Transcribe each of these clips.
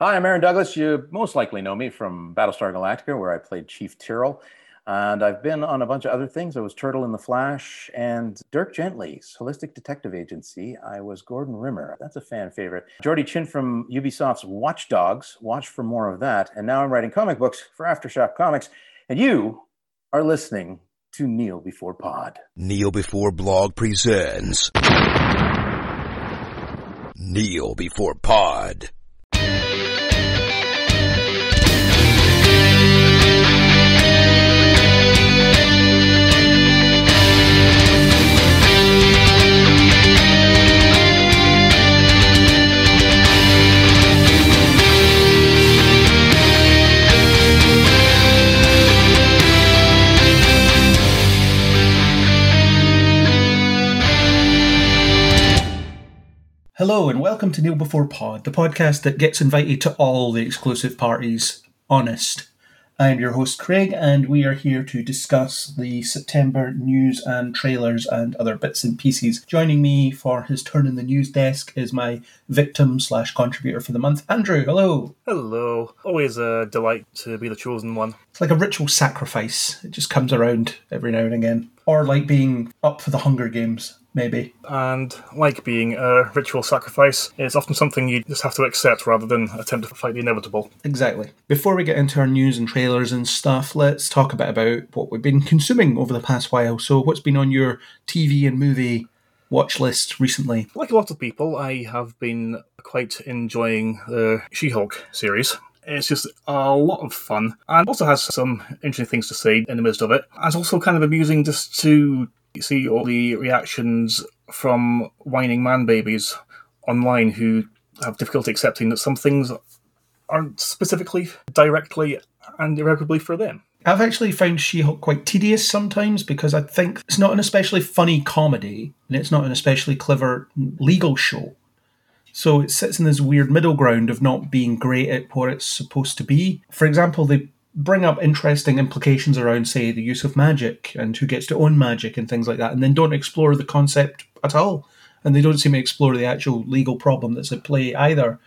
Hi, I'm Aaron Douglas. You most likely know me from Battlestar Galactica, where I played Chief Tyrol. And I've been on a bunch of other things. I was Turtle in the Flash and Dirk Gently's Holistic Detective Agency. I was Gordon Rimmer. That's a fan favorite. Jordi Chin from Ubisoft's Watch Dogs. Watch for more of that. And now I'm writing comic books for Aftershock Comics. And you are listening to Kneel Before Pod. Kneel Before Blog presents Kneel Before Pod. Hello and welcome to Kneel Before Pod, the podcast that gets invited to all the exclusive parties. Honest. I'm your host Craig, and we are here to discuss the September news and trailers and other bits and pieces. Joining me for his turn in the news desk is my victim slash contributor for the month, Andrew. Hello. Hello. Always a delight to be the chosen one. It's like a ritual sacrifice. It just comes around every now and again, or like being up for the Hunger Games maybe. And like being a ritual sacrifice, it's often something you just have to accept rather than attempt to fight the inevitable. Exactly. Before we get into our news and trailers and stuff, let's talk a bit about what we've been consuming over the past while. So, what's been on your TV and movie watch list recently? Like a lot of people, I have been quite enjoying the She Hulk series. It's just a lot of fun and also has some interesting things to say in the midst of it. And it's also kind of amusing just to you see all the reactions from whining man babies online who have difficulty accepting that some things aren't specifically directly and irrevocably for them. I've actually found She Hulk quite tedious sometimes because I think it's not an especially funny comedy and it's not an especially clever legal show. So it sits in this weird middle ground of not being great at what it's supposed to be. For example, they bring up interesting implications around, say, the use of magic and who gets to own magic and things like that, and then don't explore the concept at all. And they don't seem to explore the actual legal problem that's at play either.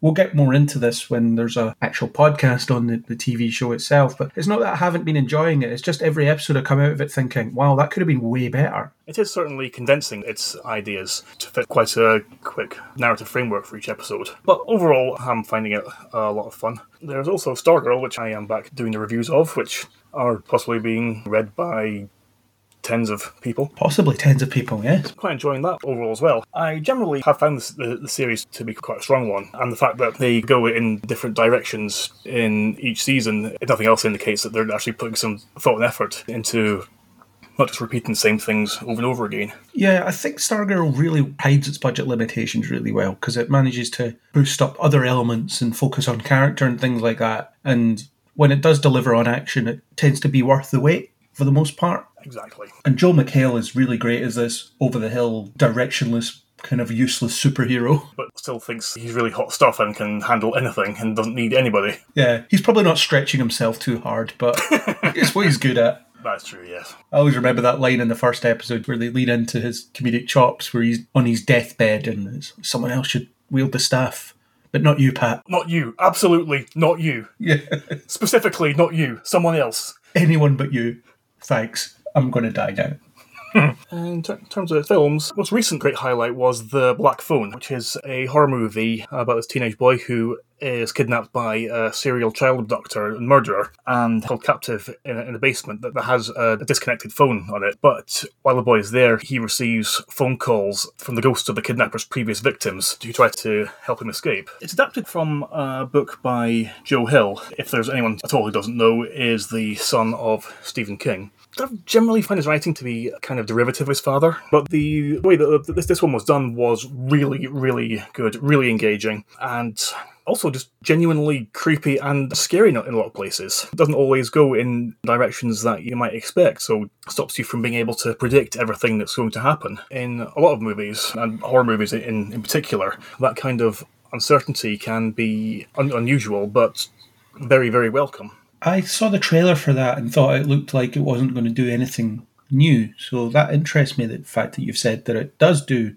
We'll get more into this when there's a actual podcast on the, the TV show itself. But it's not that I haven't been enjoying it. It's just every episode I come out of it thinking, wow, that could have been way better. It is certainly condensing its ideas to fit quite a quick narrative framework for each episode. But overall, I'm finding it a lot of fun. There's also Stargirl, which I am back doing the reviews of, which are possibly being read by tens of people. Possibly tens of people, yes. Quite enjoying that overall as well. I generally have found this, the, the series to be quite a strong one, and the fact that they go in different directions in each season, if nothing else indicates that they're actually putting some thought and effort into not just repeating the same things over and over again. Yeah, I think Stargirl really hides its budget limitations really well because it manages to boost up other elements and focus on character and things like that. And when it does deliver on action, it tends to be worth the wait for the most part. Exactly. And Joel McHale is really great as this over the hill, directionless, kind of useless superhero. But still thinks he's really hot stuff and can handle anything and doesn't need anybody. Yeah, he's probably not stretching himself too hard, but it's what he's good at. That's true, yes. I always remember that line in the first episode where they lean into his comedic chops, where he's on his deathbed and someone else should wield the staff. But not you, Pat. Not you. Absolutely not you. Yeah. Specifically, not you. Someone else. Anyone but you. Thanks. I'm going to die now. In ter- terms of films, most recent great highlight was The Black Phone, which is a horror movie about this teenage boy who is kidnapped by a serial child abductor and murderer and held captive in a, in a basement that, that has a, a disconnected phone on it. But while the boy is there, he receives phone calls from the ghosts of the kidnapper's previous victims who try to help him escape. It's adapted from a book by Joe Hill. If there's anyone at all who doesn't know, is the son of Stephen King. I generally find his writing to be kind of derivative of his father, but the way that this, this one was done was really, really good, really engaging, and also just genuinely creepy and scary in a lot of places. It doesn't always go in directions that you might expect, so stops you from being able to predict everything that's going to happen. In a lot of movies, and horror movies in, in particular, that kind of uncertainty can be un- unusual, but very, very welcome. I saw the trailer for that and thought it looked like it wasn't going to do anything new. So that interests me, the fact that you've said that it does do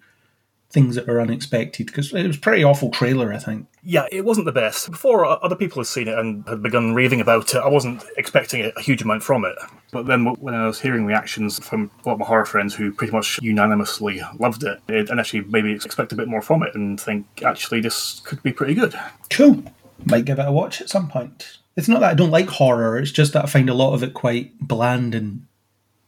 things that are unexpected, because it was a pretty awful trailer, I think. Yeah, it wasn't the best. Before uh, other people had seen it and had begun raving about it, I wasn't expecting a a huge amount from it. But then when I was hearing reactions from a lot of my horror friends who pretty much unanimously loved it, it and actually maybe expect a bit more from it and think, actually, this could be pretty good. Cool. Might give it a watch at some point. It's not that I don't like horror, it's just that I find a lot of it quite bland and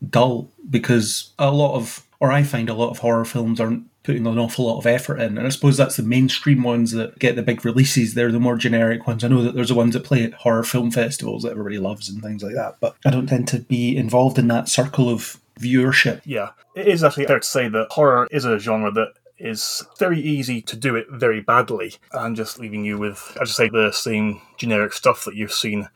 dull because a lot of, or I find a lot of horror films aren't putting an awful lot of effort in. And I suppose that's the mainstream ones that get the big releases. They're the more generic ones. I know that there's the ones that play at horror film festivals that everybody loves and things like that, but I don't tend to be involved in that circle of viewership. Yeah, it is actually fair to say that horror is a genre that is very easy to do it very badly and just leaving you with, as I just say, the same generic stuff that you've seen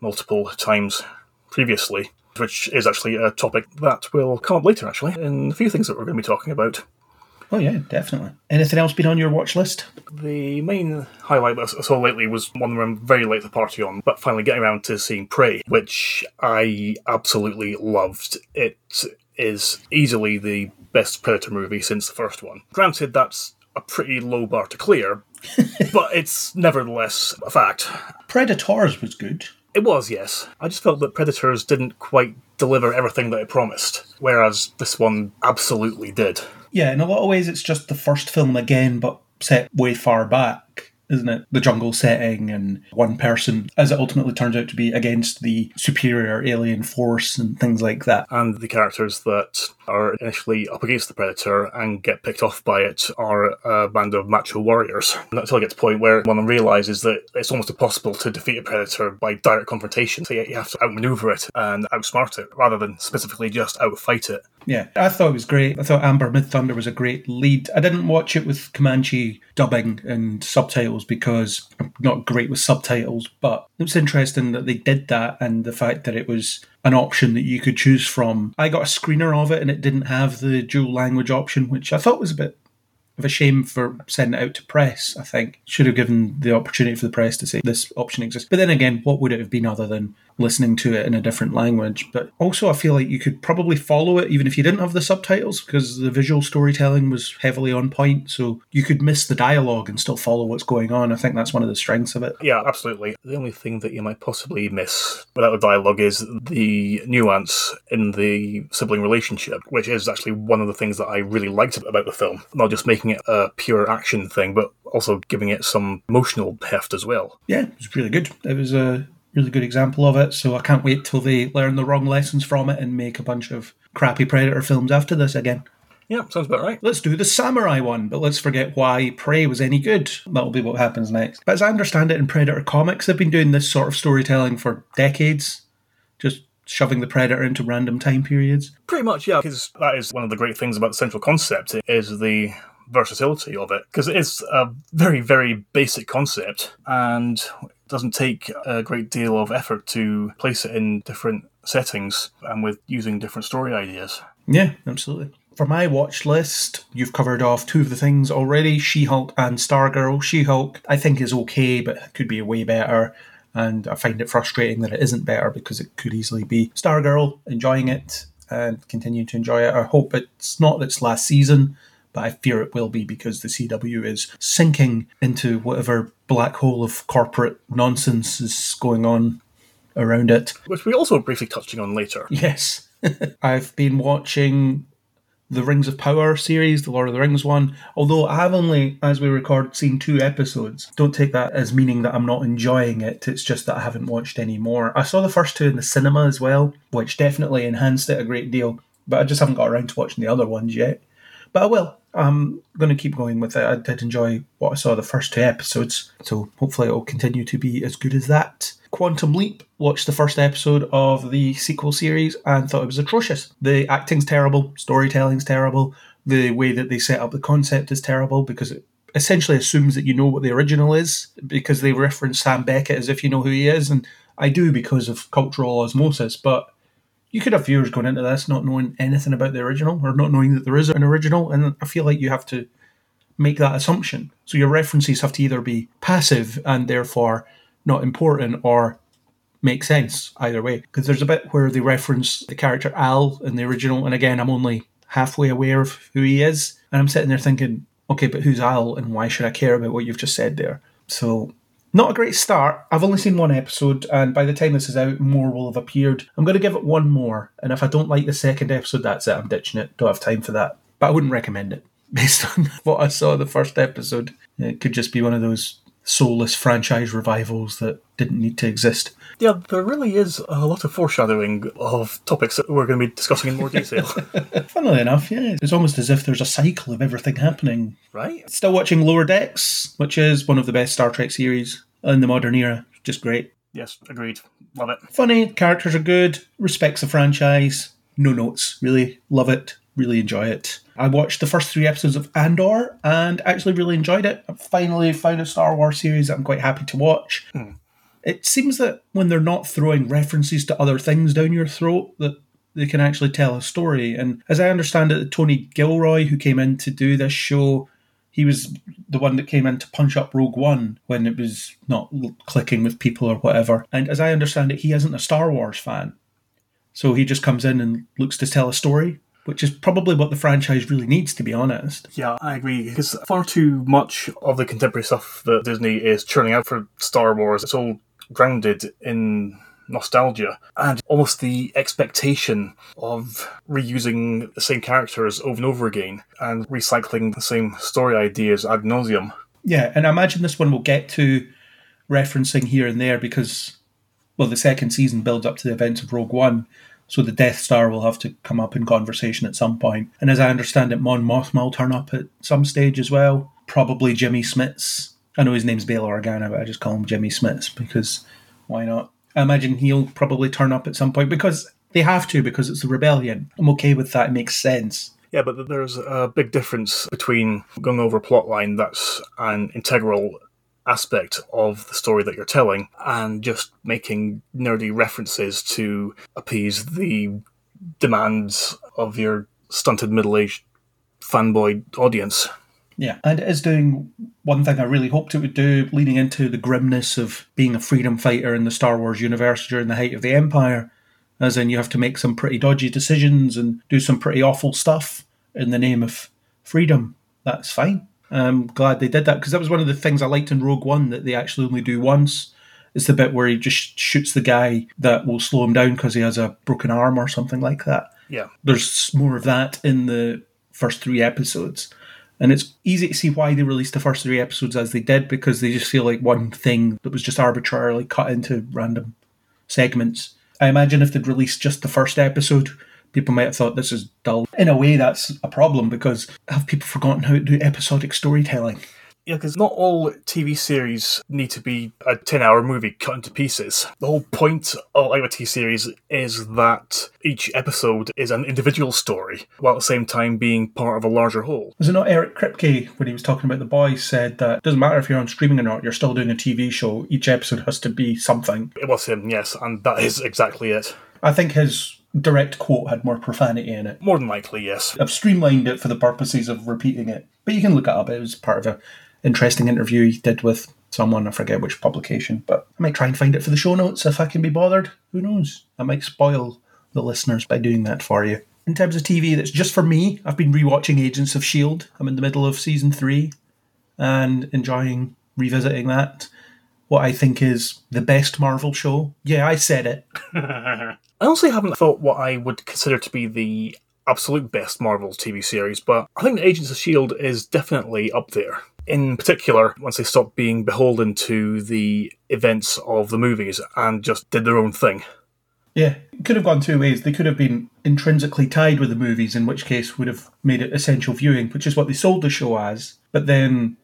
multiple times previously, which is actually a topic that will come up later, actually, in a few things that we're going to be talking about. Oh, yeah, definitely. Anything else been on your watch list? The main highlight that I saw lately was one that I'm very late to the party on, but finally getting around to seeing Prey, which I absolutely loved. It is easily the best Predator movie since the first one. Granted, that's a pretty low bar to clear, but it's nevertheless a fact. Predators was good. It was, yes. I just felt that Predators didn't quite deliver everything that it promised, whereas this one absolutely did. Yeah, in a lot of ways, it's just the first film again, but set way far back, isn't it? The jungle setting and one person, as it ultimately turns out to be, against the superior alien force and things like that. and the characters that are initially up against the predator and get picked off by it are a band of macho warriors. Until it gets to the point where one realizes that it's almost impossible to defeat a predator by direct confrontation. So you have to outmaneuver it and outsmart it rather than specifically just outfight it. Yeah, I thought it was great. I thought Amber Midthunder was a great lead. I didn't watch it with Comanche dubbing and subtitles because I'm not great with subtitles, but it was interesting that they did that and the fact that it was an option that you could choose from. I got a screener of it and it didn't have the dual language option, which I thought was a bit of a shame for sending it out to press, I think. Should have given the opportunity for the press to say this option exists. But then again, what would it have been other than listening to it in a different language? But also, I feel like you could probably follow it even if you didn't have the subtitles because the visual storytelling was heavily on point. So you could miss the dialogue and still follow what's going on. I think that's one of the strengths of it. Yeah, absolutely. The only thing that you might possibly miss without the dialogue is the nuance in the sibling relationship, which is actually one of the things that I really liked about the film. Not just making it a pure action thing, but also giving it some emotional heft as well. Yeah, it was really good. It was a really good example of it. So I can't wait till they learn the wrong lessons from it and make a bunch of crappy Predator films after this again. Yeah, sounds about right. Let's do the samurai one, but let's forget why Prey was any good. That'll be what happens next. But as I understand it in Predator comics, they've been doing this sort of storytelling for decades, just shoving the Predator into random time periods. Pretty much, yeah, because that is one of the great things about the central concept is the versatility of it because it is a very very basic concept and doesn't take a great deal of effort to place it in different settings and with using different story ideas Yeah, absolutely. For my watch list, you've covered off two of the things already She Hulk and Stargirl. She Hulk, I think, is okay, but could be way better. And I find it frustrating that it isn't better because it could easily be Stargirl, enjoying it and continuing to enjoy it. I hope it's not its last season, but I fear it will be because the CW is sinking into whatever black hole of corporate nonsense is going on around it. which we also briefly touching on later Yes. I've been watching the Rings of Power series, the Lord of the Rings one, although I have only, as we record, seen two episodes. Don't take that as meaning that I'm not enjoying it, it's just that I haven't watched any more. I saw the first two in the cinema as well, which definitely enhanced it a great deal, but I just haven't got around to watching the other ones yet. But I will. I'm going to keep going with it. I did enjoy what I saw the first two episodes, so hopefully it will continue to be as good as that. Quantum Leap watched the first episode of the sequel series and thought it was atrocious. The acting's terrible, storytelling's terrible, the way that they set up the concept is terrible because it essentially assumes that you know what the original is because they reference Sam Beckett as if you know who he is, and I do because of cultural osmosis, but you could have viewers going into this not knowing anything about the original or not knowing that there is an original, and I feel like you have to make that assumption. So your references have to either be passive and therefore not important or make sense either way. Because there's a bit where they reference the character Al in the original, and again, I'm only halfway aware of who he is, and I'm sitting there thinking, okay, but who's Al and why should I care about what you've just said there? So, not a great start. I've only seen one episode, and by the time this is out, more will have appeared. I'm going to give it one more, and if I don't like the second episode, that's it. I'm ditching it. Don't have time for that. But I wouldn't recommend it based on what I saw the first episode. It could just be one of those soulless franchise revivals that didn't need to exist. Yeah, there really is a lot of foreshadowing of topics that we're going to be discussing in more detail. Funnily enough, yeah, it's almost as if there's a cycle of everything happening. right? Still watching Lower Decks, which is one of the best Star Trek series in the modern era. Just great. Yes, agreed. Love it. Funny, characters are good, respects the franchise. No notes, really. Love it, really enjoy it. I watched the first three episodes of Andor and actually really enjoyed it. I finally found a Star Wars series that I'm quite happy to watch. Hmm. It seems that when they're not throwing references to other things down your throat, that they can actually tell a story. And as I understand it, Tony Gilroy, who came in to do this show, he was the one that came in to punch up Rogue One when it was not clicking with people or whatever. And as I understand it, he isn't a Star Wars fan. So he just comes in and looks to tell a story, which is probably what the franchise really needs, to be honest. Yeah, I agree. Because far too much of the contemporary stuff that Disney is churning out for Star Wars, it's all grounded in nostalgia and almost the expectation of reusing the same characters over and over again and recycling the same story ideas ad nauseum. Yeah, and I imagine this one will get to referencing here and there because, well, the second season builds up to the events of Rogue One, so the Death Star will have to come up in conversation at some point. And as I understand it, Mon Mothma will turn up at some stage as well. Probably Jimmy Smits. I know his name's Bail Organa, but I just call him Jimmy Smits because why not? I imagine he'll probably turn up at some point because they have to because it's the rebellion. I'm okay with that. It makes sense. Yeah, but there's a big difference between going over a plotline that's an integral aspect of the story that you're telling and just making nerdy references to appease the demands of your stunted middle aged fanboy audience. Yeah, and it is doing one thing I really hoped it would do, leading into the grimness of being a freedom fighter in the Star Wars universe during the height of the Empire. As in, you have to make some pretty dodgy decisions and do some pretty awful stuff in the name of freedom. That's fine. I'm glad they did that because that was one of the things I liked in Rogue One that they actually only do once. It's the bit where he just shoots the guy that will slow him down because he has a broken arm or something like that Yeah. there's more of that in the first three episodes. And it's easy to see why they released the first three episodes as they did because they just feel like one thing that was just arbitrarily cut into random segments. I imagine if they'd released just the first episode, people might have thought this is dull. In a way, that's a problem because have people forgotten how to do episodic storytelling? Yeah, because not all TV series need to be a 10 hour movie cut into pieces. The whole point of like a TV series is that each episode is an individual story, while at the same time being part of a larger whole. Was it not Eric Kripke when he was talking about the boys said that it doesn't matter if you're on streaming or not, you're still doing a TV show. Each episode has to be something. It was him, yes, and that is exactly it. I think his direct quote had more profanity in it. More than likely, yes. I've streamlined it for the purposes of repeating it, but you can look it up. It was part of a interesting interview he did with someone. I forget which publication, but I might try and find it for the show notes if I can be bothered. Who knows? I might spoil the listeners by doing that for you. In terms of TV, that's just for me. I've been rewatching Agents of Shield. I'm in the middle of season three, and enjoying revisiting that. What I think is the best Marvel show. Yeah, I said it. I honestly haven't thought what I would consider to be the absolute best Marvel TV series, but I think Agents of S.H.I.E.L.D. is definitely up there. In particular, once they stopped being beholden to the events of the movies and just did their own thing. Yeah, it could have gone two ways. They could have been intrinsically tied with the movies, in which case would have made it essential viewing, which is what they sold the show as. But then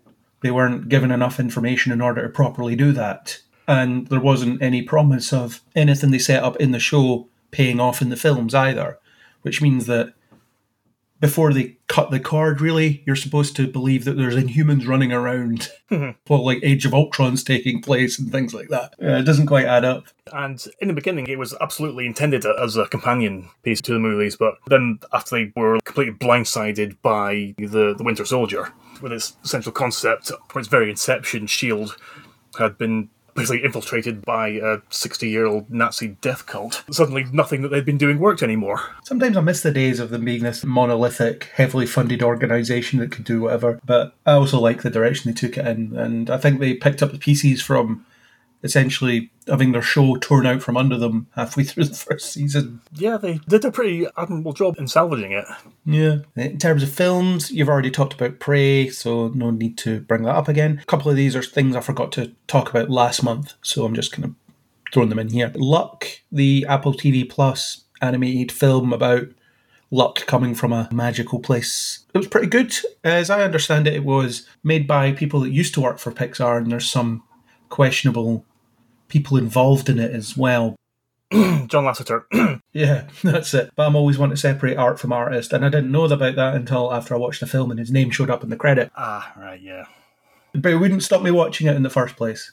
they weren't given enough information in order to properly do that. And there wasn't any promise of anything they set up in the show paying off in the films either, which means that before they cut the cord, really, you're supposed to believe that there's Inhumans running around hmm. while like Age of Ultron's taking place and things like that. Yeah, it doesn't quite add up. And in the beginning, it was absolutely intended as a companion piece to the movies, but then after they were completely blindsided by the, the Winter Soldier, with its central concept, for its very inception, S.H.I.E.L.D. had been basically infiltrated by a 60 year old Nazi death cult. Suddenly, nothing that they'd been doing worked anymore. Sometimes I miss the days of them being this monolithic, heavily funded organisation that could do whatever. But I also like the direction they took it in, and I think they picked up the pieces from essentially having their show torn out from under them halfway through the first season. Yeah, they did a pretty admirable job in salvaging it. Yeah. In terms of films, you've already talked about Prey, so no need to bring that up again. A couple of these are things I forgot to talk about last month, so I'm just kind of throwing them in here. Luck, the Apple TV Plus animated film about luck coming from a magical place. It was pretty good. As I understand it, it was made by people that used to work for Pixar, and there's some questionable people involved in it as well. John Lasseter. Yeah, that's it. But I'm always one to separate art from artist, and I didn't know about that until after I watched the film and his name showed up in the credit. ah, right, yeah. But it wouldn't stop me watching it in the first place.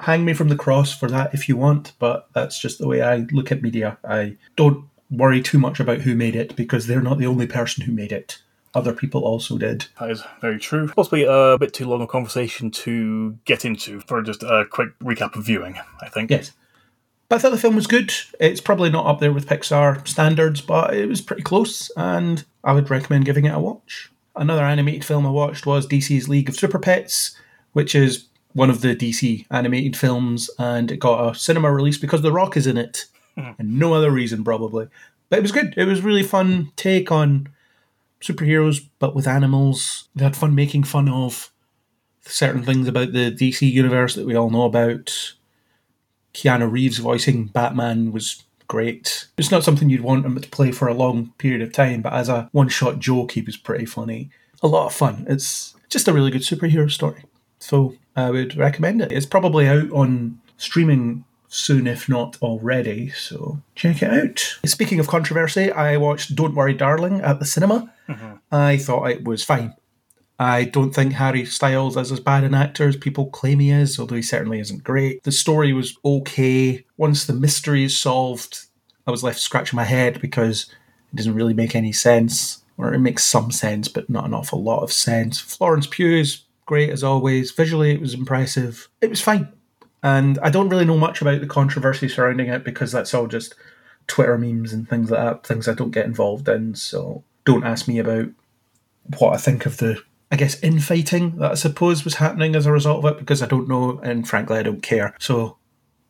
Hang me from the cross for that if you want, but that's just the way I look at media. I don't worry too much about who made it because they're not the only person who made it. Other people also did. That is very true. Possibly a bit too long a conversation to get into for just a quick recap of viewing, I think. Yes. But I thought the film was good. It's probably not up there with Pixar standards, but it was pretty close, and I would recommend giving it a watch. Another animated film I watched was DC's League of Super Pets, which is one of the DC animated films, and it got a cinema release because The Rock is in it, hmm. and no other reason probably. But it was good. It was really fun take on superheroes, but with animals. They had fun making fun of certain things about the DC universe that we all know about. Keanu Reeves voicing Batman was great. It's not something you'd want him to play for a long period of time, but as a one shot joke, he was pretty funny. A lot of fun. It's just a really good superhero story. So I would recommend it. It's probably out on streaming soon, if not already, so check it out. Speaking of controversy, I watched Don't Worry Darling at the cinema. Mm-hmm. I thought it was fine. I don't think Harry Styles is as bad an actor as people claim he is, although he certainly isn't great. The story was okay. Once the mystery is solved, I was left scratching my head because it doesn't really make any sense. Or it makes some sense, but not an awful lot of sense. Florence Pugh is great as always. Visually, it was impressive. It was fine. And I don't really know much about the controversy surrounding it because that's all just Twitter memes and things like that, things I don't get involved in. So don't ask me about what I think of the, I guess, infighting that I suppose was happening as a result of it because I don't know and frankly I don't care. So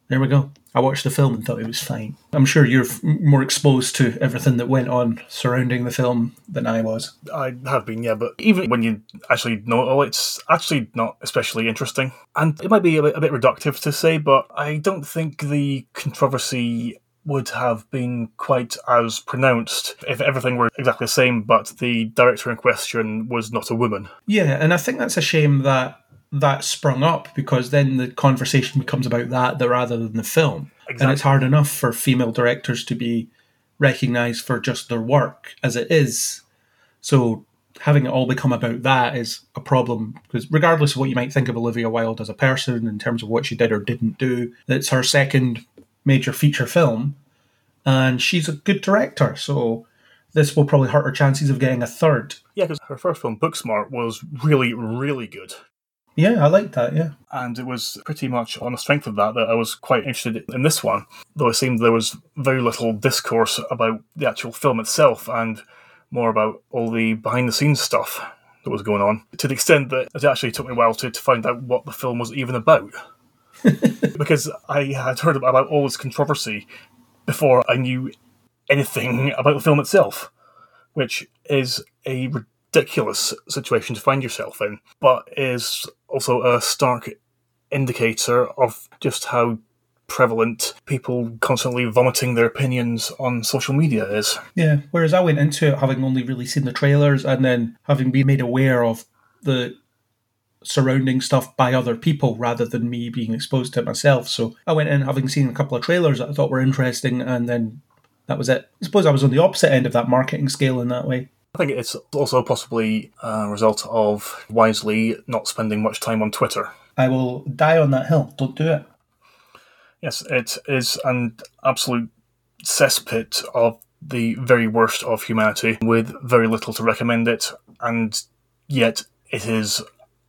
there we go. I watched the film and thought it was fine. I'm sure you're more exposed to everything that went on surrounding the film than I was. I have been, yeah, but even when you actually know it all, it's actually not especially interesting. And it might be a bit, a bit reductive to say, but I don't think the controversy would have been quite as pronounced if everything were exactly the same, but the director in question was not a woman. Yeah, and I think that's a shame that that sprung up because then the conversation becomes about that, rather than the film. And it's hard enough for female directors to be recognized for just their work as it is. So having it all become about that is a problem because regardless of what you might think of Olivia Wilde as a person in terms of what she did or didn't do, it's her second major feature film and she's a good director. So this will probably hurt her chances of getting a third. Yeah, because her first film, Booksmart, was really, really good. Yeah, I like that, yeah. And it was pretty much on the strength of that that I was quite interested in this one, though it seemed there was very little discourse about the actual film itself and more about all the behind the scenes stuff that was going on, to the extent that it actually took me a while to, to find out what the film was even about. because I had heard about all this controversy before I knew anything about the film itself, which is a ridiculous situation to find yourself in, but is also a stark indicator of just how prevalent people constantly vomiting their opinions on social media is. Yeah, whereas I went into it having only really seen the trailers and then having been made aware of the surrounding stuff by other people rather than me being exposed to it myself. So I went in having seen a couple of trailers that I thought were interesting and then that was it. I suppose I was on the opposite end of that marketing scale in that way. I think it's also possibly a result of wisely not spending much time on Twitter. I will die on that hill. Don't do it. Yes, it is an absolute cesspit of the very worst of humanity with very little to recommend it, and yet it is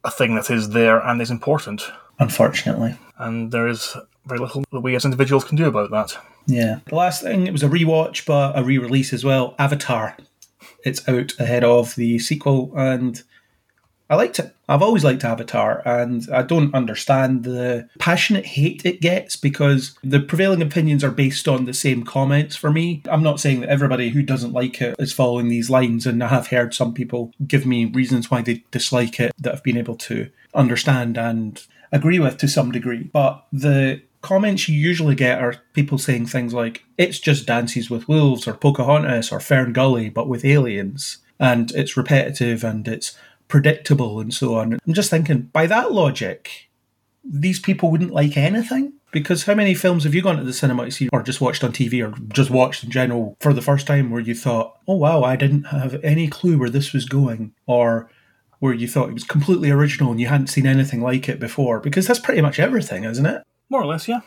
a thing that is there and is important. Unfortunately. and there is very little that we as individuals can do about that. Yeah. The last thing, it was a rewatch, but a re release as well Avatar. It's out ahead of the sequel, and I liked it. I've always liked Avatar, and I don't understand the passionate hate it gets because the prevailing opinions are based on the same comments for me. I'm not saying that everybody who doesn't like it is following these lines, and I have heard some people give me reasons why they dislike it that I've been able to understand and agree with to some degree. But the comments you usually get are people saying things like, it's just Dances with Wolves or Pocahontas or Fern Gully, but with aliens. And it's repetitive and it's predictable and so on. I'm just thinking, by that logic, these people wouldn't like anything. Because how many films have you gone to the cinema to see, or just watched on TV, or just watched in general for the first time, where you thought, oh wow, I didn't have any clue where this was going, or where you thought it was completely original and you hadn't seen anything like it before? Because that's pretty much everything, isn't it? More or less, yeah.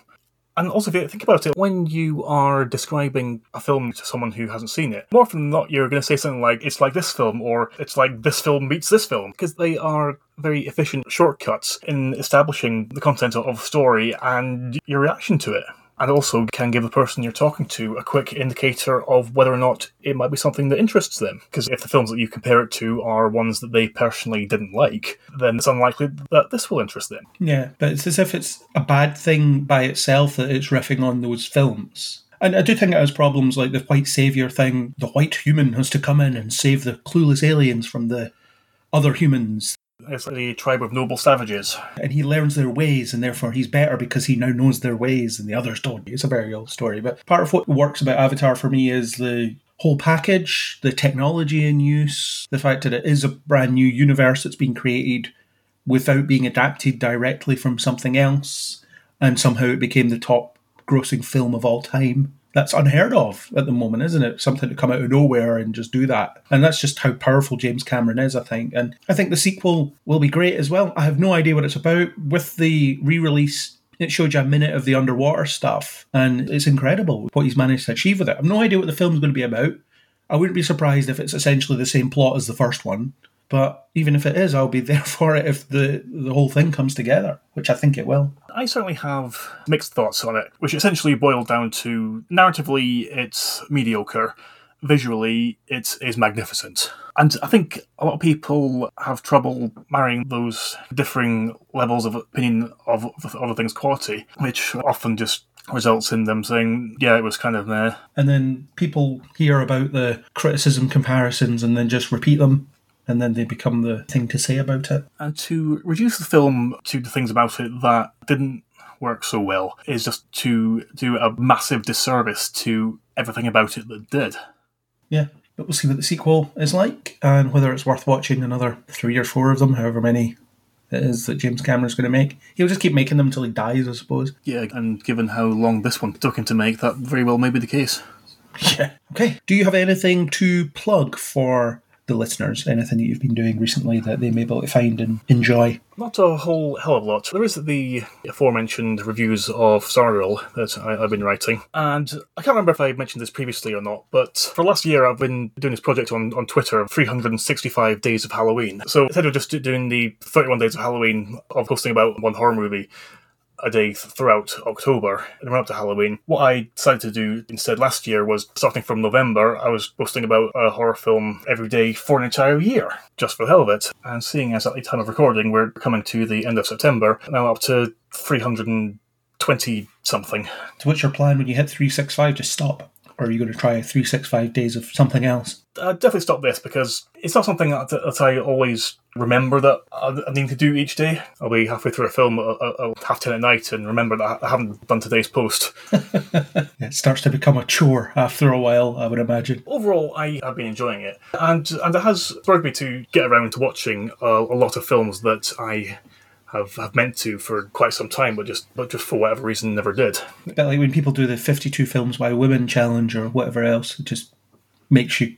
And also, if you think about it, when you are describing a film to someone who hasn't seen it, more often than not, you're going to say something like, it's like this film, or it's like this film meets this film, because they are very efficient shortcuts in establishing the content of the story and your reaction to it and also can give the person you're talking to a quick indicator of whether or not it might be something that interests them. Because if the films that you compare it to are ones that they personally didn't like, then it's unlikely that this will interest them. Yeah, but it's as if it's a bad thing by itself that it's riffing on those films. And I do think it has problems like the white savior thing. The white human has to come in and save the clueless aliens from the other humans. It's the tribe of noble savages. And he learns their ways, and therefore he's better because he now knows their ways, and the others don't. It's a very old story. But part of what works about Avatar for me is the whole package, the technology in use, the fact that it is a brand new universe that's been created without being adapted directly from something else, and somehow it became the top grossing film of all time that's unheard of at the moment, isn't it? Something to come out of nowhere and just do that. And that's just how powerful James Cameron is, I think. And I think the sequel will be great as well. I have no idea what it's about. With the re release, it showed you a minute of the underwater stuff, and it's incredible what he's managed to achieve with it. I've no idea what the film's going to be about. I wouldn't be surprised if it's essentially the same plot as the first one. But even if it is, I'll be there for it if the the whole thing comes together, which I think it will. I certainly have mixed thoughts on it, which essentially boil down to narratively it's mediocre, visually it is magnificent. And I think a lot of people have trouble marrying those differing levels of opinion of other things' quality, which often just results in them saying, yeah, it was kind of meh. And then people hear about the criticism comparisons and then just repeat them and then they become the thing to say about it. And to reduce the film to the things about it that didn't work so well is just to do a massive disservice to everything about it that did. Yeah, but we'll see what the sequel is like and whether it's worth watching another three or four of them, however many it is that James Cameron's going to make. He'll just keep making them until he dies, I suppose. Yeah, and given how long this one took him to make, that very well may be the case. Yeah. Okay. Do you have anything to plug for the listeners? Anything that you've been doing recently that they may be able to find and enjoy? Not a whole hell of a lot. There is the aforementioned reviews of Stargirl that I, have been writing, and I can't remember if I mentioned this previously or not, but for last year I've been doing this project on, on Twitter, 365 Days of Halloween. So instead of just doing the 31 Days of Halloween of posting about one horror movie, a day throughout October and run up to Halloween. What I decided to do instead last year was starting from November, I was posting about a horror film every day for an entire year, just for the hell of it. And seeing as at the time of recording, we're coming to the end of September, now up to 320 something. So, what's your plan when you hit 365? Just stop or are you going to try 365 days of something else? I'd definitely stop this because it's not something that, that I always remember that I need to do each day. I'll be halfway through a film at half ten at night and remember that I haven't done today's post. it starts to become a chore after a while, I would imagine. Overall, I have been enjoying it, and and it has spurred me to get around to watching a, a lot of films that I have, have meant to for quite some time, but just but just for whatever reason never did. But like when people do the fifty-two films by women challenge or whatever else, it just makes you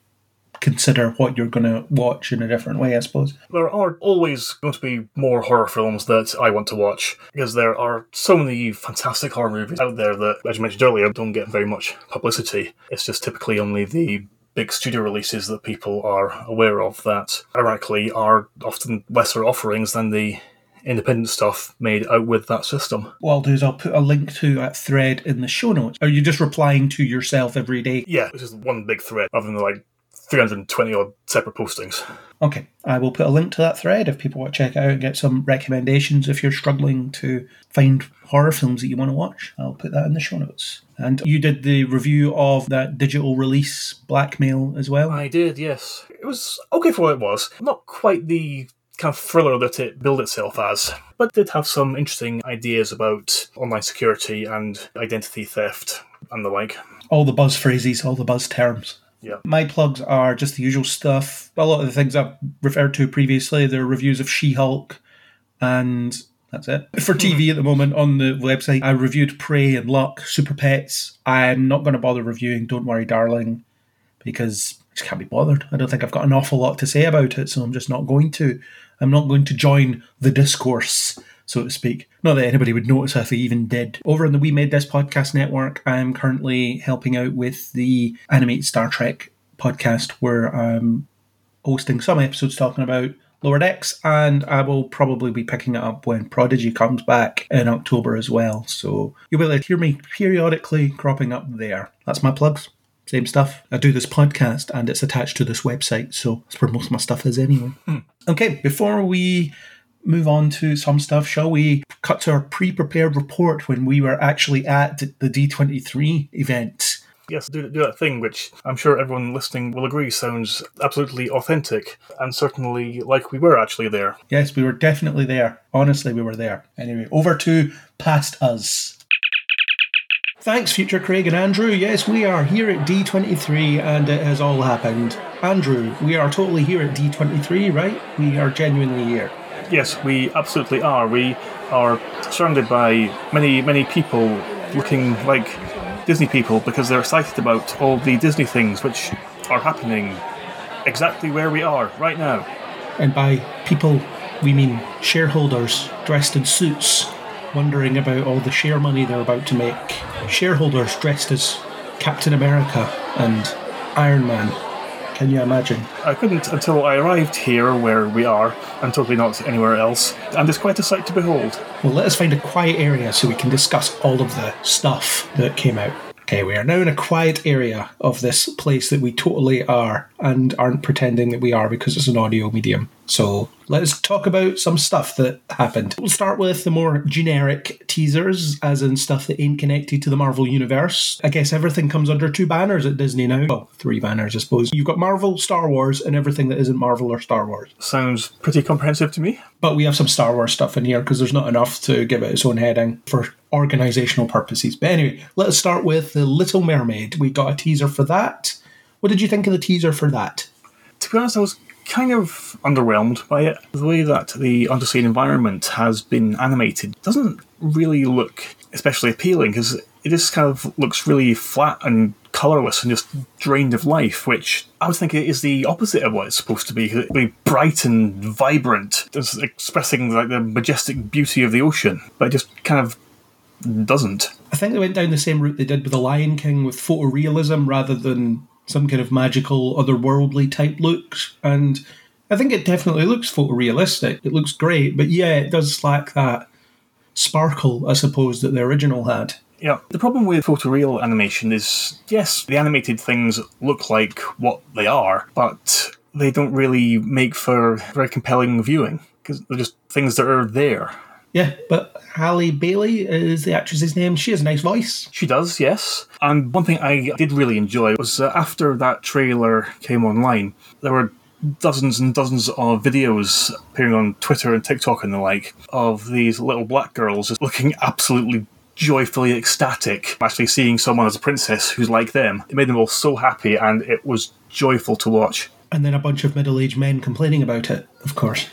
consider what you're going to watch in a different way, I suppose. There are always going to be more horror films that I want to watch because there are so many fantastic horror movies out there that, as you mentioned earlier, don't get very much publicity. It's just typically only the big studio releases that people are aware of that, ironically, are often lesser offerings than the independent stuff made out with that system. What I'll do is I'll put a link to that thread in the show notes. Are you just replying to yourself every day? Yeah, it's just one big thread rather than like 320 odd separate postings. Okay, I will put a link to that thread if people want to check it out and get some recommendations if you're struggling to find horror films that you want to watch. I'll put that in the show notes. And you did the review of that digital release Blackmail as well. I did, yes. It was okay for what it was. Not quite the kind of thriller that it billed itself as, but did have some interesting ideas about online security and identity theft and the like. All the buzz phrases, all the buzz terms. Yeah. My plugs are just the usual stuff. A lot of the things I've referred to previously, they're reviews of She Hulk, and that's it. For hmm. TV at the moment on the website, I reviewed Prey and Luck, Super Pets. I'm not going to bother reviewing Don't Worry Darling because I just can't be bothered. I don't think I've got an awful lot to say about it, so I'm just not going to. I'm not going to join the discourse, so to speak. Not that anybody would notice if I even did. Over on the We Made This Podcast Network, I'm currently helping out with the Animate Star Trek podcast, where I'm hosting some episodes talking about Lower Decks, and I will probably be picking it up when Prodigy comes back in October as well. So you'll be able to hear me periodically cropping up there. That's my plugs. Same stuff. I do this podcast and it's attached to this website, so that's where most of my stuff is anyway. Hmm. Okay, before we move on to some stuff, shall we cut to our pre prepared report when we were actually at the D23 event? Yes, do, do that thing which I'm sure everyone listening will agree sounds absolutely authentic and certainly like we were actually there. Yes, we were definitely there. Honestly, we were there. Anyway, over to past us. Thanks, future Craig and Andrew. Yes, we are here at D23 and it has all happened. Andrew, we are totally here at D23, right? We are genuinely here. Yes, we absolutely are. We are surrounded by many, many people looking like Disney people because they're excited about all the Disney things which are happening exactly where we are right now. And by people, we mean shareholders dressed in suits, wondering about all the share money they're about to make. Shareholders dressed as Captain America and Iron Man. Can you imagine? I couldn't until I arrived here where we are, and totally not anywhere else, and it's quite a sight to behold. Well, let us find a quiet area so we can discuss all of the stuff that came out. Okay, we are now in a quiet area of this place that we totally are and aren't pretending that we are because it's an audio medium. So let's talk about some stuff that happened. We'll start with the more generic teasers, as in stuff that ain't connected to the Marvel Universe. I guess everything comes under two banners at Disney now. Well, three banners, I suppose. You've got Marvel, Star Wars, and everything that isn't Marvel or Star Wars. Sounds pretty comprehensive to me. But we have some Star Wars stuff in here because there's not enough to give it its own heading for organizational purposes. But anyway, let's start with The Little Mermaid. We got a teaser for that. What did you think of the teaser for that? To be honest, I was kind of underwhelmed by it. The way that the undersea environment has been animated doesn't really look especially appealing because it just kind of looks really flat and colourless and just drained of life, which I would think is the opposite of what it's supposed to be. It'd be bright and vibrant, just expressing like the majestic beauty of the ocean, but it just kind of doesn't. I think they went down the same route they did with The Lion King with photorealism rather than some kind of magical, otherworldly type looks. And I think it definitely looks photorealistic. It looks great, but yeah, it does lack that sparkle, I suppose, that the original had. Yeah. The problem with photoreal animation is yes, the animated things look like what they are, but they don't really make for very compelling viewing because they're just things that are there. Yeah, but Halle Bailey is the actress's name. She has a nice voice. She does, yes. And one thing I did really enjoy was uh, after that trailer came online, there were dozens and dozens of videos appearing on Twitter and TikTok and the like of these little black girls just looking absolutely joyfully ecstatic, actually seeing someone as a princess who's like them. It made them all so happy and it was joyful to watch. And then a bunch of middle aged men complaining about it, of course.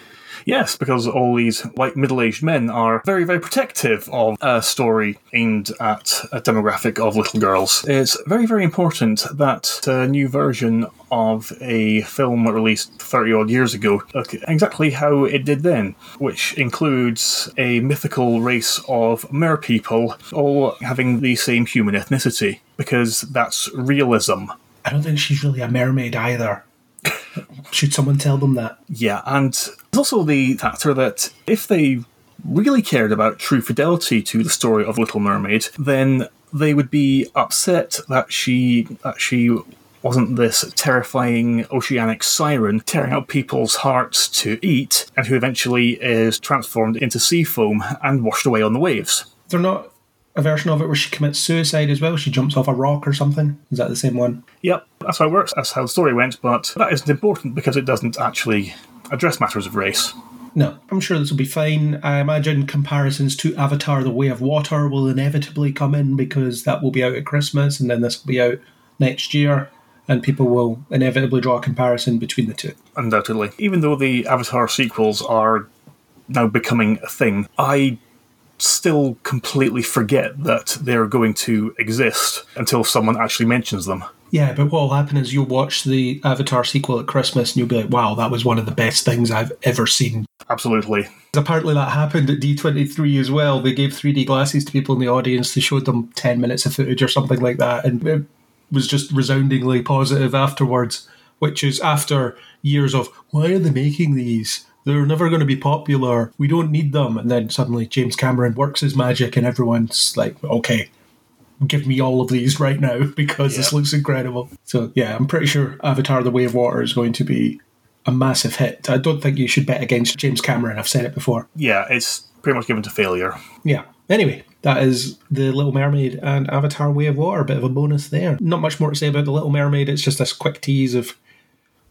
Yes, because all these white middle aged men are very, very protective of a story aimed at a demographic of little girls. It's very, very important that a new version of a film released 30 odd years ago exactly how it did then, which includes a mythical race of mer people all having the same human ethnicity, because that's realism. I don't think she's really a mermaid either. Should someone tell them that? Yeah, and there's also the factor that if they really cared about true fidelity to the story of Little Mermaid, then they would be upset that she that she wasn't this terrifying oceanic siren tearing out people's hearts to eat, and who eventually is transformed into sea foam and washed away on the waves. They're not a version of it where she commits suicide as well. She jumps off a rock or something. Is that the same one? Yep, that's how it works. That's how the story went, but that isn't important because it doesn't actually address matters of race. No, I'm sure this will be fine. I imagine comparisons to Avatar The Way of Water will inevitably come in because that will be out at Christmas and then this will be out next year, and people will inevitably draw a comparison between the two. Undoubtedly. Even though the Avatar sequels are now becoming a thing, I still completely forget that they're going to exist until someone actually mentions them. Yeah, but what will happen is you'll watch the Avatar sequel at Christmas and you'll be like, wow, that was one of the best things I've ever seen. Absolutely. Apparently, that happened at D23 as well. They gave 3D glasses to people in the audience. They showed them 10 minutes of footage or something like that. And it was just resoundingly positive afterwards, which is after years of, why are they making these? They're never going to be popular. We don't need them. And then suddenly James Cameron works his magic and everyone's like, okay, give me all of these right now because this looks incredible. So, yeah, I'm pretty sure Avatar The Way of Water is going to be a massive hit. I don't think you should bet against James Cameron. I've said it before. Yeah, it's pretty much given to failure. Yeah. Anyway, that is The Little Mermaid and Avatar Way of Water. A bit of a bonus there. Not much more to say about The Little Mermaid. It's just this quick tease of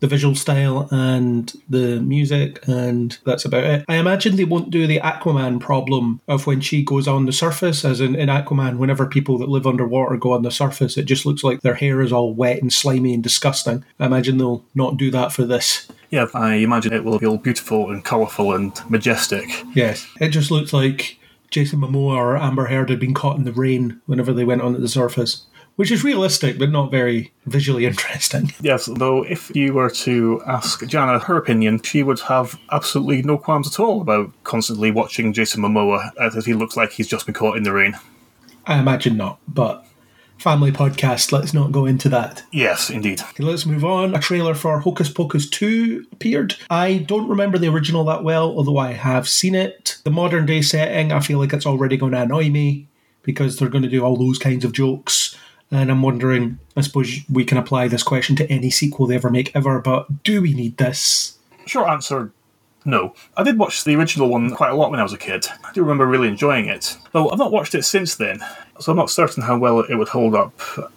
the visual style and the music, and that's about it. I imagine they won't do the Aquaman problem of when she goes on the surface, as in, in Aquaman, whenever people that live underwater go on the surface, it just looks like their hair is all wet and slimy and disgusting. I imagine they'll not do that for this. Yeah, I imagine it will feel beautiful and colourful and majestic. Yes. It just looks like Jason Momoa or Amber Heard had been caught in the rain whenever they went onto the surface, which is realistic but not very visually interesting. Yes, though if you were to ask Jana her opinion, she would have absolutely no qualms at all about constantly watching Jason Momoa uh, as he looks like he's just been caught in the rain. I imagine not, but family podcast, let's not go into that. Yes, indeed. Okay, let's move on. A trailer for Hocus Pocus 2 appeared. I don't remember the original that well, although I have seen it. The modern day setting, I feel like it's already going to annoy me because they're going to do all those kinds of jokes. And I'm wondering, I suppose we can apply this question to any sequel they ever make ever, but do we need this? Short answer no. I did watch the original one quite a lot when I was a kid. I do remember really enjoying it. Though I've not watched it since then, so I'm not certain how well it would hold up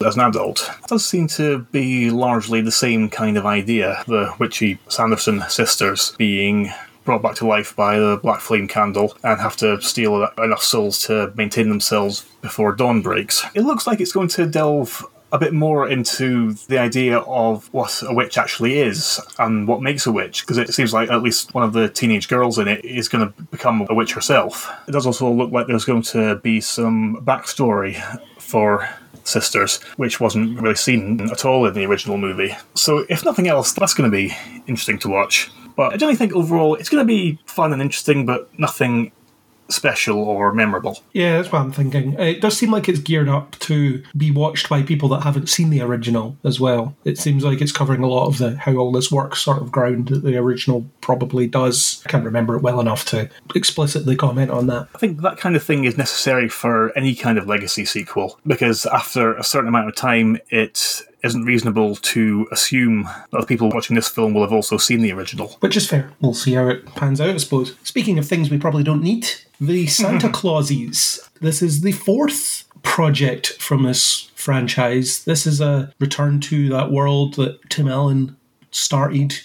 as an adult. It does seem to be largely the same kind of idea the witchy Sanderson sisters being brought back to life by the black flame candle and have to steal enough souls to maintain themselves before dawn breaks. It looks like it's going to delve a bit more into the idea of what a witch actually is and what makes a witch, because it seems like at least one of the teenage girls in it is going to become a witch herself. It does also look like there's going to be some backstory for sisters, which wasn't really seen at all in the original movie. So, if nothing else, that's going to be interesting to watch. But I generally think overall it's going to be fun and interesting, but nothing special or memorable. Yeah, that's what I'm thinking. It does seem like it's geared up to be watched by people that haven't seen the original as well. It seems like it's covering a lot of the how all this works sort of ground that the original probably does. I can't remember it well enough to explicitly comment on that. I think that kind of thing is necessary for any kind of legacy sequel because after a certain amount of time, it isn't reasonable to assume that the people watching this film will have also seen the original. Which is fair. We'll see how it pans out, I suppose. Speaking of things we probably don't need, the Santa Clauses. This is the fourth project from this franchise. This is a return to that world that Tim Allen started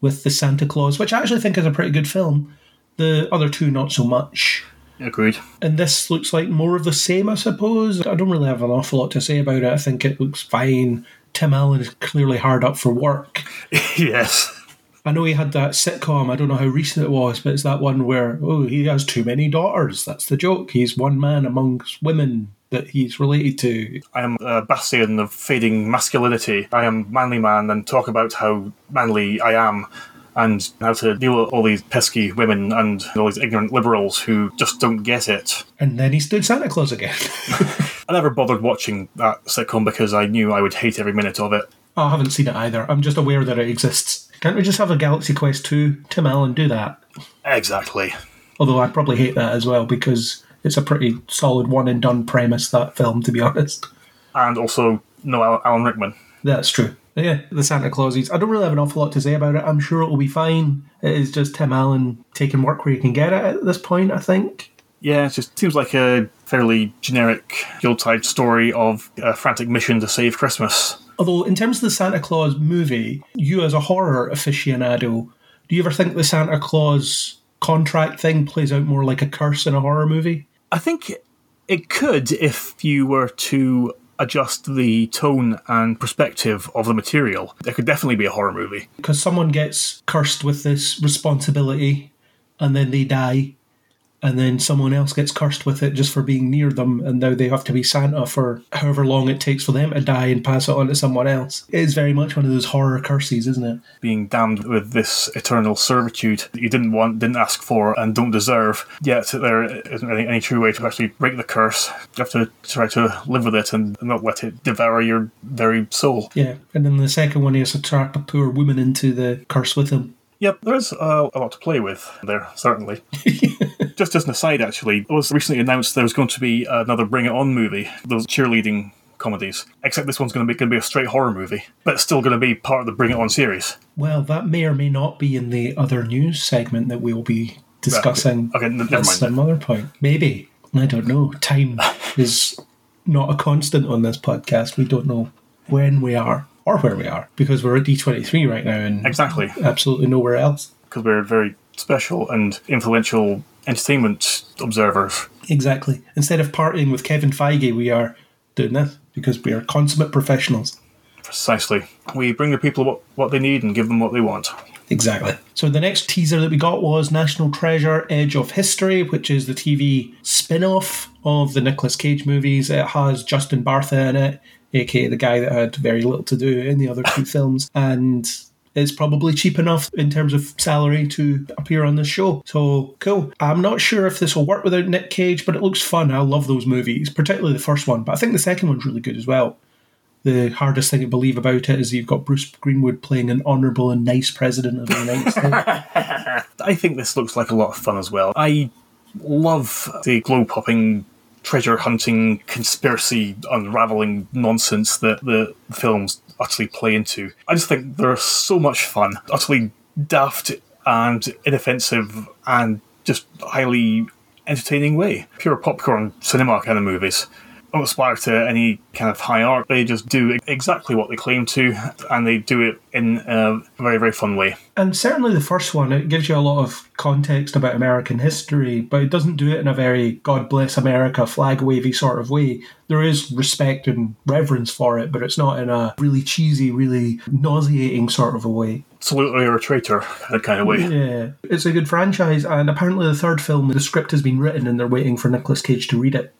with the Santa Clause, which I actually think is a pretty good film. The other two, not so much. Agreed. And this looks like more of the same, I suppose. I don't really have an awful lot to say about it. I think it looks fine. Tim Allen is clearly hard up for work. yes. I know he had that sitcom. I don't know how recent it was, but it's that one where oh he has too many daughters. That's the joke. He's one man amongst women that he's related to. I am a bastion of fading masculinity. I am manly man and talk about how manly I am and how to deal with all these pesky women and all these ignorant liberals who just don't get it. And then he stood Santa Claus again. I never bothered watching that sitcom because I knew I would hate every minute of it. oh, I haven't seen it either. I'm just aware that it exists. Can't we just have a Galaxy Quest 2? Tim Allen, do that. Exactly. Although I probably hate that as well because it's a pretty solid one and done premise, that film, to be honest. And also, no Alan Rickman. That's true. Yeah, the Santa Clauses. I don't really have an awful lot to say about it. I'm sure it will be fine. It is just Tim Allen taking work where he can get it at this point, I think. Yeah, it just seems like a fairly generic Yuletide story of a frantic mission to save Christmas. Although, in terms of the Santa Claus movie, you as a horror aficionado, do you ever think the Santa Claus contract thing plays out more like a curse in a horror movie? I think it could if you were to adjust the tone and perspective of the material. It could definitely be a horror movie. Because someone gets cursed with this responsibility and then they die, and then someone else gets cursed with it just for being near them, and now they have to be Santa for however long it takes for them to die and pass it on to someone else. It is very much one of those horror curses, isn't it? Being damned with this eternal servitude that you didn't want, didn't ask for, and don't deserve. Yet there isn't any, any true way to actually break the curse. You have to try to live with it and not let it devour your very soul. Yeah, and then the second one has to trap a poor woman into the curse with him. Yep, there's uh, a lot to play with there, certainly. just as an aside, actually, it was recently announced there was going to be another Bring It On movie, those cheerleading comedies. Except this one's going to be going to be a straight horror movie, but it's still going to be part of the Bring It On series. Well, that may or may not be in the other news segment that we'll be discussing Okay, n- never at mind. some other point. Maybe. I don't know. Time is not a constant on this podcast. We don't know when we are or where we are because we're at D23 right now and Exactly, absolutely nowhere else. because we're very special and influential entertainment observers. Exactly. Instead of partying with Kevin Feige, we are doing this because we are consummate professionals. Precisely. We bring the people what, what they need and give them what they want. Exactly. So the next teaser that we got was National Treasure Edge of History, which is the TV spin off of the Nicolas Cage movies. It has Justin Bartha in it, aka the guy that had very little to do in the other two films, and is probably cheap enough in terms of salary to appear on this show. So cool. I'm not sure if this will work without Nick Cage, but it looks fun. I love those movies, particularly the first one, but I think the second one's really good as well. The hardest thing to believe about it is you've got Bruce Greenwood playing an honourable and nice president of the United States. I think this looks like a lot of fun as well. I love the glow popping, treasure hunting, conspiracy unraveling nonsense that the films utterly play into. I just think they're so much fun, utterly daft and inoffensive and just highly entertaining way. Pure popcorn cinema kind of movies. Don't aspire to any kind of high art. They just do exactly what they claim to, and they do it in a very, very fun way. and certainly the first one, it gives you a lot of context about American history, but it doesn't do it in a very God bless America flag wavy sort of way. There is respect and reverence for it, but it's not in a really cheesy, really nauseating sort of a way. Salute or a traitor, that kind of way. Yeah, it's a good franchise, and apparently the third film, the script has been written, and they're waiting for Nicolas Cage to read it.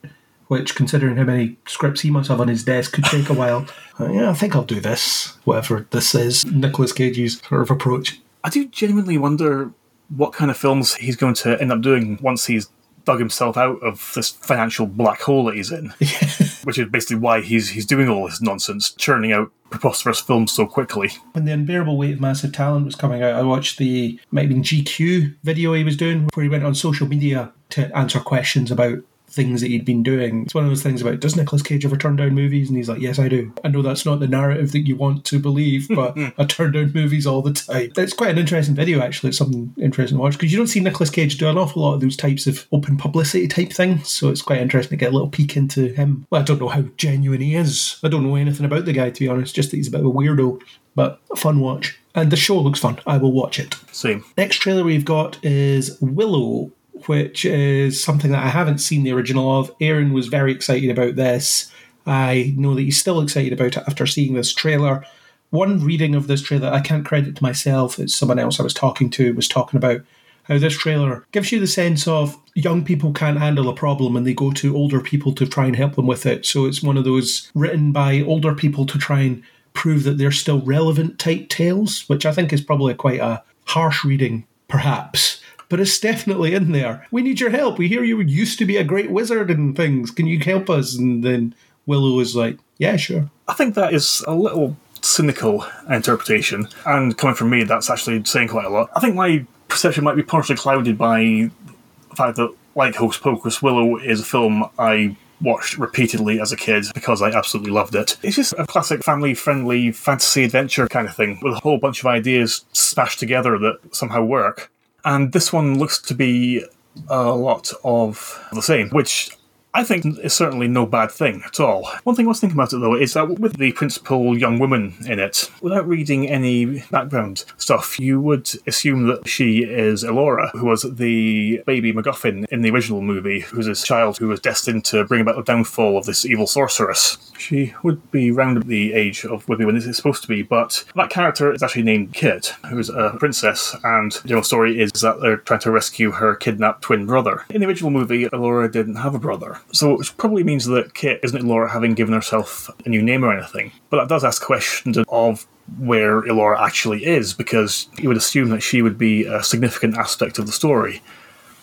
Which, considering how many scripts he must have on his desk, could take a while. Uh, yeah, I think I'll do this, whatever this is. Nicolas Cage's sort of approach. I do genuinely wonder what kind of films he's going to end up doing once he's dug himself out of this financial black hole that he's in. Which is basically why he's he's doing all this nonsense, churning out preposterous films so quickly. When the unbearable weight of massive talent was coming out, I watched the might have been GQ video he was doing, where he went on social media to answer questions about things that he'd been doing. It's one of those things about does Nicolas Cage ever turn down movies? And he's like, Yes, I do. I know that's not the narrative that you want to believe, but I turn down movies all the time. It's quite an interesting video, actually. It's something interesting to watch because you don't see Nicolas Cage do an awful lot of those types of open publicity type things. So it's quite interesting to get a little peek into him. Well, I don't know how genuine he is. I don't know anything about the guy, to be honest, just that he's a bit of a weirdo, but a fun watch. And the show looks fun. I will watch it. Same. Next trailer we've got is Willow, which is something that I haven't seen the original of. Aaron was very excited about this. I know that he's still excited about it after seeing this trailer. One reading of this trailer, I can't credit to myself, it's someone else I was talking to, was talking about how this trailer gives you the sense of young people can't handle a problem and they go to older people to try and help them with it. So it's one of those written by older people to try and prove that they're still relevant type tales, which I think is probably quite a harsh reading, perhaps. But it's definitely in there. We need your help. We hear you used to be a great wizard and things. Can you help us? And then Willow is like, Yeah, sure. I think that is a little cynical interpretation, and coming from me, that's actually saying quite a lot. I think my perception might be partially clouded by the fact that, like Hocus Pocus, Willow is a film I watched repeatedly as a kid because I absolutely loved it. It's just a classic family friendly fantasy adventure kind of thing with a whole bunch of ideas smashed together that somehow work. And this one looks to be a lot of the same, which I think is certainly no bad thing at all. One thing I was thinking about it though is that with the principal young woman in it, without reading any background stuff, you would assume that she is Elora, who was the baby MacGuffin in the original movie, who's this child who was destined to bring about the downfall of this evil sorceress. She would be round the age of maybe when this is supposed to be, but that character is actually named Kit, who's a princess, and the general story is that they're trying to rescue her kidnapped twin brother. In the original movie, Elora didn't have a brother. So which probably means that Kit isn't Elora having given herself a new name or anything. But that does ask questions of where Elora actually is, because you would assume that she would be a significant aspect of the story.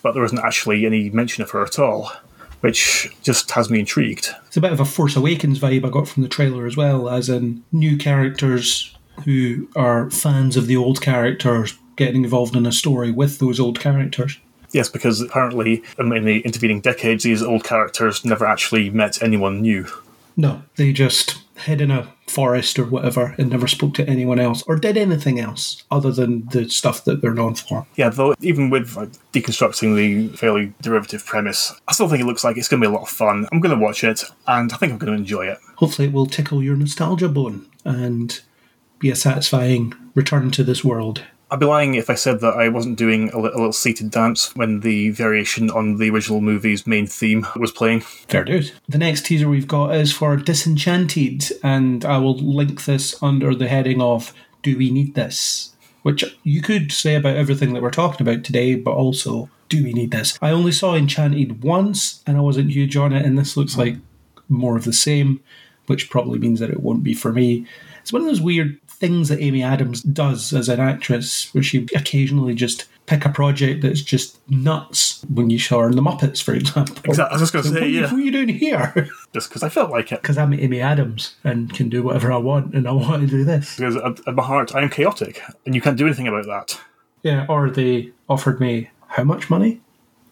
But there isn't actually any mention of her at all, which just has me intrigued. It's a bit of a Force Awakens vibe I got from the trailer as well, as in new characters who are fans of the old characters getting involved in a story with those old characters. Yes, because apparently um, in the intervening decades, these old characters never actually met anyone new. No, they just hid in a forest or whatever and never spoke to anyone else or did anything else other than the stuff that they're known for. Yeah, though even with like, deconstructing the fairly derivative premise, I still think it looks like it's going to be a lot of fun. I'm going to watch it, and I think I'm going to enjoy it. Hopefully, it will tickle your nostalgia bone and be a satisfying return to this world. I'd be lying if I said that I wasn't doing a, li- a little seated dance when the variation on the original movie's main theme was playing. Fair dues. The next teaser we've got is for Disenchanted, and I will link this under the heading of Do We Need This? Which you could say about everything that we're talking about today, but also, do we need this? I only saw Enchanted once, and I wasn't huge on it, and this looks like more of the same, which probably means that it won't be for me. It's one of those weird things that Amy Adams does as an actress, where she occasionally just pick a project that's just nuts. When you saw her in The Muppets, for example. Exactly. I was just going to What say, you- yeah, what are you doing here? just because I felt like it. Because I'm Amy Adams and can do whatever I want, and I want to do this. Because at, my heart, I am chaotic, and you can't do anything about that. Yeah, or they offered me how much money?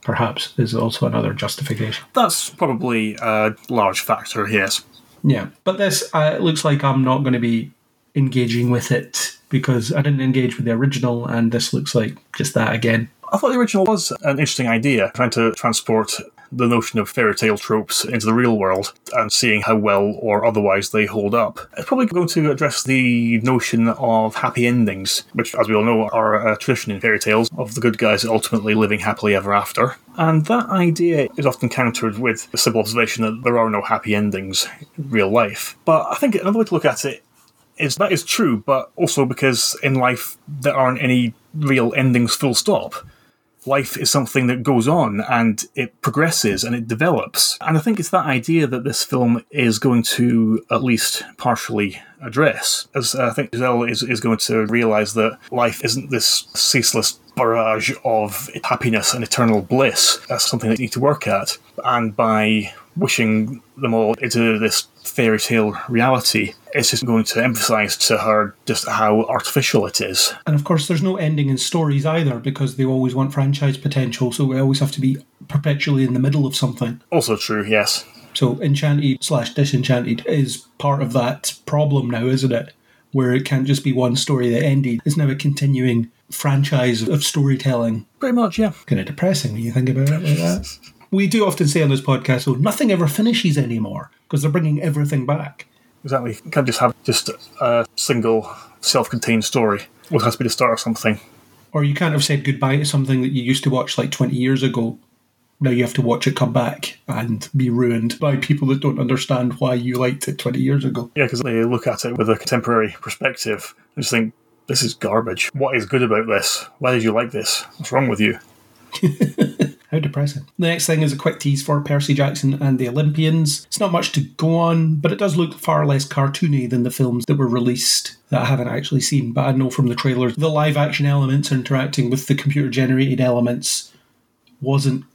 Perhaps is also another justification. That's probably a large factor, yes. Yeah, but this uh, it looks like I'm not going to be engaging with it because I didn't engage with the original, and this looks like just that again. I thought the original was an interesting idea, trying to transport the notion of fairy tale tropes into the real world and seeing how well or otherwise they hold up. It's probably going to address the notion of happy endings, which, as we all know, are a tradition in fairy tales of the good guys ultimately living happily ever after. And that idea is often countered with the simple observation that there are no happy endings in real life. But I think another way to look at it is that is true, but also because in life there aren't any real endings full stop. Life is something that goes on and it progresses and it develops. And I think it's that idea that this film is going to at least partially address. As I think Giselle is, is going to realise that life isn't this ceaseless barrage of happiness and eternal bliss. That's something that you need to work at. And by wishing them all into this fairy tale reality, it's just going to emphasise to her just how artificial it is. And of course, there's no ending in stories either because they always want franchise potential, so we always have to be perpetually in the middle of something. Also true, yes. So Enchanted slash Disenchanted is part of that problem now, isn't it? Where it can't just be one story that ended. It's now a continuing franchise of storytelling. Pretty much, yeah. Kind of depressing when you think about it like that. We do often say on this podcast, oh, nothing ever finishes anymore because they're bringing everything back. Exactly. You can't just have just a single self-contained story. It has to be the start of something. Or you can't have said goodbye to something that you used to watch like 20 years ago. Now you have to watch it come back and be ruined by people that don't understand why you liked it 20 years ago. Yeah, because they look at it with a contemporary perspective and just think, this is garbage. What is good about this? Why did you like this? What's wrong with you? How depressing. The next thing is a quick tease for Percy Jackson and the Olympians. It's not much to go on, but it does look far less cartoony than the films that were released that I haven't actually seen, but I know from the trailers the live action elements interacting with the computer generated elements wasn't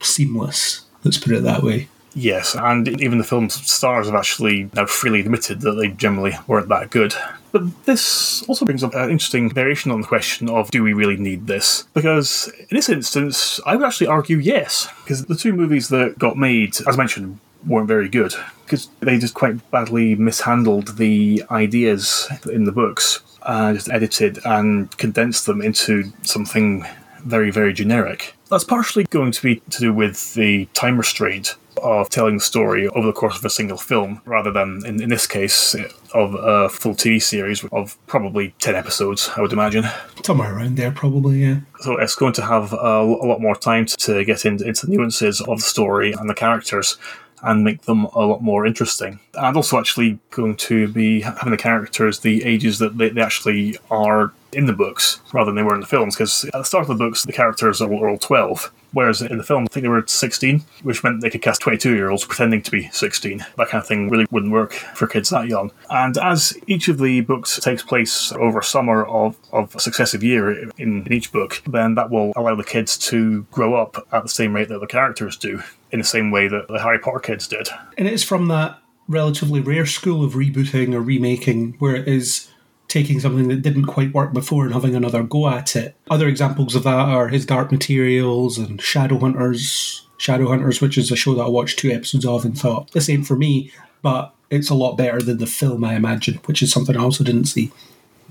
seamless. Let's put it that way. Yes, and even the film's stars have actually now freely admitted that they generally weren't that good. But this also brings up an interesting variation on the question of do we really need this? Because in this instance, I would actually argue yes, because the two movies that got made, as I mentioned, weren't very good because they just quite badly mishandled the ideas in the books and just edited and condensed them into something very, very generic. That's partially going to be to do with the time restraint of telling the story over the course of a single film, rather than, in, in this case, of a full TV series of probably 10 episodes, I would imagine. Somewhere around there, probably, yeah. So it's going to have a, a lot more time to get into, into the nuances of the story and the characters and make them a lot more interesting. And also, actually, going to be having the characters the ages that they, they actually are in the books rather than they were in the films. Because at the start of the books, the characters are all 12, whereas in the film, I think they were 16, which meant they could cast 22 year olds pretending to be 16. That kind of thing really wouldn't work for kids that young. And as each of the books takes place over summer of, of a successive year in, in each book, then that will allow the kids to grow up at the same rate that the characters do, in the same way that the Harry Potter kids did. And it's from that relatively rare school of rebooting or remaking where it is taking something that didn't quite work before and having another go at it. Other examples of that are his Dark Materials and Shadowhunters. Shadowhunters, which is a show that I watched two episodes of and thought, this ain't for me, but it's a lot better than the film, I imagine, which is something I also didn't see.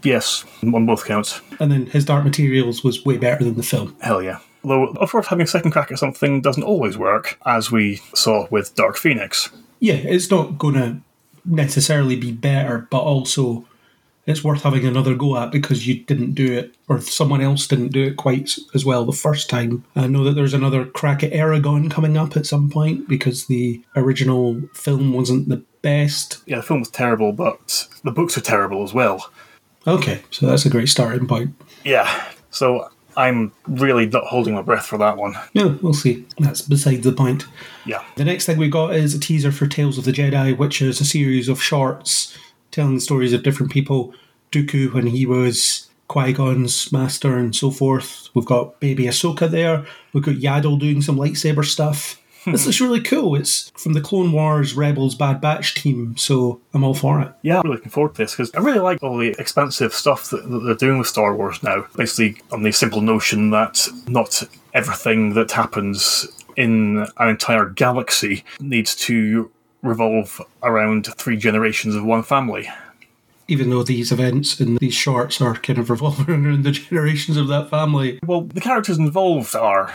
Yes, on both counts. And then his Dark Materials was way better than the film. Hell yeah. Though, of course, having a second crack at something doesn't always work, as we saw with Dark Phoenix. Yeah, it's not going to necessarily be better, but also it's worth having another go at because you didn't do it or someone else didn't do it quite as well the first time. I know that there's another crack at Eragon coming up at some point because the original film wasn't the best. Yeah, the film was terrible, but the books are terrible as well. Okay, so that's a great starting point. Yeah, so I'm really not holding my breath for that one. Yeah, we'll see. That's beside the point. Yeah. The next thing we got is a teaser for Tales of the Jedi, which is a series of shorts telling the stories of different people. Dooku when he was Qui Gon's master and so forth. We've got baby Ahsoka there. We've got Yaddle doing some lightsaber stuff. This is really cool. It's from the Clone Wars Rebels Bad Batch team, so I'm all for it. Yeah, I'm really looking forward to this because I really like all the expansive stuff that, that they're doing with Star Wars now. Basically, on the simple notion that not everything that happens in an entire galaxy needs to revolve around three generations of one family. Even though these events and these shorts are kind of revolving around the generations of that family. Well, the characters involved are,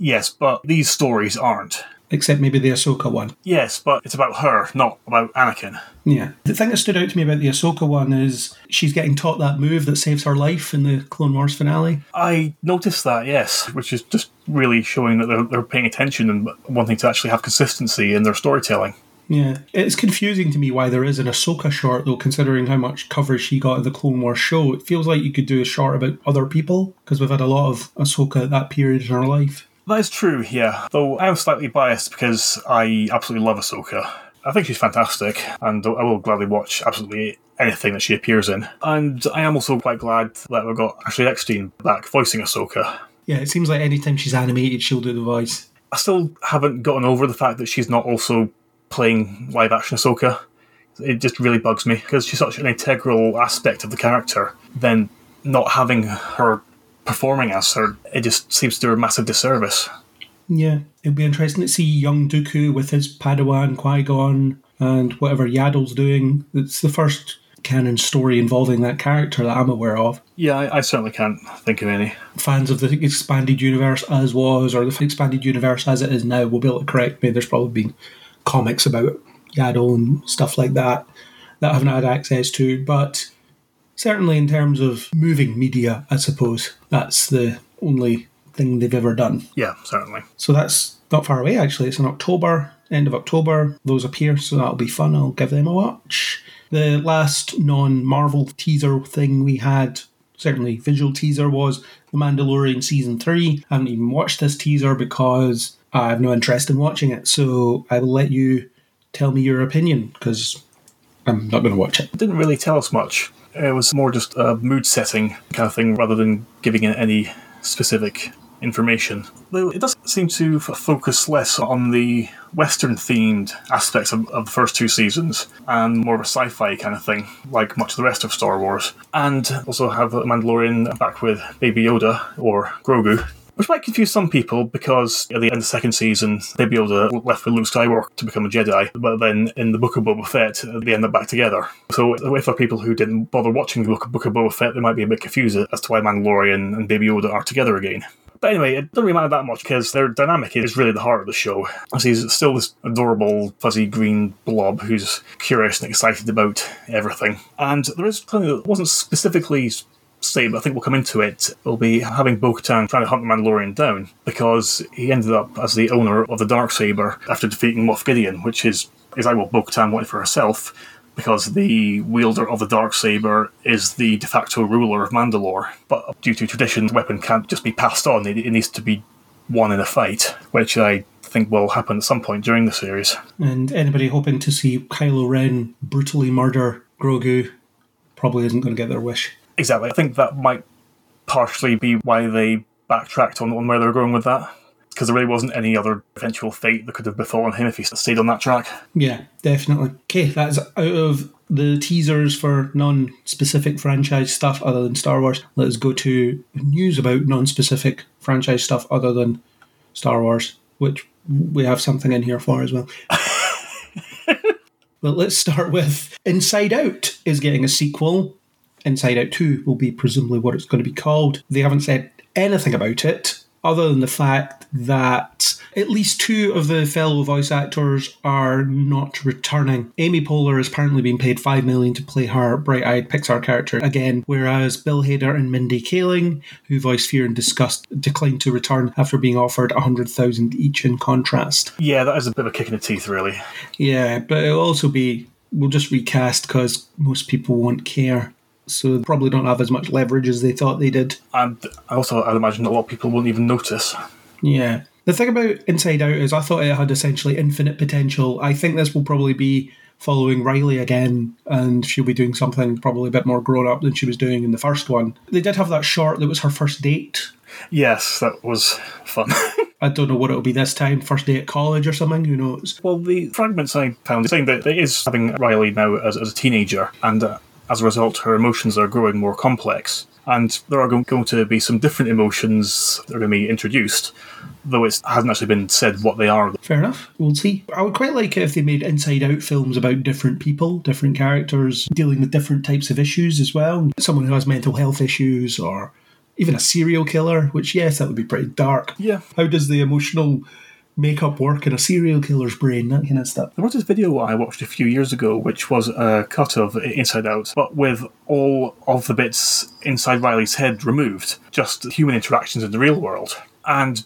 yes, but these stories aren't. Except maybe the Ahsoka one. Yes, but it's about her, not about Anakin. Yeah. The thing that stood out to me about the Ahsoka one is she's getting taught that move that saves her life in the Clone Wars finale. I noticed that, yes, which is just really showing that they're, they're paying attention and wanting to actually have consistency in their storytelling. Yeah, it's confusing to me why there is an Ahsoka short though, considering how much coverage she got in the Clone Wars show. It feels like you could do a short about other people because we've had a lot of Ahsoka at that period in her life. That is true, yeah. Though I am slightly biased because I absolutely love Ahsoka. I think she's fantastic, and I will gladly watch absolutely anything that she appears in. And I am also quite glad that we've got Ashley Eckstein back voicing Ahsoka. Yeah, it seems like anytime she's animated, she'll do the voice. I still haven't gotten over the fact that she's not also playing live action Ahsoka. It just really bugs me because she's such an integral aspect of the character. Then not having her performing as her, it just seems to do a massive disservice. Yeah, it'd be interesting to see young Dooku with his Padawan Qui Gon and whatever Yaddle's doing. It's the first canon story involving that character that I'm aware of. Yeah, I, I certainly can't think of any. Fans of the expanded universe as was, or the expanded universe as it is now, will be able to correct me. There's probably been comics about Yaddle and stuff like that that I haven't had access to, but certainly in terms of moving media, I suppose that's the only thing they've ever done. Yeah, certainly. So that's not far away actually. It's in October, end of October. Those appear, so that'll be fun. I'll give them a watch. The last non Marvel teaser thing we had, certainly visual teaser, was The Mandalorian Season 3. I haven't even watched this teaser because I have no interest in watching it. So I will let you tell me your opinion because I'm not going to watch it. It didn't really tell us much. It was more just a mood setting kind of thing rather than giving it any specific information. Though it does seem to f- focus less on the Western themed aspects of, of the first two seasons and more of a sci fi kind of thing, like much of the rest of Star Wars. And also have Mandalorian back with Baby Yoda or Grogu. Which might confuse some people because at the end of the second season, Baby Yoda left with Luke Skywalker to become a Jedi, but then in the Book of Boba Fett, they end up back together. So, if for people who didn't bother watching the Book of, Book of Boba Fett, they might be a bit confused as to why Mandalorian and Baby Yoda are together again. But anyway, it doesn't really matter that much because their dynamic is really the heart of the show. As he's still this adorable, fuzzy green blob who's curious and excited about everything. And there is something that wasn't specifically but I think we'll come into it, will be having Bo Katan trying to hunt the Mandalorian down because he ended up as the owner of the Dark Saber after defeating Moff Gideon, which is exactly what Bo Katan wanted for herself because the wielder of the Dark Saber is the de facto ruler of Mandalore. But due to tradition, the weapon can't just be passed on, it, it needs to be won in a fight, which I think will happen at some point during the series. And anybody hoping to see Kylo Ren brutally murder Grogu probably isn't going to get their wish. Exactly. I think that might partially be why they backtracked on, on where they were going with that. Because there really wasn't any other eventual fate that could have befallen him if he stayed on that track. Yeah, definitely. Okay, that's out of the teasers for non specific franchise stuff other than Star Wars. Let us go to news about non specific franchise stuff other than Star Wars, which we have something in here for as well. well, let's start with Inside Out is getting a sequel. Inside Out 2 will be presumably what it's going to be called. They haven't said anything about it other than the fact that at least two of the fellow voice actors are not returning. Amy Poehler has apparently been paid five million to play her bright-eyed Pixar character again, whereas Bill Hader and Mindy Kaling, who voiced Fear and Disgust, declined to return after being offered a hundred thousand each in contrast. Yeah, that is a bit of a kick in the teeth, really. Yeah, but it'll also be we'll just recast because most people won't care so they probably don't have as much leverage as they thought they did. And I also, I'd imagine a lot of people won't even notice. Yeah. The thing about Inside Out is I thought it had essentially infinite potential. I think this will probably be following Riley again, and she'll be doing something probably a bit more grown up than she was doing in the first one. They did have that short that was her first date. Yes, that was fun. I don't know what it'll be this time, first day at college or something, who knows? well, the fragments I found saying that it is having Riley now as, as a teenager, and uh, as a result, her emotions are growing more complex. And there are going to be some different emotions that are going to be introduced, though it hasn't actually been said what they are. Fair enough. We'll see. I would quite like it if they made inside out films about different people, different characters, dealing with different types of issues as well. Someone who has mental health issues or even a serial killer, which, yes, that would be pretty dark. Yeah. How does the emotional makeup work in a serial killer's brain? That kind of stuff. There was this video I watched a few years ago, which was a cut of Inside Out, but with all of the bits inside Riley's head removed, just human interactions in the real world. And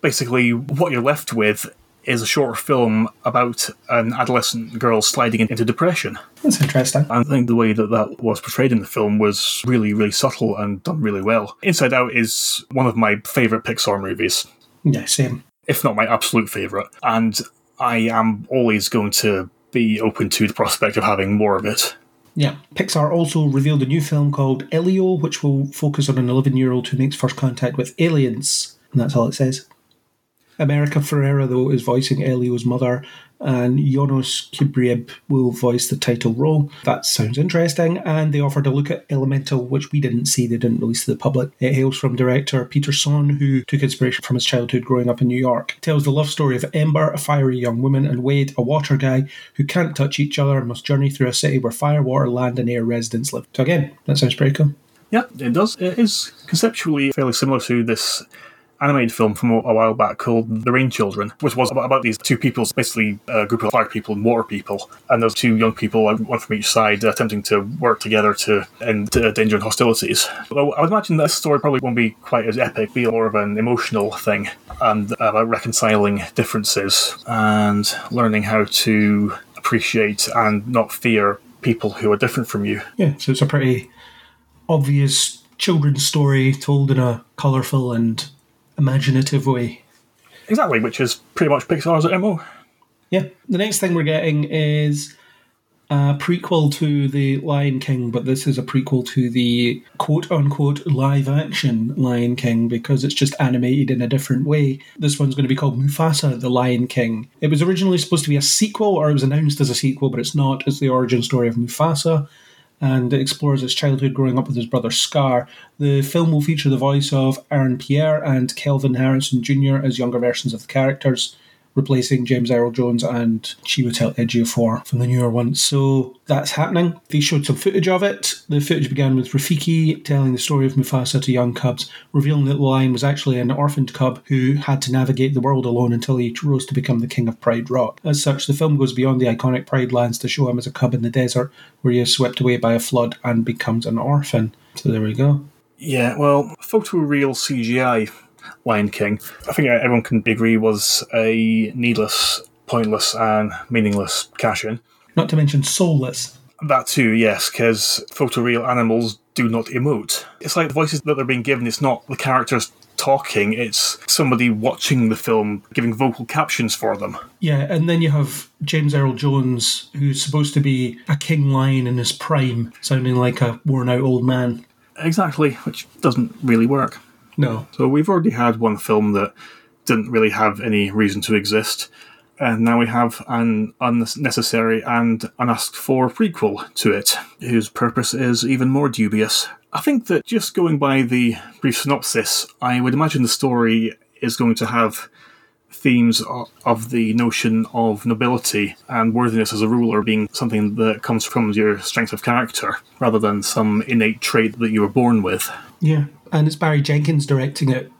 basically, what you're left with is a short film about an adolescent girl sliding into depression. That's interesting. I think the way that that was portrayed in the film was really, really subtle and done really well. Inside Out is one of my favourite Pixar movies, Yeah, same. If not my absolute favourite. And I am always going to be open to the prospect of having more of it. Yeah. Pixar also revealed a new film called Elio, which will focus on an 11 year old who makes first contact with aliens. And that's all it says. America Ferrera, though, is voicing Elio's mother, and Yonas Kibreab will voice the title role. That sounds interesting, and they offered a look at Elemental, which we didn't see, they didn't release to the public. It hails from director Peter Sohn, who took inspiration from his childhood growing up in New York. It tells the love story of Ember, a fiery young woman, and Wade, a water guy, who can't touch each other and must journey through a city where fire, water, land, and air residents live. So, again, that sounds pretty cool. Yeah, it does. It is conceptually fairly similar to this animated film from a while back called The Rain Children, which was about, these two people, basically a group of fire people and water people, and those two young people, one from each side, attempting to work together to end danger and hostilities. Although I would imagine this story probably won't be quite as epic, be more of an emotional thing, and about reconciling differences and learning how to appreciate and not fear people who are different from you. Yeah, so it's a pretty obvious children's story told in a colourful and imaginative way. Exactly, which is pretty much Pixar's MO. Yeah. The next thing we're getting is a prequel to The Lion King, but this is a prequel to the quote unquote live action Lion King because it's just animated in a different way. This one's going to be called Mufasa, The Lion King. It was originally supposed to be a sequel, or it was announced as a sequel, but it's not. It's the origin story of Mufasa and it explores his childhood growing up with his brother Scar. The film will feature the voice of Aaron Pierre and Kelvin Harrison Jr. as younger versions of the characters replacing James Earl Jones and Chiwetel Ejiofor from the newer one. So that's happening. They showed some footage of it. The footage began with Rafiki telling the story of Mufasa to young cubs, revealing that the lion was actually an orphaned cub who had to navigate the world alone until he rose to become the king of Pride Rock. As such, the film goes beyond the iconic Pride lands to show him as a cub in the desert, where he is swept away by a flood and becomes an orphan. So there we go. Yeah, well, photoreal CGI Lion King, I think everyone can agree was a needless, pointless, and meaningless cash in. Not to mention soulless. That too, yes, because photoreal animals do not emote. It's like the voices that they're being given, it's not the characters talking, it's somebody watching the film giving vocal captions for them. Yeah, and then you have James Earl Jones, who's supposed to be a king lion in his prime, sounding like a worn out old man. Exactly, which doesn't really work. No. So we've already had one film that didn't really have any reason to exist, and now we have an unnecessary and unasked for prequel to it, whose purpose is even more dubious. I think that just going by the brief synopsis, I would imagine the story is going to have themes of the notion of nobility and worthiness as a ruler being something that comes from your strength of character rather than some innate trait that you were born with. Yeah, and it's Barry Jenkins directing it,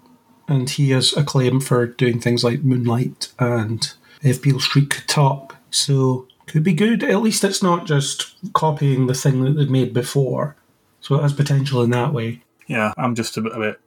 and he has acclaim for doing things like Moonlight and If Beale Street Could Talk. So could be good. At least it's not just copying the thing that they've made before. So it has potential in that way. Yeah, I'm just a bit, a bit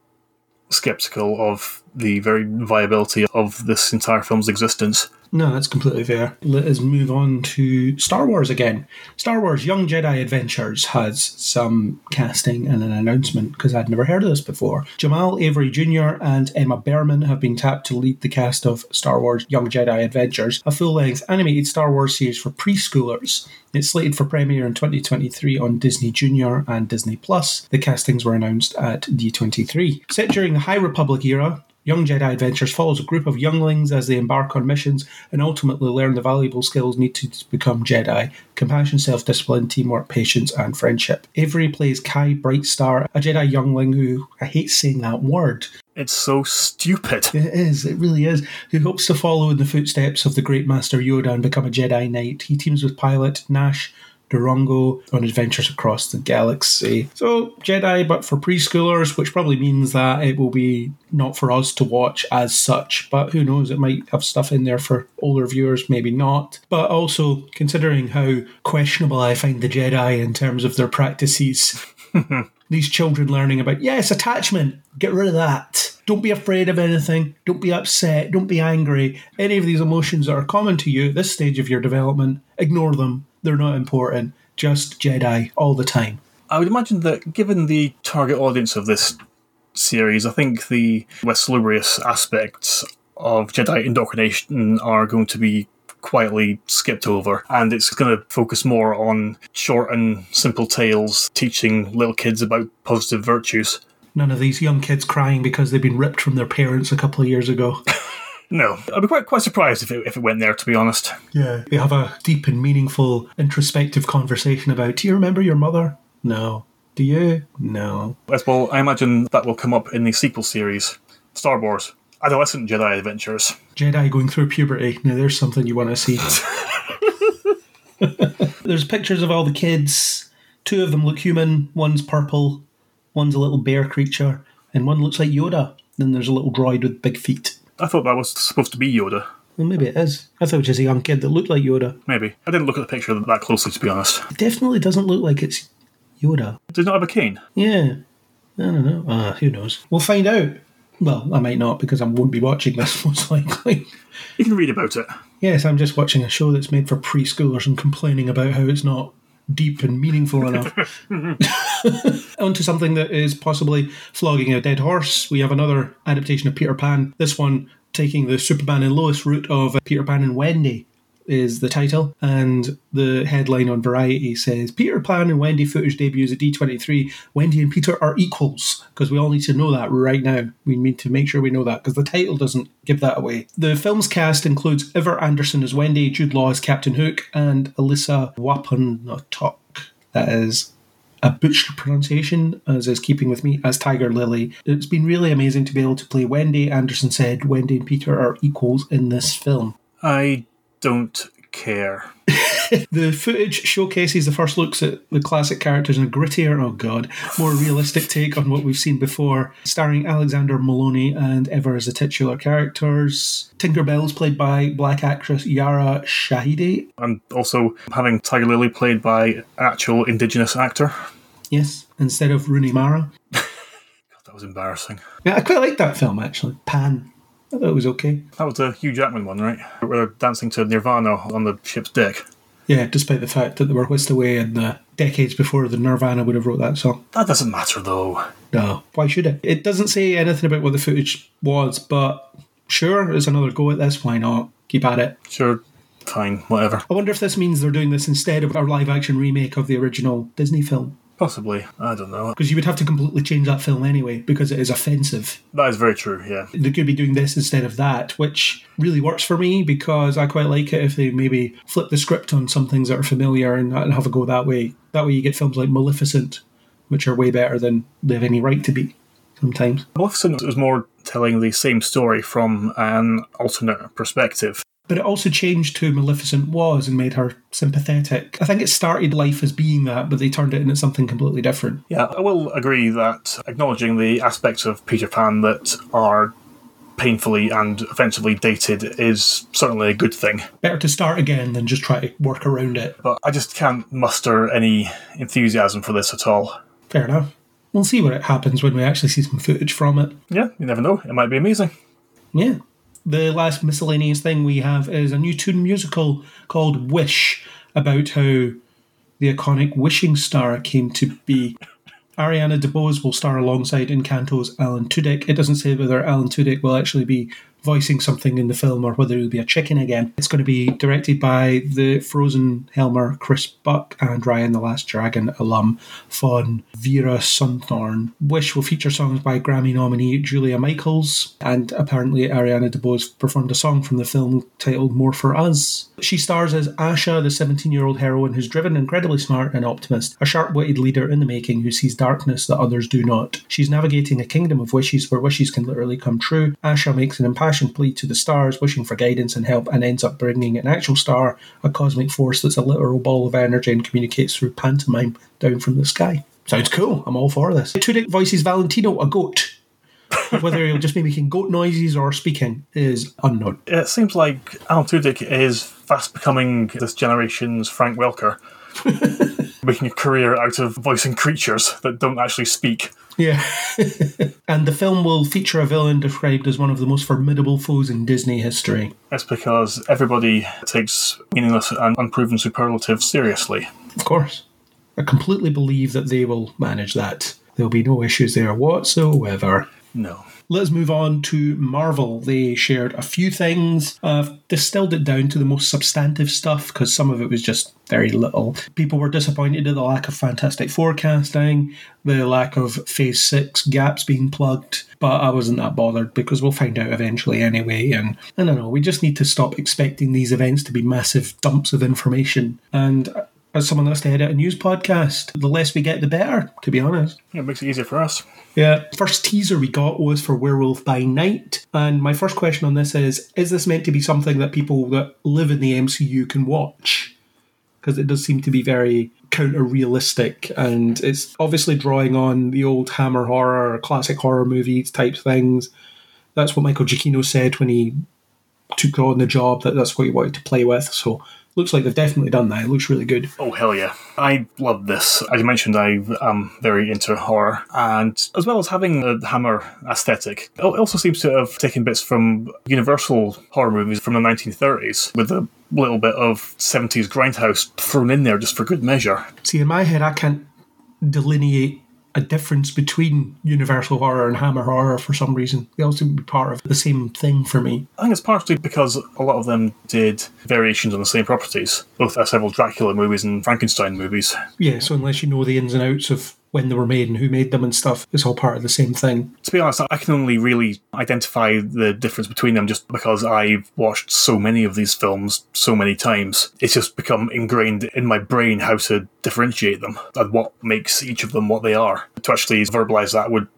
skeptical of the very viability of this entire film's existence. No, that's completely fair. Let us move on to Star Wars again. Star Wars Young Jedi Adventures has some casting and an announcement because I'd never heard of this before. Jamal Avery Jr. and Emma Berman have been tapped to lead the cast of Star Wars Young Jedi Adventures, a full length animated Star Wars series for preschoolers. It's slated for premiere in 2023 on Disney Junior and Disney Plus. The castings were announced at D23. Set during the High Republic era, Young Jedi Adventures follows a group of younglings as they embark on missions and ultimately learn the valuable skills needed to become Jedi compassion, self discipline, teamwork, patience, and friendship. Avery plays Kai Brightstar, a Jedi youngling who, I hate saying that word, It's so stupid. it is, it really is. Who hopes to follow in the footsteps of the great Master Yoda and become a Jedi Knight. He teams with pilot Nash Durango on adventures across the galaxy. So, Jedi, but for preschoolers, which probably means that it will be not for us to watch as such, but who knows, it might have stuff in there for older viewers, maybe not. But also, considering how questionable I find the Jedi in terms of their practices. These children learning about, yes, attachment, get rid of that. Don't be afraid of anything. Don't be upset. Don't be angry. Any of these emotions that are common to you at this stage of your development, ignore them. They're not important. Just Jedi all the time. I would imagine that given the target audience of this series, I think the less salubrious aspects of Jedi indoctrination are going to be quietly skipped over, and it's going to focus more on short and simple tales teaching little kids about positive virtues. None of these young kids crying because they've been ripped from their parents a couple of years ago. No, I'd be quite quite surprised if it, if it went there, to be honest. Yeah. They have a deep and meaningful, introspective conversation about, do you remember your mother? No. Do you? No. As well, I imagine that will come up in the sequel series, Star Wars. Adolescent Jedi Adventures. Jedi going through puberty. Now, there's something you want to see. there's pictures of all the kids. Two of them look human. One's purple. One's a little bear creature. And one looks like Yoda. Then there's a little droid with big feet. I thought that was supposed to be Yoda. Well, maybe it is. I thought it was just a young kid that looked like Yoda. Maybe. I didn't look at the picture that closely, to be honest. It definitely doesn't look like it's Yoda. Does it not have a cane? Yeah. I don't know. Ah, who knows? We'll find out. Well, I might not because I won't be watching this most likely. You can read about it. Yes, I'm just watching a show that's made for preschoolers and complaining about how it's not deep and meaningful enough. On to something that is possibly flogging a dead horse. We have another adaptation of Peter Pan. This one taking the Superman and Lois route of Peter Pan and Wendy. is the title, and the headline on Variety says Peter Pan and Wendy footage debuts at D23. Wendy and Peter are equals because we all need to know that right now. We need to make sure we know that because the title doesn't give that away. The film's cast includes Ever Anderson as Wendy, Jude Law as Captain Hook, and Alyssa Waponotok. That is a butchered pronunciation, as is keeping with me, as Tiger Lily. It's been really amazing to be able to play Wendy. Anderson said Wendy and Peter are equals in this film. I don't care. The footage showcases the first looks at the classic characters in a grittier, oh god, more realistic take on what we've seen before, starring Alexander Molony and Ever as the titular characters. Tinkerbell's played by black actress Yara Shahidi. And also having Tiger Lily played by actual Indigenous actor. Yes, instead of Rooney Mara. God, that was embarrassing. Yeah, I quite like that film actually. Pan. I thought it was okay. That was the Hugh Jackman one, right? Where they're dancing to Nirvana on the ship's deck. Yeah, despite the fact that they were whisked away in the decades before the Nirvana would have wrote that song. That doesn't matter though. No, why should it? It doesn't say anything about what the footage was, but sure, it's another go at this. Why not? Keep at it. Sure, fine, whatever. I wonder if this means they're doing this instead of a live action remake of the original Disney film. Possibly. I don't know. Because you would have to completely change that film anyway, because it is offensive. That is very true, yeah. They could be doing this instead of that, which really works for me because I quite like it if they maybe flip the script on some things that are familiar and, and have a go that way. That way you get films like Maleficent, which are way better than they have any right to be sometimes. Maleficent was more telling the same story from an alternate perspective. But it also changed who Maleficent was and made her sympathetic. I think it started life as being that, but they turned it into something completely different. Yeah, I will agree that acknowledging the aspects of Peter Pan that are painfully and offensively dated is certainly a good thing. Better to start again than just try to work around it. But I just can't muster any enthusiasm for this at all. Fair enough. We'll see what happens when we actually see some footage from it. Yeah, you never know. It might be amazing. Yeah. The last miscellaneous thing we have is a new tune musical called Wish about how the iconic wishing star came to be. Ariana DeBose will star alongside Encanto's Alan Tudyk. It doesn't say whether Alan Tudyk will actually be voicing something in the film or whether it'll be a chicken again. It's going to be directed by the Frozen Helmer Chris Buck and Raya and the Last Dragon alum Fawn Veerasunthorn. Wish will feature songs by Grammy nominee Julia Michaels, and apparently Ariana DeBose performed a song from the film titled More for Us. She stars as Asha, the 17 year old heroine who's driven, incredibly smart, and optimist, a sharp witted leader in the making who sees darkness that others do not. She's navigating a kingdom of wishes where wishes can literally come true. Asha makes an impassioned plea to the stars, wishing for guidance and help, and ends up bringing an actual star, a cosmic force that's a literal ball of energy and communicates through pantomime down from the sky. Sounds cool. I'm all for this. Tudyk voices Valentino, a goat. Whether he'll just be making goat noises or speaking is unknown. It seems like Alan Tudyk is fast becoming this generation's Frank Welker, making a career out of voicing creatures that don't actually speak. Yeah. and the film will feature a villain described as one of the most formidable foes in Disney history. That's because everybody takes meaningless and unproven superlatives seriously. Of course. I completely believe that they will manage that. There'll be no issues there whatsoever. No. Let's move on to Marvel. They shared a few things. Uh, I've distilled it down to the most substantive stuff because some of it was just very little. People were disappointed at the lack of Fantastic Four casting, the lack of Phase 6 gaps being plugged, but I wasn't that bothered because we'll find out eventually anyway. And I don't know, we just need to stop expecting these events to be massive dumps of information. And as someone that's to edit a news podcast, the less we get, the better, to be honest. Yeah, it makes it easier for us. Yeah. First teaser we got was for Werewolf by Night. And my first question on this is Is this meant to be something that people that live in the MCU can watch? Because it does seem to be very counter realistic and it's obviously drawing on the old Hammer horror classic horror movies type things. That's what Michael Giacchino said when he took on the job, that that's what he wanted to play with. So looks like they've definitely done that. It looks really good. Oh, hell yeah. I love this. As you mentioned, I am very into horror, and as well as having a Hammer aesthetic, it also seems to have taken bits from Universal horror movies from the 1930s with a little bit of 70s grindhouse thrown in there just for good measure. See, in my head, I can't delineate a difference between Universal Horror and Hammer Horror for some reason. They all seem to be part of the same thing for me. I think it's partially because a lot of them did variations on the same properties, both uh, several Dracula movies and Frankenstein movies. Yeah, so unless you know the ins and outs of when they were made and who made them and stuff, is all part of the same thing. To be honest, I can only really identify the difference between them just because I've watched so many of these films so many times. It's just become ingrained in my brain how to differentiate them and what makes each of them what they are. To actually verbalize that would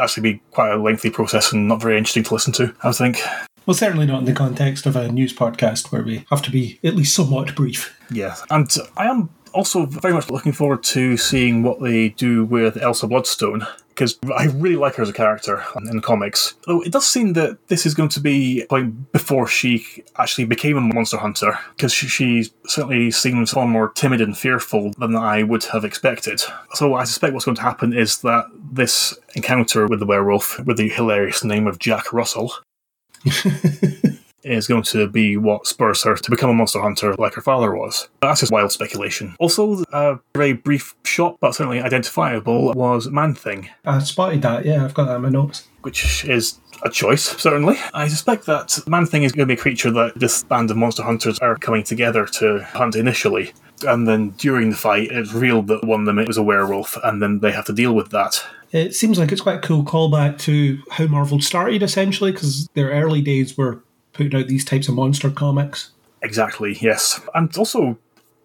actually be quite a lengthy process and not very interesting to listen to, I think. Well, certainly not in the context of a news podcast where we have to be at least somewhat brief. Yeah, and I am also very much looking forward to seeing what they do with Elsa Bloodstone because I really like her as a character in the comics. Though it does seem that this is going to be like before she actually became a monster hunter, because she, she, certainly seems far more timid and fearful than I would have expected. So I suspect what's going to happen is that this encounter with the werewolf, with the hilarious name of Jack Russell, is going to be what spurs her to become a monster hunter like her father was. That's just wild speculation. Also, a very brief shot, but certainly identifiable, was Man Thing. I spotted that, yeah, I've got that in my notes. Which is a choice, certainly. I suspect that Man Thing is going to be a creature that this band of monster hunters are coming together to hunt initially. And then during the fight, it's revealed that one of them was a werewolf, and then they have to deal with that. It seems like it's quite a cool callback to how Marvel started, essentially, because their early days were putting out these types of monster comics. Exactly, yes. And also,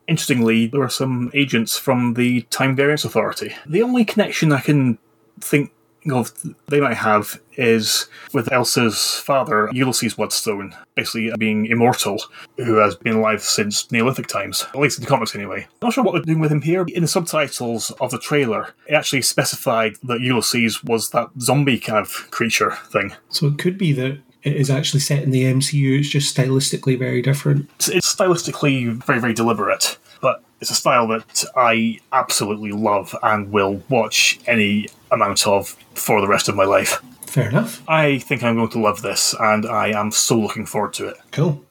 interestingly, there are some agents from the Time Variance Authority. The only connection I can think of they might have is with Elsa's father, Ulysses Bloodstone, basically being immortal, who has been alive since Neolithic times, at least in the comics anyway. Not sure what they're doing with him here. In the subtitles of the trailer, it actually specified that Ulysses was that zombie kind of creature thing. So it could be that it is actually set in the MCU. It's just stylistically very different. It's, it's stylistically very, very deliberate, but it's a style that I absolutely love and will watch any amount of for the rest of my life. Fair enough. I think I'm going to love this, and I am so looking forward to it. Cool.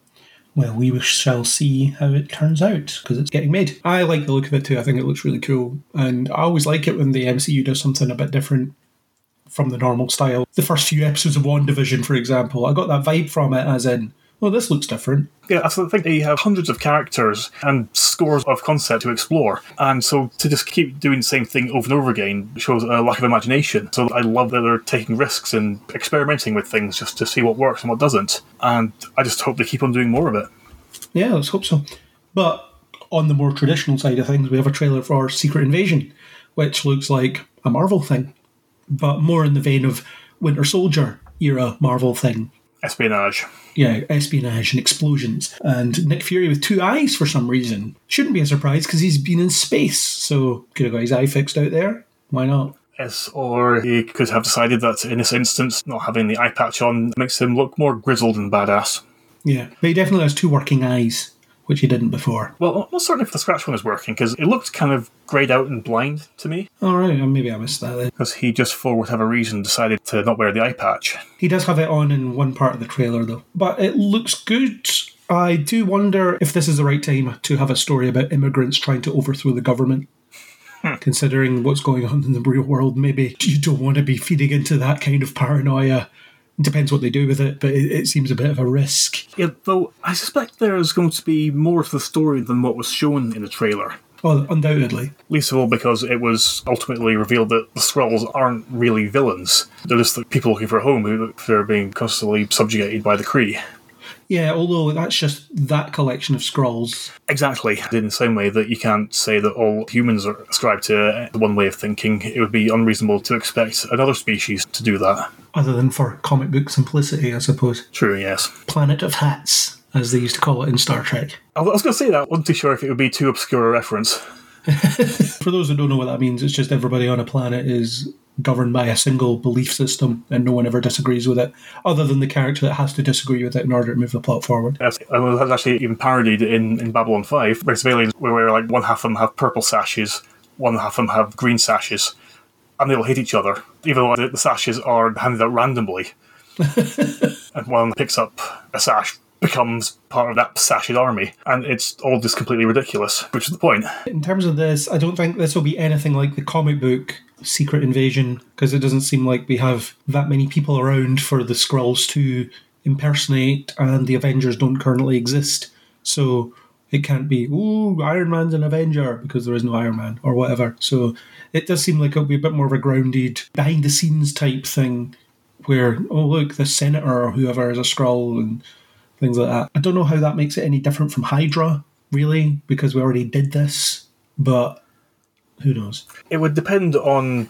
Well, we shall see how it turns out because it's getting made. I like the look of it too. I think it looks really cool, and I always like it when the MCU does something a bit different from the normal style. The first few episodes of WandaVision, for example, I got that vibe from it as in, well, this looks different. Yeah, I think they have hundreds of characters and scores of concept to explore. And so to just keep doing the same thing over and over again shows a lack of imagination. So I love that they're taking risks and experimenting with things just to see what works and what doesn't. And I just hope they keep on doing more of it. Yeah, let's hope so. But on the more traditional side of things, we have a trailer for Secret Invasion, which looks like a Marvel thing but more in the vein of Winter Soldier era Marvel thing. Espionage. Yeah, espionage and explosions. And Nick Fury with two eyes for some reason. Shouldn't be a surprise because he's been in space, so could have got his eye fixed out there. Why not? Yes, or he could have decided that in this instance, not having the eye patch on makes him look more grizzled and badass. Yeah, but he definitely has two working eyes which he didn't before. Well, I'm not certain if the scratch one is working because it looked kind of greyed out and blind to me. All right, maybe I missed that then. Because he just, for whatever reason, decided to not wear the eye patch. He does have it on in one part of the trailer, though. But it looks good. I do wonder if this is the right time to have a story about immigrants trying to overthrow the government. Hmm. Considering what's going on in the real world, maybe you don't want to be feeding into that kind of paranoia it depends what they do with it, but it, it, seems a bit of a risk. Yeah, though I suspect there's going to be more to the story than what was shown in the trailer. Well, undoubtedly. Least of all because it was ultimately revealed that the Skrulls aren't really villains. They're just the people looking for a home who are being constantly subjugated by the Kree. Yeah, although that's just that collection of Skrulls. Exactly. In the same way that you can't say that all humans are ascribed to uh, one way of thinking, it would be unreasonable to expect another species to do that. Other than for comic book simplicity, I suppose. True, yes. Planet of Hats, as they used to call it in Star Trek. I was going to say that. I wasn't too sure if it would be too obscure a reference. for those who don't know what that means, it's just everybody on a planet is governed by a single belief system and no one ever disagrees with it, other than the character that has to disagree with it in order to move the plot forward. Yes, and was actually even parodied in, in Babylon 5, where civilians, where, where like one half of them have purple sashes, one half of them have green sashes, and they'll hate each other, even though the, the sashes are handed out randomly. and one picks up a sash becomes part of that sash's army, and it's all just completely ridiculous, which is the point. In terms of this, I don't think this will be anything like the comic book Secret Invasion because it doesn't seem like we have that many people around for the Skrulls to impersonate, and the Avengers don't currently exist. So it can't be, ooh, Iron Man's an Avenger because there is no Iron Man or whatever. So it does seem like it'll be a bit more of a grounded, behind the scenes type thing where, oh, look, the senator or whoever is a Skrull and things like that. I don't know how that makes it any different from Hydra, really, because we already did this, but who knows? It would depend on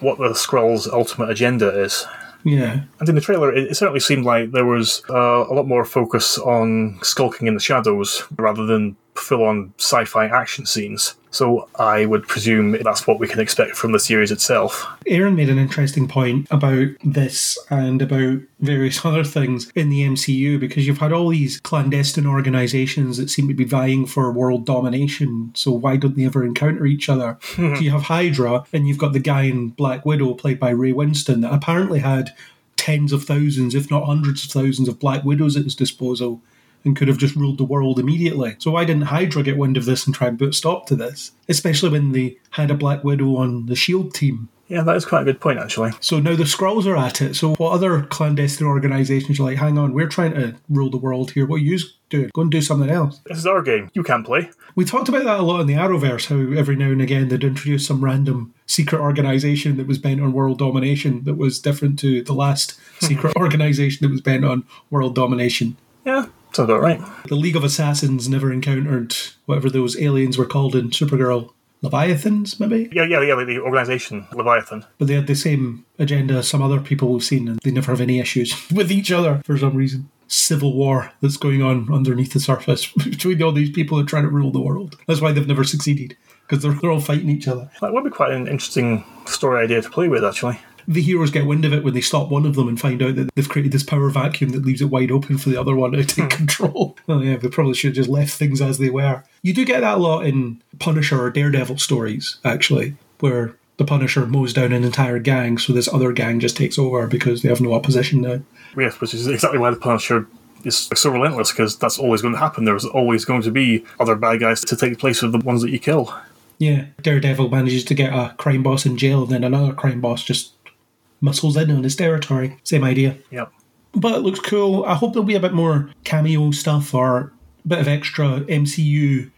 what the Skrull's ultimate agenda is. Yeah. And in the trailer, it, it certainly seemed like there was uh, a lot more focus on skulking in the shadows rather than full on sci fi action scenes. So I would presume that's what we can expect from the series itself. Aaron made an interesting point about this and about various other things in the MCU because you've had all these clandestine organizations that seem to be vying for world domination. So why don't they ever encounter each other? you have Hydra and you've got the guy in Black Widow played by Ray Winstone that apparently had tens of thousands, if not hundreds of thousands, of Black Widows at his disposal and could have just ruled the world immediately. So why didn't Hydra get wind of this and try and put a stop to this? Especially when they had a Black Widow on the Shield team. Yeah, that is quite a good point, actually. So now the Skrulls are at it. So what other clandestine organisations are like, hang on, we're trying to rule the world here. What are you doing? Go and do something else. This is our game. You can play. We talked about that a lot in the Arrowverse, how every now and again they'd introduce some random secret organisation that was bent on world domination that was different to the last secret organisation that was bent on world domination. Yeah, sounds about right. The League of Assassins never encountered whatever those aliens were called in Supergirl. Leviathans, maybe? Yeah, yeah, yeah, the organisation, Leviathan. But they had the same agenda as some other people we've seen, and they never have any issues with each other for some reason. Civil war that's going on underneath the surface between all these people who are trying to rule the world. That's why they've never succeeded, because they're, they're all fighting each other. That would be quite an interesting story idea to play with, actually. The heroes get wind of it when they stop one of them and find out that they've created this power vacuum that leaves it wide open for the other one to take hmm. control. Oh yeah, they probably should have just left things as they were. You do get that a lot in Punisher or Daredevil stories, actually, where the Punisher mows down an entire gang, so this other gang just takes over because they have no opposition now. Yes, which is exactly why the Punisher is so relentless, because that's always going to happen. There's always going to be other bad guys to take the place of the ones that you kill. Yeah, Daredevil manages to get a crime boss in jail, and then another crime boss just muscles in on his territory. Same idea. Yep. But it looks cool. I hope there'll be a bit more cameo stuff or a bit of extra MCU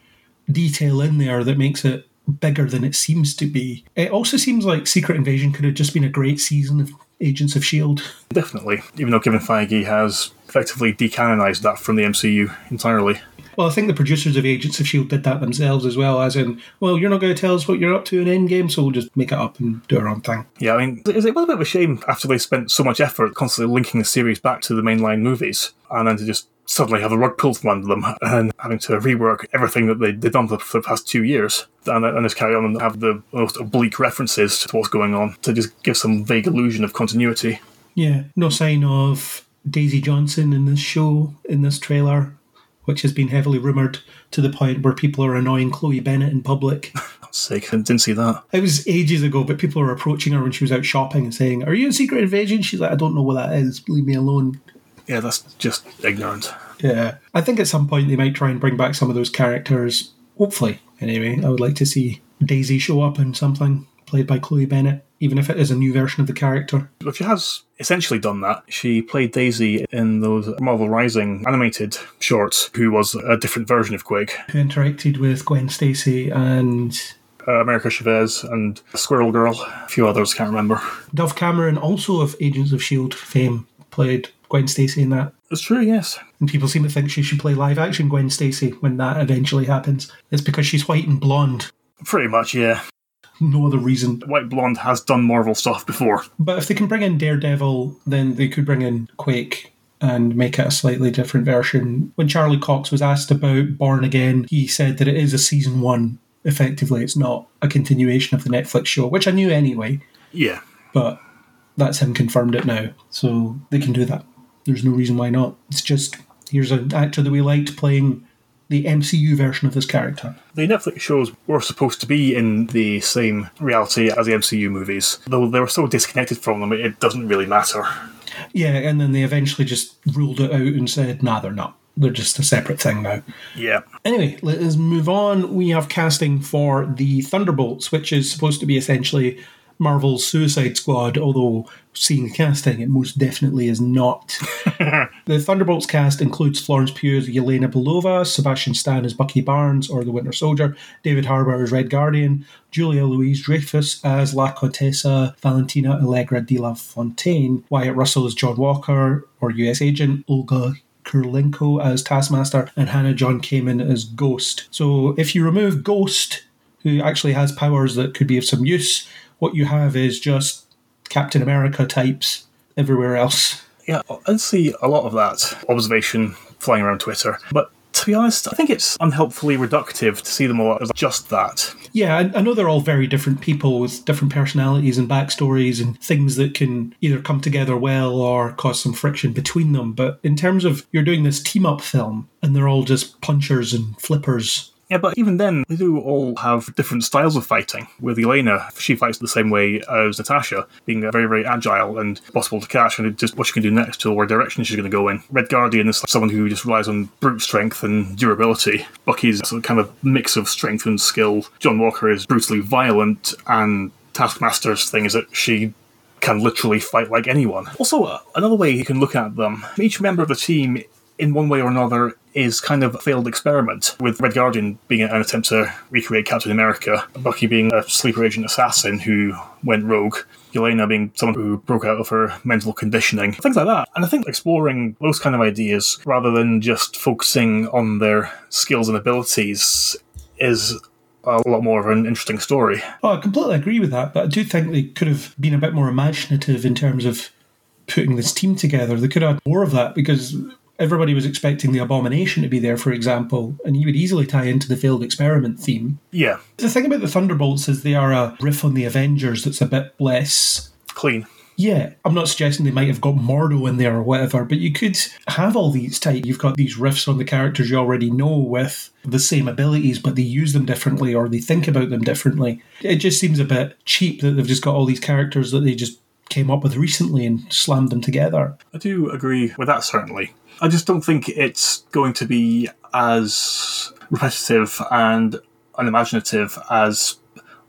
detail in there that makes it bigger than it seems to be. It also seems like Secret Invasion could have just been a great season of Agents of S.H.I.E.L.D. Definitely. Even though Kevin Feige has effectively decanonized that from the MCU entirely. Well, I think the producers of Agents of S.H.I.E.L.D. did that themselves as well, as in, well, you're not going to tell us what you're up to in Endgame, so we'll just make it up and do our own thing. Yeah, I mean, it was a bit of a shame after they spent so much effort constantly linking the series back to the mainline movies, and then to just suddenly have the rug pulled from under them and having to rework everything that they, they've done for, for the past two years. And, and just carry on and have the most oblique references to what's going on to just give some vague illusion of continuity. Yeah, no sign of Daisy Johnson in this show, in this trailer, which has been heavily rumoured to the point where people are annoying Chloe Bennet in public. Sake, I didn't see that. It was ages ago, but people were approaching her when she was out shopping and saying, Are you in Secret Invasion? She's like, I don't know what that is. Leave me alone. Yeah, that's just ignorant. Yeah. I think at some point they might try and bring back some of those characters. Hopefully, anyway. I would like to see Daisy show up in something played by Chloe Bennet, even if it is a new version of the character. But she has essentially done that. She played Daisy in those Marvel Rising animated shorts, who was a different version of Quake. Who interacted with Gwen Stacy and Uh, America Chavez and Squirrel Girl, a few others, can't remember. Dove Cameron, also of Agents of S.H.I.E.L.D. fame, played Gwen Stacy in that. It's true, yes. And people seem to think she should play live action Gwen Stacy when that eventually happens. It's because she's white and blonde. Pretty much, yeah. No other reason. White Blonde has done Marvel stuff before. But if they can bring in Daredevil, then they could bring in Quake and make it a slightly different version. When Charlie Cox was asked about Born Again, he said that it is a season one. Effectively, it's not a continuation of the Netflix show, which I knew anyway, Yeah. but that's him confirmed it now. So they can do that. There's no reason why not. It's just here's an actor that we liked playing the MCU version of this character. The Netflix shows were supposed to be in the same reality as the MCU movies, though they were so disconnected from them, it doesn't really matter. Yeah, and then they eventually just ruled it out and said, nah, they're not. They're just a separate thing now. Yeah. Anyway, let us move on. We have casting for the Thunderbolts, which is supposed to be essentially Marvel's Suicide Squad, although seeing the casting, it most definitely is not. the Thunderbolts cast includes Florence Pugh as Yelena Belova, Sebastian Stan as Bucky Barnes or the Winter Soldier, David Harbour as Red Guardian, Julia Louis-Dreyfus as La Contessa Valentina Allegra de la Fontaine, Wyatt Russell as John Walker or US Agent, Olga Kurylenko as Taskmaster, and Hannah John-Kamen as Ghost. So if you remove Ghost, who actually has powers that could be of some use, what you have is just Captain America types everywhere else. Yeah, I see a lot of that observation flying around Twitter, but to be honest, I think it's unhelpfully reductive to see them all as just that. Yeah, I, I know they're all very different people with different personalities and backstories and things that can either come together well or cause some friction between them. But in terms of you're doing this team up film and they're all just punchers and flippers yeah, but even then, they do all have different styles of fighting. With Yelena, she fights the same way as Natasha, being very, very agile and possible to catch, and just what she can do next to where direction she's going to go in. Red Guardian is someone who just relies on brute strength and durability. Bucky's a kind of mix of strength and skill. John Walker is brutally violent, and Taskmaster's thing is that she can literally fight like anyone. Also, uh, another way you can look at them, each member of the team in one way or another is kind of a failed experiment, with Red Guardian being an attempt to recreate Captain America, Bucky being a sleeper agent assassin who went rogue, Yelena being someone who broke out of her mental conditioning, things like that. And I think exploring those kind of ideas rather than just focusing on their skills and abilities is a lot more of an interesting story. Oh, I completely agree with that, but I do think they could have been a bit more imaginative in terms of putting this team together. They could have had more of that because everybody was expecting the abomination to be there, for example, and you would easily tie into the failed experiment theme. Yeah. The thing about the Thunderbolts is they are a riff on the Avengers that's a bit less clean. Yeah, I'm not suggesting they might have got Mordo in there or whatever, but you could have all these type. You've got these riffs on the characters you already know with the same abilities, but they use them differently or they think about them differently. It just seems a bit cheap that they've just got all these characters that they just came up with recently and slammed them together. I do agree with that, certainly. I just don't think it's going to be as repetitive and unimaginative as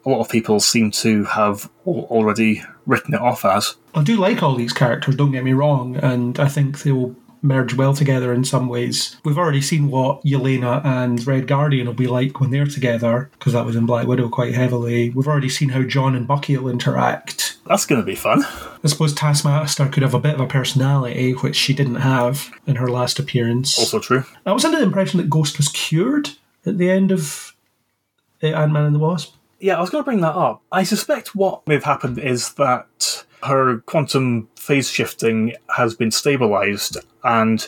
a lot of people seem to have already written it off as. I do like all these characters, don't get me wrong, and I think they will merge well together in some ways. We've already seen what Yelena and Red Guardian will be like when they're together, because that was in Black Widow quite heavily. We've already seen how John and Bucky will interact. That's going to be fun. I suppose Taskmaster could have a bit of a personality, which she didn't have in her last appearance. Also true. I was under the impression that Ghost was cured at the end of uh, Ant Man and the Wasp. Yeah, I was going to bring that up. I suspect what may have happened is that her quantum phase shifting has been stabilized and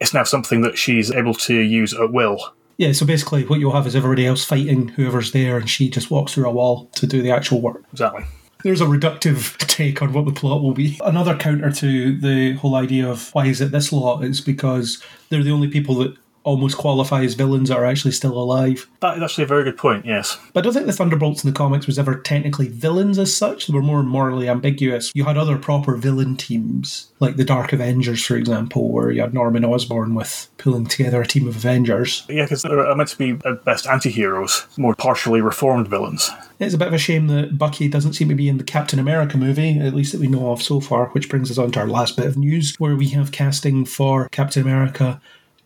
it's now something that she's able to use at will. Yeah, so basically, what you'll have is everybody else fighting whoever's there, and she just walks through a wall to do the actual work. Exactly. There's a reductive take on what the plot will be. Another counter to the whole idea of why is it this lot is because they're the only people that almost qualify as villains that are actually still alive. That is actually a very good point, yes. But I don't think the Thunderbolts in the comics was ever technically villains as such. They were more morally ambiguous. You had other proper villain teams, like the Dark Avengers, for example, where you had Norman Osborn with pulling together a team of Avengers. Yeah, because they're uh, meant to be at best anti heroes, more partially reformed villains. It's a bit of a shame that Bucky doesn't seem to be in the Captain America movie, at least that we know of so far, which brings us on to our last bit of news, where we have casting for Captain America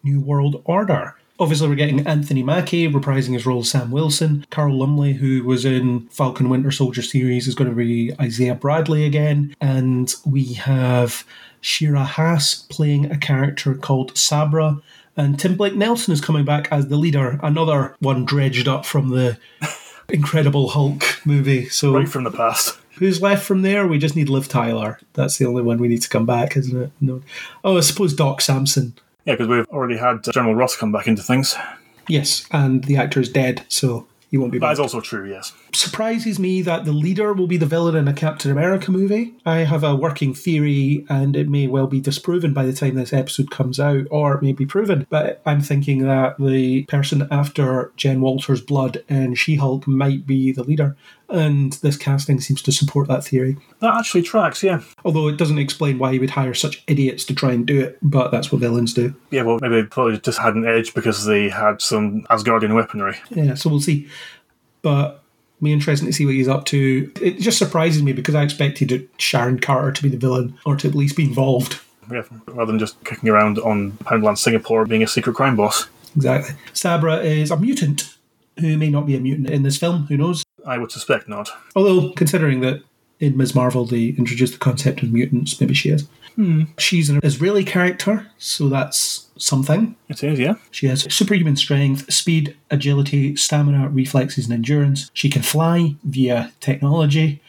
New World Order. Obviously, we're getting Anthony Mackie reprising his role as Sam Wilson. Carl Lumbly, who was in Falcon Winter Soldier series, is going to be Isaiah Bradley again. And we have Shira Haas playing a character called Sabra. And Tim Blake Nelson is coming back as the leader, another one dredged up from the Incredible Hulk movie. So right from the past. Who's left from there? We just need Liv Tyler. That's the only one we need to come back, isn't it? No. Oh, I suppose Doc Samson. Yeah, because we've already had uh, General Ross come back into things. Yes, and the actor is dead, so he won't be That back. is also true, yes. Surprises me that the leader will be the villain in a Captain America movie. I have a working theory, and it may well be disproven by the time this episode comes out, or it may be proven. But I'm thinking that the person after Jen Walters' blood and She Hulk might be the leader, and this casting seems to support that theory. That actually tracks, yeah. Although it doesn't explain why he would hire such idiots to try and do it, but that's what villains do. Yeah, well, maybe they probably just had an edge because they had some Asgardian weaponry. Yeah, so we'll see. But Be interesting to see what he's up to. It just surprises me because I expected Sharon Carter to be the villain or to at least be involved. Yeah, rather than just kicking around on Poundland Singapore being a secret crime boss. Exactly. Sabra is a mutant who may not be a mutant in this film. Who knows? I would suspect not. Although, considering that in Ms. Marvel they introduced the concept of mutants, maybe she is. Hmm. She's an Israeli character, so that's something. It is, yeah. She has superhuman strength, speed, agility, stamina, reflexes, and endurance. She can fly via technology,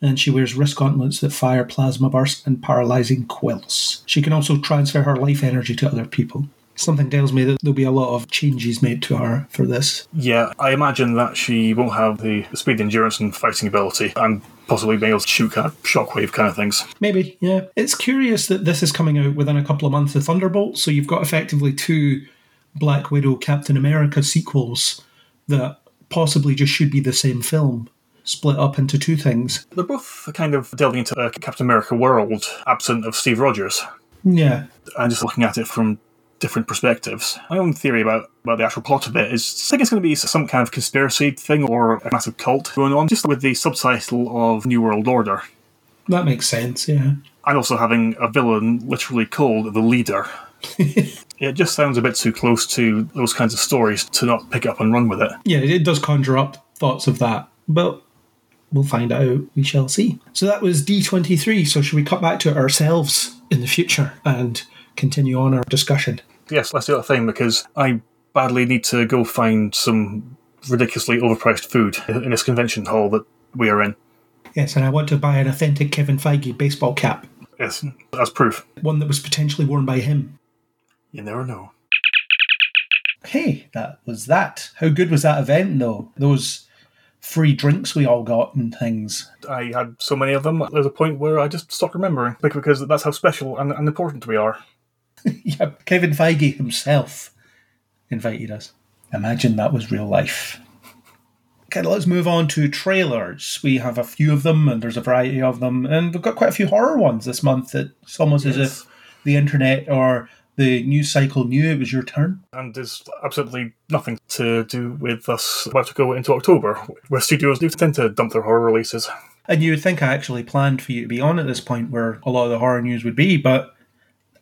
and she wears wrist gauntlets that fire plasma bursts and paralyzing quills. She can also transfer her life energy to other people. Something tells me that there'll be a lot of changes made to her for this. Yeah, I imagine that she won't have the speed, endurance, and fighting ability, and possibly being able to shoot kind of shockwave kind of things. Maybe, yeah. It's curious that this is coming out within a couple of months of Thunderbolt, so you've got effectively two Black Widow Captain America sequels that possibly just should be the same film, split up into two things. They're both kind of delving into a Captain America world, absent of Steve Rogers. Yeah. and just looking at it from different perspectives. My own theory about, about the actual plot of it is I think it's going to be some kind of conspiracy thing or a massive cult going on, just with the subtitle of New World Order. That makes sense, yeah. And also having a villain literally called the Leader. it just sounds a bit too close to those kinds of stories to not pick up and run with it. Yeah, it does conjure up thoughts of that, but we'll find out. We shall see. So that was D23. So should we cut back to it ourselves in the future and continue on our discussion? Yes, let's do that thing because I badly need to go find some ridiculously overpriced food in this convention hall that we are in. Yes, and I want to buy an authentic Kevin Feige baseball cap, Yes, as proof. one that was potentially worn by him. You never know. Hey, that was that. How good was that event, though? Those free drinks we all got and things. I had so many of them. There's a point where I just stopped remembering bec- because that's how special and, and important we are. Yeah, Kevin Feige himself invited us. Imagine that was real life. Okay, let's move on to trailers. We have a few of them, and there's a variety of them, and we've got quite a few horror ones this month. It's almost as if the internet or the news cycle knew it was your turn. And there's absolutely nothing to do with us about to go into October, where studios do tend to dump their horror releases. And you would think I actually planned for you to be on at this point where a lot of the horror news would be, but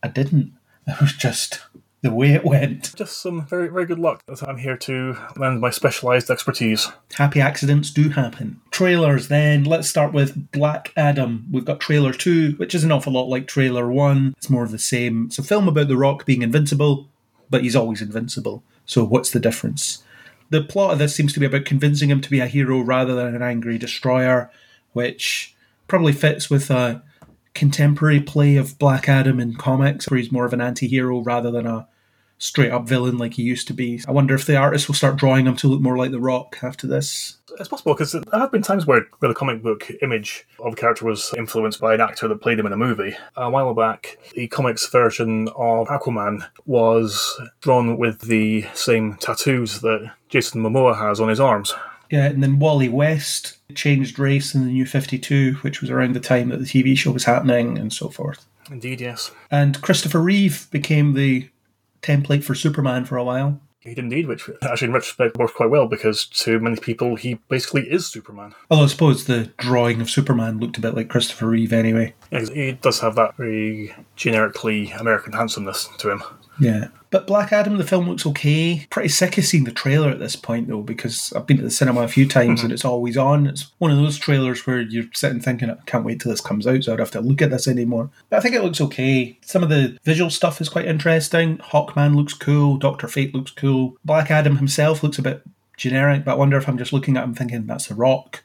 I didn't. It was just the way it went. Just some very, very good luck. I'm here to lend my specialised expertise. Happy accidents do happen. Trailers then. Let's start with Black Adam. We've got trailer 2, which is an awful lot like trailer 1. It's more of the same. It's a film about The Rock being invincible, but he's always invincible. So what's the difference? The plot of this seems to be about convincing him to be a hero rather than an angry destroyer, which probably fits with a contemporary play of Black Adam in comics, where he's more of an anti hero rather than a straight up villain like he used to be. I wonder if the artist will start drawing him to look more like The Rock after this. It's possible because there have been times where, where the comic book image of a character was influenced by an actor that played him in a movie. A while back, the comics version of Aquaman was drawn with the same tattoos that Jason Momoa has on his arms. Yeah, and then Wally West changed race in the New 52, which was around the time that the TV show was happening, and so forth. Indeed, yes. And Christopher Reeve became the template for Superman for a while. He did indeed, which actually in retrospect worked quite well because to many people he basically is Superman. Although I suppose the drawing of Superman looked a bit like Christopher Reeve anyway. Yeah, he does have that very generically American handsomeness to him. Yeah. But Black Adam, the film looks okay. Pretty sick of seeing the trailer at this point, though, because I've been to the cinema a few times mm-hmm. and it's always on. It's one of those trailers where you're sitting thinking, I can't wait till this comes out, so I don't have to look at this anymore. But I think it looks okay. Some of the visual stuff is quite interesting. Hawkman looks cool. Doctor Fate looks cool. Black Adam himself looks a bit generic, but I wonder if I'm just looking at him thinking, that's The Rock.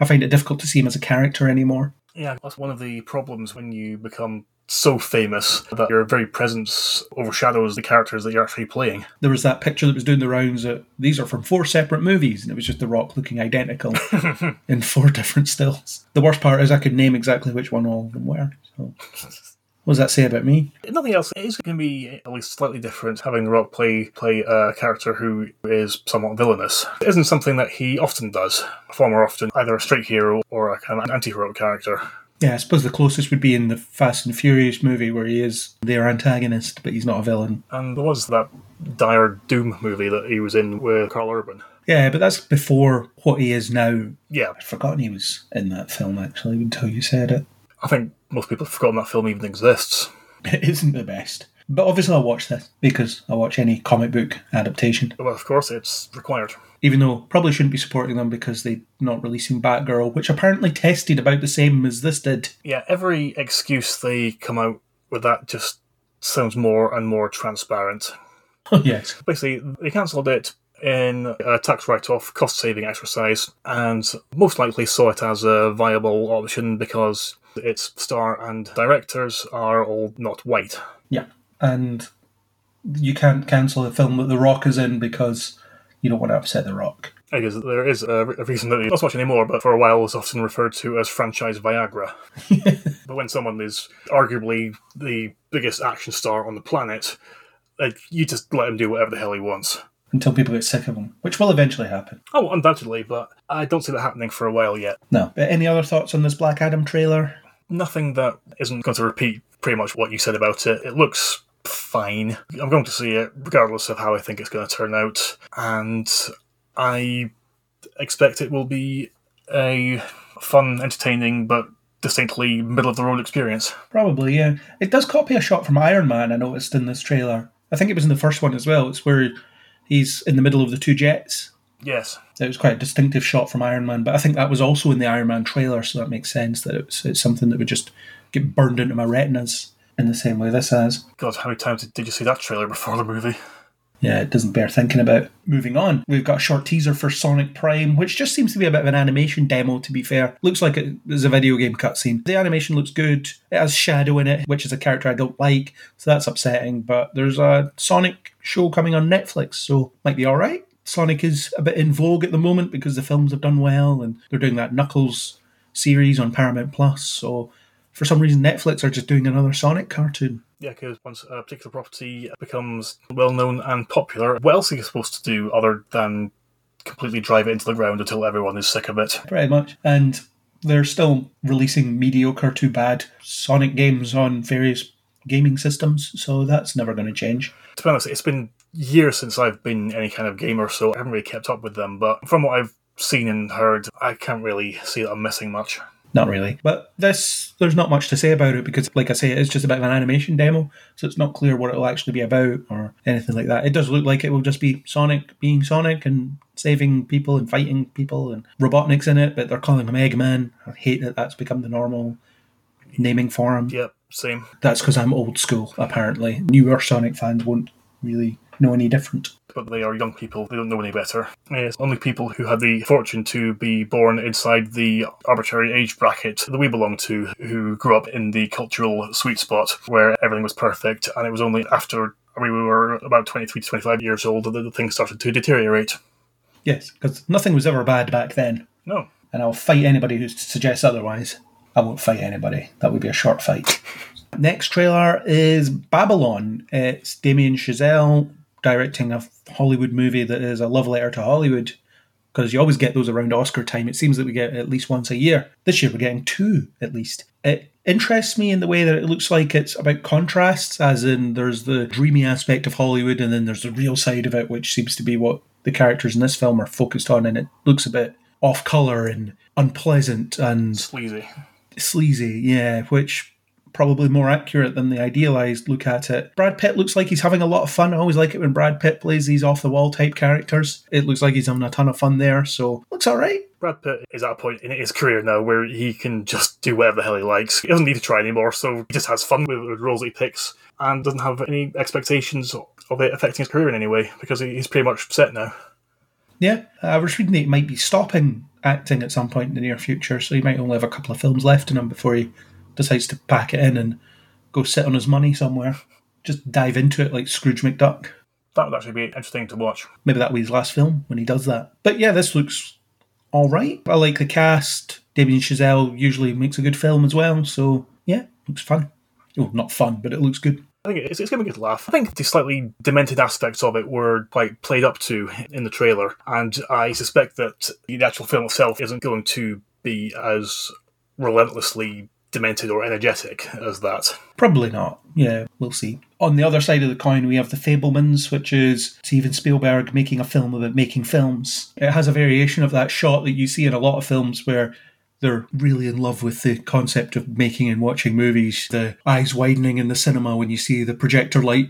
I find it difficult to see him as a character anymore. Yeah, that's one of the problems when you become so famous that your very presence overshadows the characters that you're actually playing. there was that picture that was doing the rounds that these are from four separate movies, and it was just The Rock looking identical in four different stills. The worst part is I could name exactly which one all of them were. So, what does that say about me? Nothing else, it is going to be at least slightly different having The Rock play play a character who is somewhat villainous. It isn't something that he often does, far more often either a straight hero or a kind of anti-hero character. Yeah, I suppose the closest would be in the Fast and Furious movie where he is their antagonist, but he's not a villain. And there was that dire Doom movie that he was in with Karl Urban. Yeah, but that's before what he is now. Yeah, I'd forgotten he was in that film actually until you said it. I think most people have forgotten that film even exists. It isn't the best. But obviously I'll watch this because I'll watch any comic book adaptation. Well, of course, it's required. Even though probably shouldn't be supporting them because they're not releasing Batgirl, which apparently tested about the same as this did. Yeah, every excuse they come out with that just sounds more and more transparent. Oh yes. Basically, they cancelled it in a tax write-off cost saving exercise and most likely saw it as a viable option because its star and directors are all not white. Yeah. And you can't cancel a film that The Rock is in because you don't want to upset The Rock. Because there is a, reason that not so much anymore, but for a while was often referred to as franchise Viagra. but when someone is arguably the biggest action star on the planet, like you just let him do whatever the hell he wants. Until people get sick of him, which will eventually happen. Oh, undoubtedly, but I don't see that happening for a while yet. No. But any other thoughts on this Black Adam trailer? Nothing that isn't going to repeat pretty much what you said about it. It looks fine. I'm going to see it regardless of how I think it's going to turn out, and I expect it will be a fun, entertaining, but distinctly middle of the road experience. Probably, yeah. It does copy a shot from Iron Man, I noticed in this trailer. I think it was in the first one as well. It's where he's in the middle of the two jets. Yes. It was quite a distinctive shot from Iron Man, but I think that was also in the Iron Man trailer, so that makes sense that it's, it's something that would just get burned into my retinas in the same way this has. God, how many times did you see that trailer before the movie? Yeah, it doesn't bear thinking about. Moving on, we've got a short teaser for Sonic Prime, which just seems to be a bit of an animation demo, to be fair. Looks like it is a video game cutscene. The animation looks good. It has Shadow in it, which is a character I don't like, so that's upsetting. But there's a Sonic show coming on Netflix, so might be alright. Sonic is a bit in vogue at the moment because the films have done well and they're doing that Knuckles series on Paramount Plus. So for some reason, Netflix are just doing another Sonic cartoon. Yeah, because once a particular property becomes well known and popular, what else are you supposed to do other than completely drive it into the ground until everyone is sick of it? Pretty much. And they're still releasing mediocre to bad Sonic games on various gaming systems, so that's never going to change. To be honest, it's been years since I've been any kind of gamer, so I haven't really kept up with them. But from what I've seen and heard, I can't really see that I'm missing much. Not really. But this, there's not much to say about it because, like I say, it's just about an animation demo, so it's not clear what it'll actually be about or anything like that. It does look like it will just be Sonic being Sonic and saving people and fighting people and Robotnik's in it, but they're calling him Eggman. I hate that that's become the normal naming for him. Yep, same. That's because I'm old school, apparently. Newer Sonic fans won't really know any different. But they are young people, they don't know any better. Uh, it's only people who had the fortune to be born inside the arbitrary age bracket that we belong to, who grew up in the cultural sweet spot where everything was perfect, and it was only after we were about 23 to 25 years old that the things started to deteriorate. Yes, because nothing was ever bad back then. No. And I'll fight anybody who suggests otherwise. I won't fight anybody. That would be a short fight. Next trailer is Babylon. It's Damien Chazelle directing a Hollywood movie that is a love letter to Hollywood. Because you always get those around Oscar time. It seems that we get at least once a year. This year we're getting two at least. It interests me in the way that it looks like it's about contrasts, as in there's the dreamy aspect of Hollywood and then there's the real side of it, which seems to be what the characters in this film are focused on. And it looks a bit off colour and unpleasant and Sleazy. sleazy, yeah, which probably more accurate than the idealized look at it. Brad Pitt looks like he's having a lot of fun. I always like it when Brad Pitt plays these off the wall type characters. It looks like he's having a ton of fun there, so looks all right. Brad Pitt is at a point in his career now where he can just do whatever the hell he likes. He doesn't need to try anymore, so he just has fun with the roles that he picks and doesn't have any expectations of it affecting his career in any way because he's pretty much set now. Yeah, I was reading that he might be stopping acting at some point in the near future, so he might only have a couple of films left in him before he decides to pack it in and go sit on his money somewhere. Just dive into it like Scrooge McDuck. That would actually be interesting to watch. Maybe that'll be his last film when he does that. But yeah, this looks all right. I like the cast. Damien Chazelle usually makes a good film as well, so yeah, looks fun. Oh, not fun, but it looks good. I think it's, it's going to be a good laugh. I think the slightly demented aspects of it were quite played up to in the trailer, and I suspect that the actual film itself isn't going to be as relentlessly demented or energetic as that. Probably not. Yeah, we'll see. On the other side of the coin, we have The Fabelmans, which is Steven Spielberg making a film about making films. It has a variation of that shot that you see in a lot of films where they're really in love with the concept of making and watching movies. The eyes widening in the cinema when you see the projector light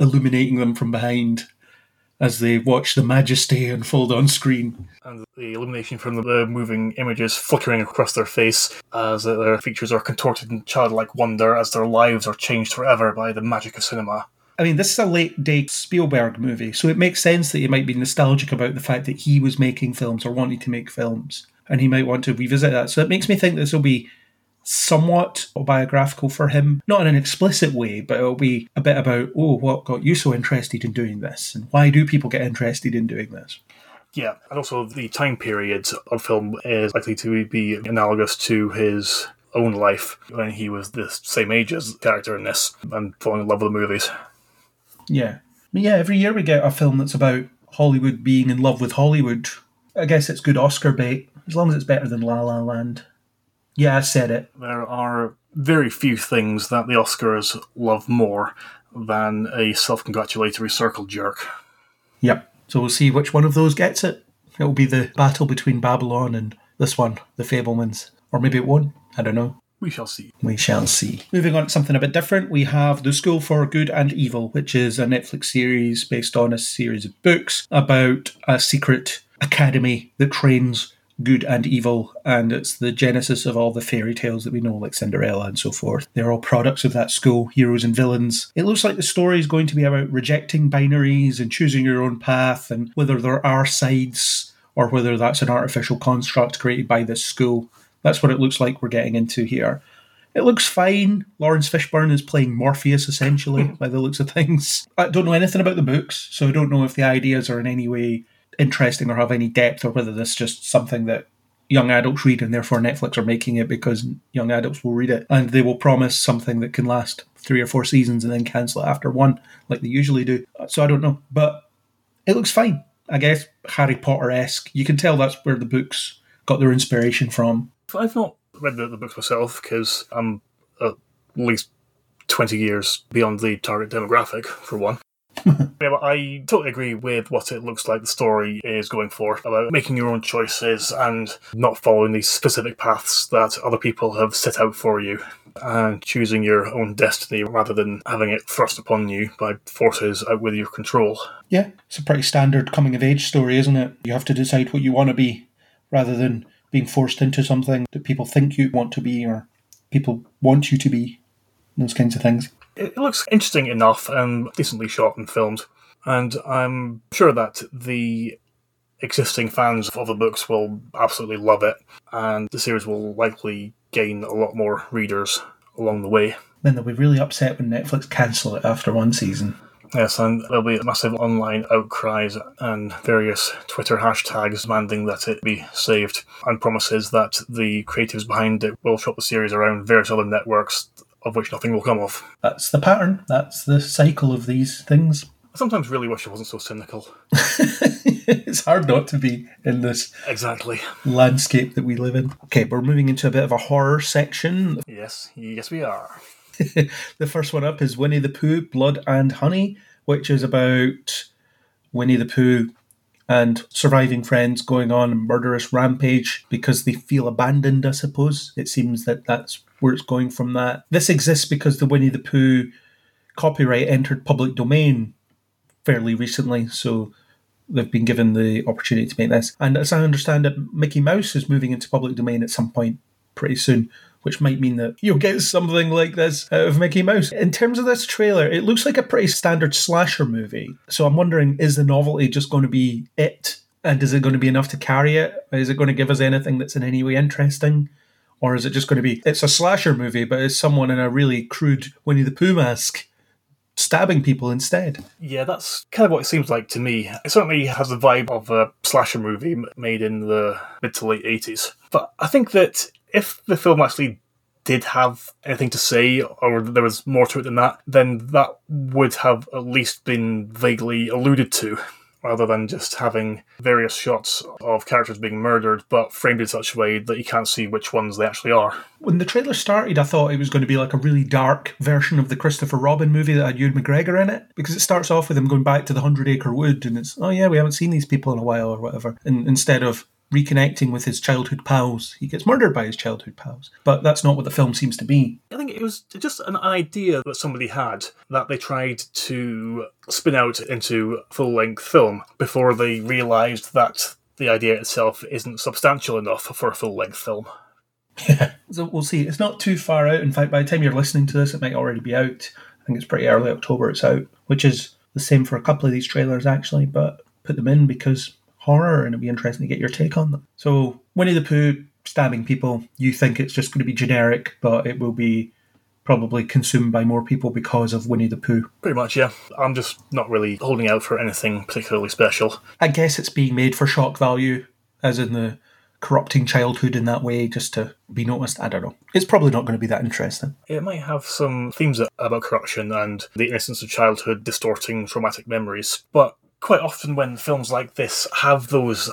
illuminating them from behind as they watch the majesty unfold on screen. And the illumination from the moving images flickering across their face as their features are contorted in childlike wonder as their lives are changed forever by the magic of cinema. I mean, this is a late day Spielberg movie, so it makes sense that he might be nostalgic about the fact that he was making films or wanting to make films, and he might want to revisit that. So it makes me think this will be somewhat autobiographical for him, not in an explicit way, but it'll be a bit about, oh, what got you so interested in doing this, and why do people get interested in doing this? Yeah, and also the time period of film is likely to be analogous to his own life when he was the same age as the character in this and falling in love with the movies. Yeah. Yeah, every year we get a film that's about Hollywood being in love with Hollywood. I guess it's good Oscar bait, as long as it's better than La La Land. Yeah, I said it. There are very few things that the Oscars love more than a self congratulatory circle jerk. Yep. So we'll see which one of those gets it. It'll be the battle between Babylon and this one, The Fabelmans. Or maybe it won't. I don't know. We shall see. We shall see. Moving on to something a bit different, we have The School for Good and Evil, which is a Netflix series based on a series of books about a secret academy that trains good and evil, and it's the genesis of all the fairy tales that we know, like Cinderella and so forth. They're all products of that school, heroes and villains. It looks like the story is going to be about rejecting binaries and choosing your own path, and whether there are sides or whether that's an artificial construct created by this school. That's what it looks like we're getting into here. It looks fine. Laurence Fishburne is playing Morpheus, essentially, by the looks of things. I don't know anything about the books, so I don't know if the ideas are in any way interesting or have any depth, or whether this is just something that young adults read and therefore Netflix are making it because young adults will read it and they will promise something that can last three or four seasons and then cancel it after one, like they usually do. So I don't know, but it looks fine. I guess Harry Potter esque. You can tell that's where the books got their inspiration from. I've not read the, the books myself because I'm at least 20 years beyond the target demographic, for one. yeah, but I totally agree with what it looks like the story is going for about making your own choices and not following these specific paths that other people have set out for you and choosing your own destiny rather than having it thrust upon you by forces out with your control. Yeah, it's a pretty standard coming of age story, isn't it? You have to decide what you want to be rather than being forced into something that people think you want to be or people want you to be, those kinds of things it looks interesting enough and decently shot and filmed. And I'm sure that the existing fans of the books will absolutely love it, and the series will likely gain a lot more readers along the way. Then they'll be really upset when Netflix cancel it after one season. Yes, and there'll be massive online outcries and various Twitter hashtags demanding that it be saved, and promises that the creatives behind it will shop the series around various other networks of which nothing will come of. That's the pattern. That's the cycle of these things. I sometimes really wish I wasn't so cynical. it's hard not to be in this exactly landscape that we live in. Okay, we're moving into a bit of a horror section. Yes, yes, we are. the first one up is Winnie the Pooh, Blood and Honey, which is about Winnie the Pooh and surviving friends going on a murderous rampage because they feel abandoned, I suppose. It seems that that's where it's going from that. This exists because the Winnie the Pooh copyright entered public domain fairly recently, so they've been given the opportunity to make this. And as I understand it, Mickey Mouse is moving into public domain at some point pretty soon. Which might mean that you'll get something like this out of Mickey Mouse. In terms of this trailer, it looks like a pretty standard slasher movie. So I'm wondering is the novelty just going to be it? And is it going to be enough to carry it? Is it going to give us anything that's in any way interesting? Or is it just going to be, it's a slasher movie, but it's someone in a really crude Winnie the Pooh mask stabbing people instead? Yeah, that's kind of what it seems like to me. It certainly has the vibe of a slasher movie made in the mid to late 80s. But I think that if the film actually did have anything to say, or there was more to it than that, then that would have at least been vaguely alluded to rather than just having various shots of characters being murdered, but framed in such a way that you can't see which ones they actually are. When the trailer started, I thought it was going to be like a really dark version of the Christopher Robin movie that had Ewan McGregor in it, because it starts off with him going back to the Hundred Acre Wood, and it's, oh yeah, we haven't seen these people in a while or whatever. And instead of reconnecting with his childhood pals, he gets murdered by his childhood pals. But that's not what the film seems to be. I think it was just an idea that somebody had that they tried to spin out into full length film before they realised that the idea itself isn't substantial enough for a full length film. Yeah. So we'll see. It's not too far out. In fact, by the time you're listening to this, it might already be out. I think it's pretty early October it's out, which is the same for a couple of these trailers actually, but put them in because horror and it'd be interesting to get your take on them. So, Winnie the Pooh stabbing people, you think it's just going to be generic, but it will be probably consumed by more people because of Winnie the Pooh. Pretty much, yeah. I'm just not really holding out for anything particularly special. I guess it's being made for shock value, as in the corrupting childhood in that way, just to be noticed. I don't know. It's probably not going to be that interesting. It might have some themes about corruption and the innocence of childhood distorting traumatic memories, but quite often when films like this have those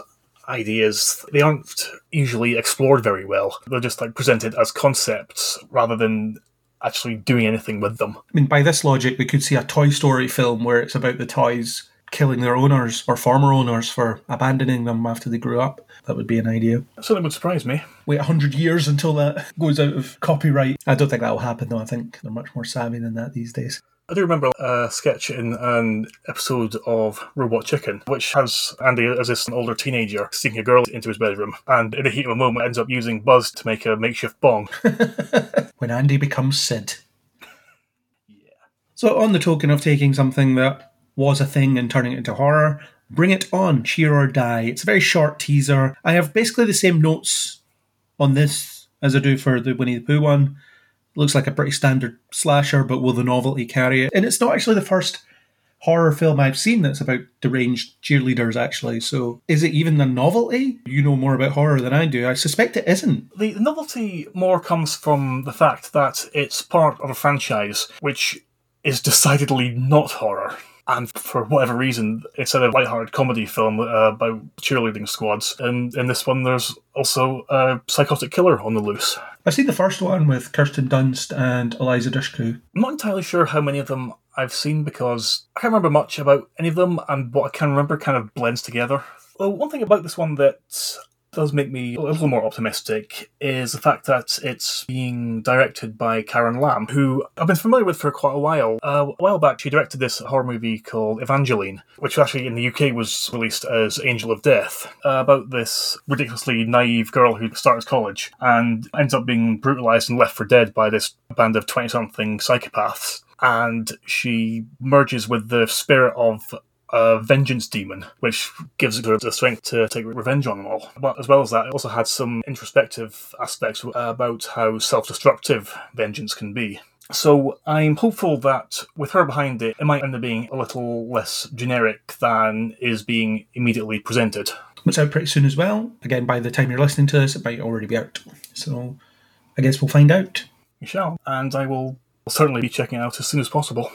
ideas, they aren't usually explored very well. They're just like presented as concepts rather than actually doing anything with them. I mean, by this logic, we could see a Toy Story film where it's about the toys killing their owners or former owners for abandoning them after they grew up. That would be an idea. Something would surprise me. Wait 100 years until that goes out of copyright. I don't think that will happen, though. I think they're much more savvy than that these days. I do remember a sketch in an episode of Robot Chicken, which has Andy as this older teenager sneaking a girl into his bedroom, and in the heat of a moment ends up using Buzz to make a makeshift bong. when Andy becomes Sid. yeah. So, on the token of taking something that was a thing and turning it into horror, Bring It On, Cheer or Die. It's a very short teaser. I have basically the same notes on this as I do for the Winnie the Pooh one looks like a pretty standard slasher, but will the novelty carry it? And it's not actually the first horror film I've seen that's about deranged cheerleaders, actually. So is it even a novelty? You know more about horror than I do. I suspect it isn't. The novelty more comes from the fact that it's part of a franchise which is decidedly not horror. And for whatever reason, it's a light-hearted comedy film uh, about cheerleading squads. And in this one, there's also a psychotic killer on the loose. I've seen the first one with Kirsten Dunst and Eliza Dushku. I'm not entirely sure how many of them I've seen because I can't remember much about any of them, and what I can remember kind of blends together. Well, one thing about this one that does make me a little more optimistic is the fact that it's being directed by Karen Lam, who I've been familiar with for quite a while. Uh, a while back, she directed this horror movie called Evangeline, which actually in the UK was released as Angel of Death, uh, about this ridiculously naive girl who starts college and ends up being brutalized and left for dead by this band of 20 something psychopaths and she merges with the spirit of a vengeance demon, which gives her the strength to take revenge on them all. But as well as that, it also had some introspective aspects uh, about how self destructive vengeance can be. So I'm hopeful that with her behind it, it might end up being a little less generic than is being immediately presented. It's out pretty soon as well. Again, by the time you're listening to this, it might already be out. So I guess we'll find out. We shall. And I will certainly be checking out as soon as possible.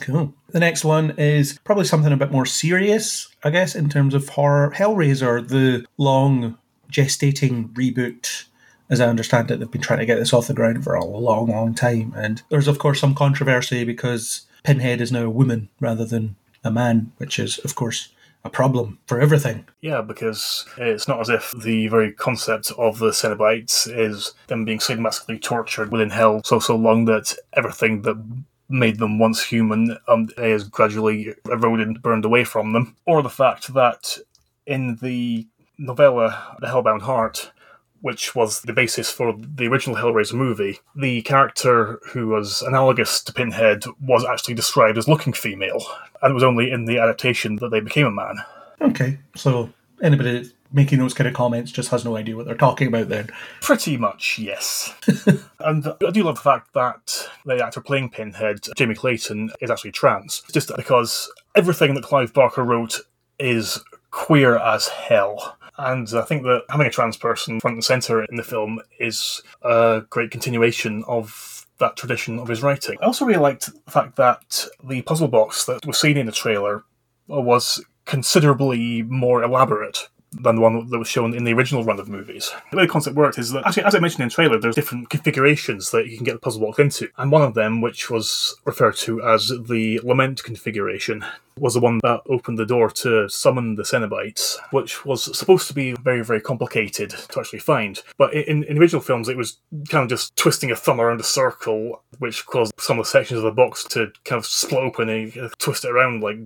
Cool. The next one is probably something a bit more serious, I guess, in terms of horror. Hellraiser, the long gestating reboot. As I understand it, they've been trying to get this off the ground for a long, long time. And there's, of course, some controversy because Pinhead is now a woman rather than a man, which is, of course, a problem for everything. Yeah, because it's not as if the very concept of the Cenobites is them being sadomasochistically tortured within hell so so long that everything that made them once human um, is gradually eroded and burned away from them, or the fact that in the novella The Hellbound Heart, which was the basis for the original Hellraiser movie, the character who was analogous to Pinhead was actually described as looking female, and it was only in the adaptation that they became a man. Okay, so anybody making those kind of comments just has no idea what they're talking about then. Pretty much, yes. and I do love the fact that the actor playing Pinhead, Jamie Clayton, is actually trans. Just because everything that Clive Barker wrote is queer as hell. And I think that having a trans person front and centre in the film is a great continuation of that tradition of his writing. I also really liked the fact that the puzzle box that was seen in the trailer was considerably more elaborate than the one that was shown in the original run of movies. The way the concept worked is that, actually, as I mentioned in the trailer, there's different configurations that you can get the puzzle block into. And one of them, which was referred to as the Lament configuration, was the one that opened the door to summon the Cenobites, which was supposed to be very, very complicated to actually find. But in, in original films, it was kind of just twisting a thumb around a circle, which caused some of the sections of the box to kind of split open and twist it around like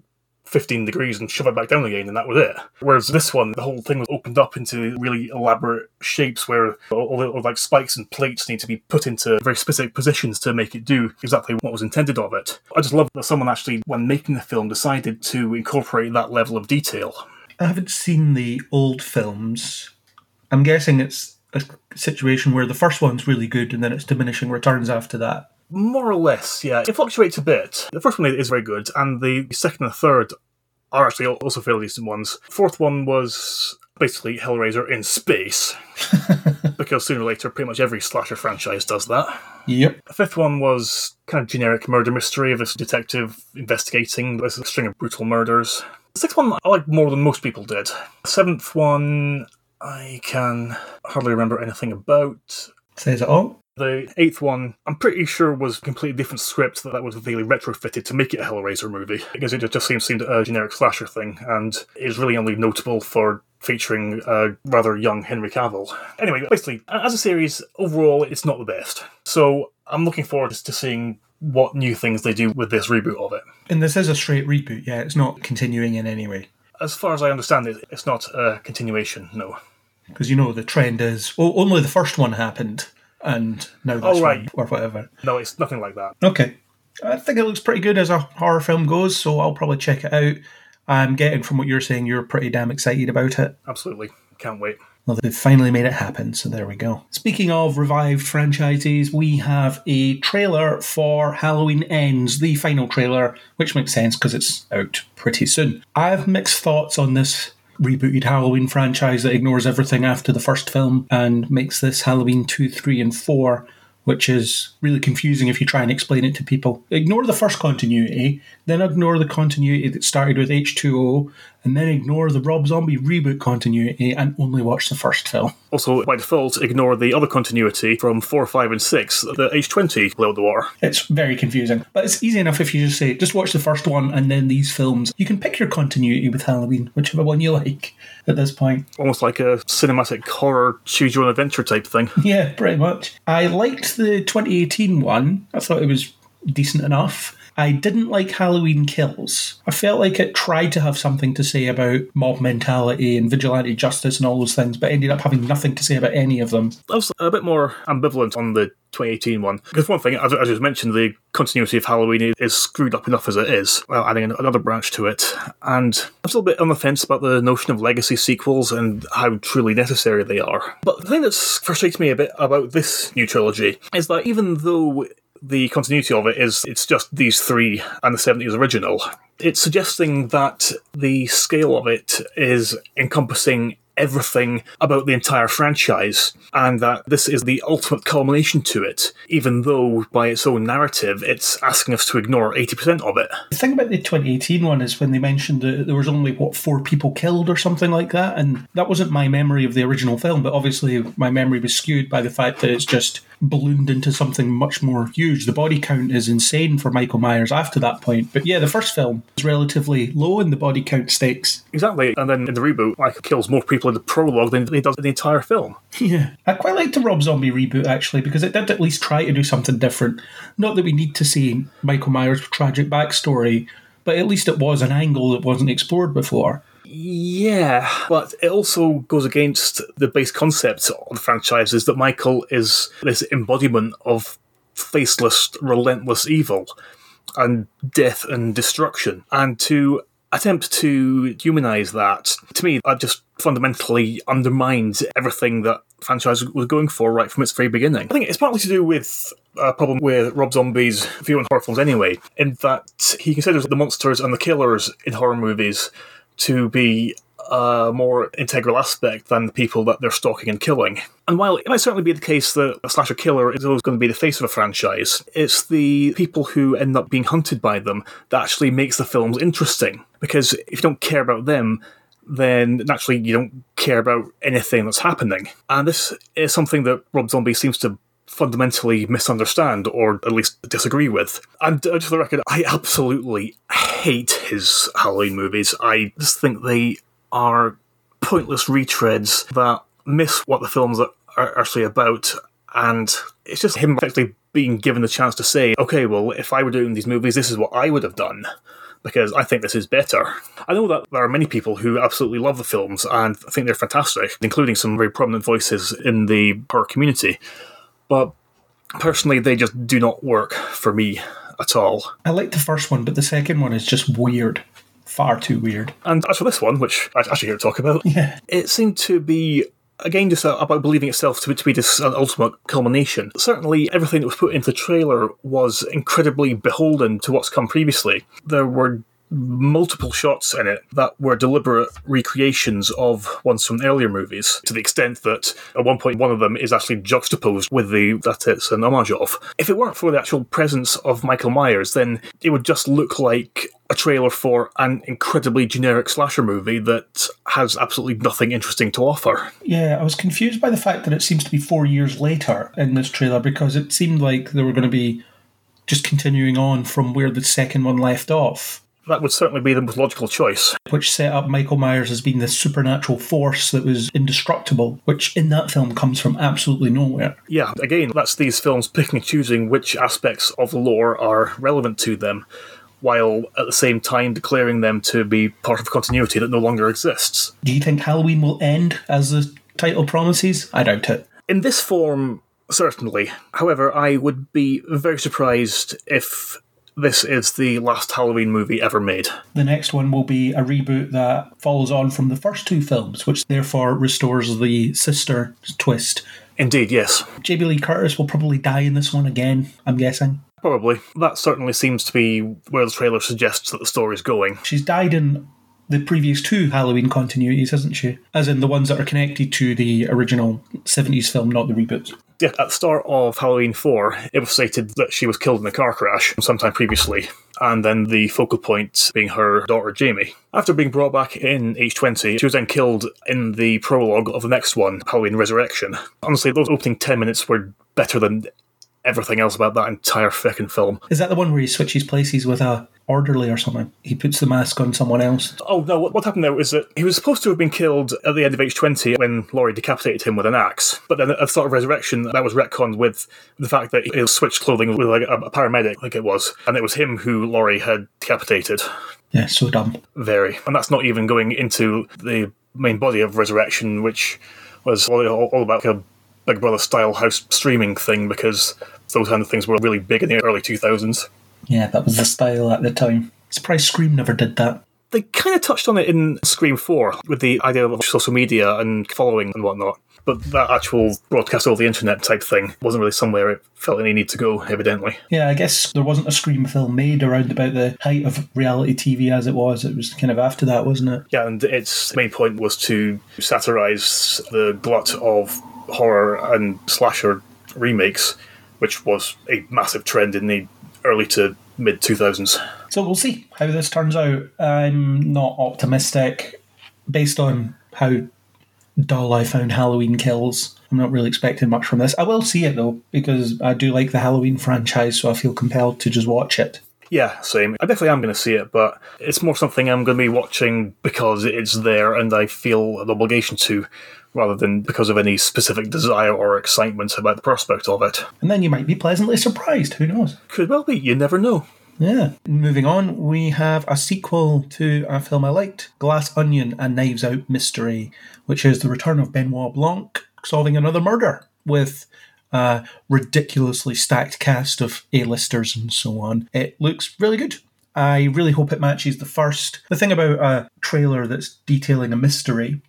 15 degrees and shove it back down again, and that was it. Whereas this one, the whole thing was opened up into really elaborate shapes where all the like spikes and plates need to be put into very specific positions to make it do exactly what was intended of it. I just love that someone actually, when making the film, decided to incorporate that level of detail. I haven't seen the old films. I'm guessing it's a situation where the first one's really good and then it's diminishing returns after that. More or less, yeah. It fluctuates a bit. The first one is very good, and the second and third are actually also fairly decent ones. Fourth one was basically Hellraiser in space, because sooner or later, pretty much every slasher franchise does that. Yep. The fifth one was kind of generic murder mystery of this detective investigating this string of brutal murders. The sixth one I like more than most people did. The seventh one I can hardly remember anything about. Says it all. The eighth one, I'm pretty sure was a completely different script that, that was really retrofitted to make it a Hellraiser movie, because it just seemed, seemed a generic slasher thing, and is really only notable for featuring a rather young Henry Cavill. Anyway, basically, as a series, overall, it's not the best. So I'm looking forward to seeing what new things they do with this reboot of it. And this is a straight reboot, yeah, it's not continuing in any way. As far as I understand it, it's not a continuation, no. Because you know the trend is, well, only the first one happened, and now that's Oh, right. one, or whatever. No, it's nothing like that. Okay. I think it looks pretty good as a horror film goes, so I'll probably check it out. I'm getting from what you're saying, you're pretty damn excited about it. Absolutely. Can't wait. Well, they've finally made it happen, so there we go. Speaking of revived franchises, we have a trailer for Halloween Ends, the final trailer, which makes sense because it's out pretty soon. I have mixed thoughts on this rebooted Halloween franchise that ignores everything after the first film and makes this Halloween 2, 3, and 4, which is really confusing if you try and explain it to people. Ignore the first continuity, then ignore the continuity that started with H20, and then ignore the Rob Zombie reboot continuity and only watch the first film. Also, by default, ignore the other continuity from 4, 5, and 6, the H20 Below the War. It's very confusing, but it's easy enough if you just say, just watch the first one and then these films. You can pick your continuity with Halloween, whichever one you like at this point. Almost like a cinematic horror choose your own adventure type thing. Yeah, pretty much. I liked the 2018 one. I thought it was decent enough. I didn't like Halloween Kills. I felt like it tried to have something to say about mob mentality and vigilante justice and all those things, but ended up having nothing to say about any of them. I was a bit more ambivalent on the 2018 one. Because one thing, as, as you mentioned, the continuity of Halloween is screwed up enough as it is, while adding an- another branch to it. And I'm still a bit on the fence about the notion of legacy sequels and how truly necessary they are. But the thing that frustrates me a bit about this new trilogy is that even though the continuity of it is it's just these three and the 70s original. It's suggesting that the scale of it is encompassing everything about the entire franchise, and that this is the ultimate culmination to it, even though by its own narrative it's asking us to ignore 80% of it. The thing about the 2018 one is when they mentioned that there was only, what, four people killed or something like that, and that wasn't my memory of the original film, but obviously my memory was skewed by the fact that it's just ballooned into something much more huge. The body count is insane for Michael Myers after that point, but yeah, the first film is relatively low in the body count stakes. Exactly, and then in the reboot, Michael kills more people in the prologue than he does in the entire film. Yeah. I quite like the Rob Zombie reboot actually because it did at least try to do something different. Not that we need to see Michael Myers' tragic backstory, but at least it was an angle that wasn't explored before. Yeah, but it also goes against the base concept of the franchise is that Michael is this embodiment of faceless, relentless evil and death and destruction. And to attempt to humanize that, to me, that just fundamentally undermines everything that franchise was going for right from its very beginning. I think it's partly to do with a problem with Rob Zombie's view on horror films anyway, in that he considers the monsters and the killers in horror movies to be a more integral aspect than the people that they're stalking and killing. And while it might certainly be the case that a slasher killer is always going to be the face of a franchise, it's the people who end up being hunted by them that actually makes the films interesting. Because if you don't care about them, then naturally you don't care about anything that's happening. And this is something that Rob Zombie seems to fundamentally misunderstand or at least disagree with. And uh, for the record, I absolutely hate his Halloween movies. I just think they are pointless retreads that miss what the films are actually about. And it's just him actually being given the chance to say, okay, well, if I were doing these movies, this is what I would have done because I think this is better. I know that there are many people who absolutely love the films and think they're fantastic, including some very prominent voices in the horror community. But personally, they just do not work for me at all. I like the first one, but the second one is just weird. Far too weird. And as for this one, which I actually here to talk about, Yeah. it seemed to be again just about believing itself to, to be this ultimate culmination. Certainly, everything that was put into the trailer was incredibly beholden to what's come previously. There were multiple shots in it that were deliberate recreations of ones from earlier movies to the extent that at one point one of them is actually juxtaposed with the that it's an homage of. If it weren't for the actual presence of michael myers then it would just look like a trailer for an incredibly generic slasher movie that has absolutely nothing interesting to offer. Yeah, I was confused by the fact that it seems to be four years later in this trailer because it seemed like they were going to be just continuing on from where the second one left off, that would certainly be the most logical choice which set up Michael Myers as being this supernatural force that was indestructible, which in that film comes from absolutely nowhere. Yeah, again, that's these films picking and choosing which aspects of the lore are relevant to them, while at the same time declaring them to be part of continuity that no longer exists. Do you think Halloween will end as the title promises? I doubt it. In this form, certainly. However, I would be very surprised if this is the last Halloween movie ever made. The next one will be a reboot that follows on from the first two films, which therefore restores the sister twist. Indeed, yes. Jamie Lee Curtis will probably die in this one again, I'm guessing. Probably. That certainly seems to be where the trailer suggests that the story's going. She's died in the previous two Halloween continuities, hasn't she? As in the ones that are connected to the original 70s film, not the reboots. Yeah, at the start of Halloween 4, it was stated that she was killed in a car crash sometime previously, and then the focal point being her daughter Jamie. After being brought back in H20, she was then killed in the prologue of the next one, Halloween Resurrection. Honestly, those opening 10 minutes were better than everything else about that entire fucking film. Is that the one where he switches places with a orderly or something? He puts the mask on someone else. Oh no, what, what happened there was that he was supposed to have been killed at the end of H20 when Laurie decapitated him with an axe. But then a sort of Resurrection, that was retconned with the fact that he switched clothing with like a, a paramedic, I think it was. And it was him who Laurie had decapitated. Yeah, so dumb. Very. And that's not even going into the main body of Resurrection, which was all, all, all about a Big Brother style house streaming thing because those kind of things were really big in the early 2000s. Yeah, that was the style at the time. Surprised Scream never did that. They kind of touched on it in Scream 4 with the idea of social media and following and whatnot. But that actual broadcast over the internet type thing wasn't really somewhere it felt any need to go, evidently. Yeah, I guess there wasn't a Scream film made around about the height of reality TV as it was. It was kind of after that, wasn't it? Yeah, and its main point was to satirise the glut of horror and slasher remakes, which was a massive trend in the early to mid 2000s. So we'll see how this turns out. I'm not optimistic based on how dull I found Halloween Kills. I'm not really expecting much from this. I will see it though, because I do like the Halloween franchise, so I feel compelled to just watch it. Yeah, same. I definitely am going to see it, but it's more something I'm going to be watching because it's there and I feel an obligation to, rather than because of any specific desire or excitement about the prospect of it. And then you might be pleasantly surprised. Who knows? Could well be, you never know. Yeah. Moving on, we have a sequel to a film I liked Glass Onion and Knives Out Mystery, which is the return of Benoit Blanc solving another murder with a ridiculously stacked cast of A-listers and so on. It looks really good. I really hope it matches the first. The thing about a trailer that's detailing a mystery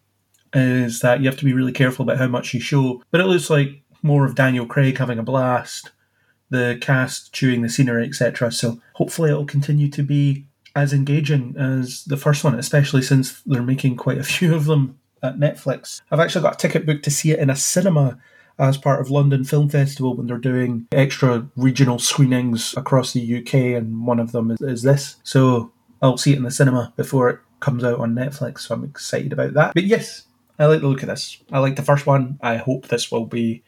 is that you have to be really careful about how much you show, but it looks like more of Daniel Craig having a blast the cast chewing the scenery, etc. So hopefully it'll continue to be as engaging as the first one, especially since they're making quite a few of them at Netflix. I've actually got a ticket booked to see it in a cinema as part of London Film Festival when they're doing extra regional screenings across the UK, and one of them is, is this. So I'll see it in the cinema before it comes out on Netflix, so I'm excited about that. But yes, I like the look of this. I like the first one. I hope this will be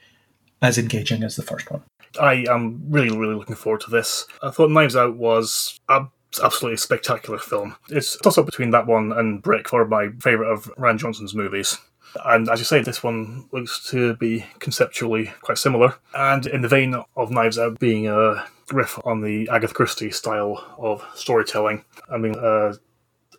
as engaging as the first one. I am really, really looking forward to this. I thought Knives Out was a absolutely spectacular film. It's toss up between that one and Brick for my favourite of Rian Johnson's movies. And as you say, this one looks to be conceptually quite similar. And in the vein of Knives Out being a riff on the Agatha Christie style of storytelling, I mean, uh,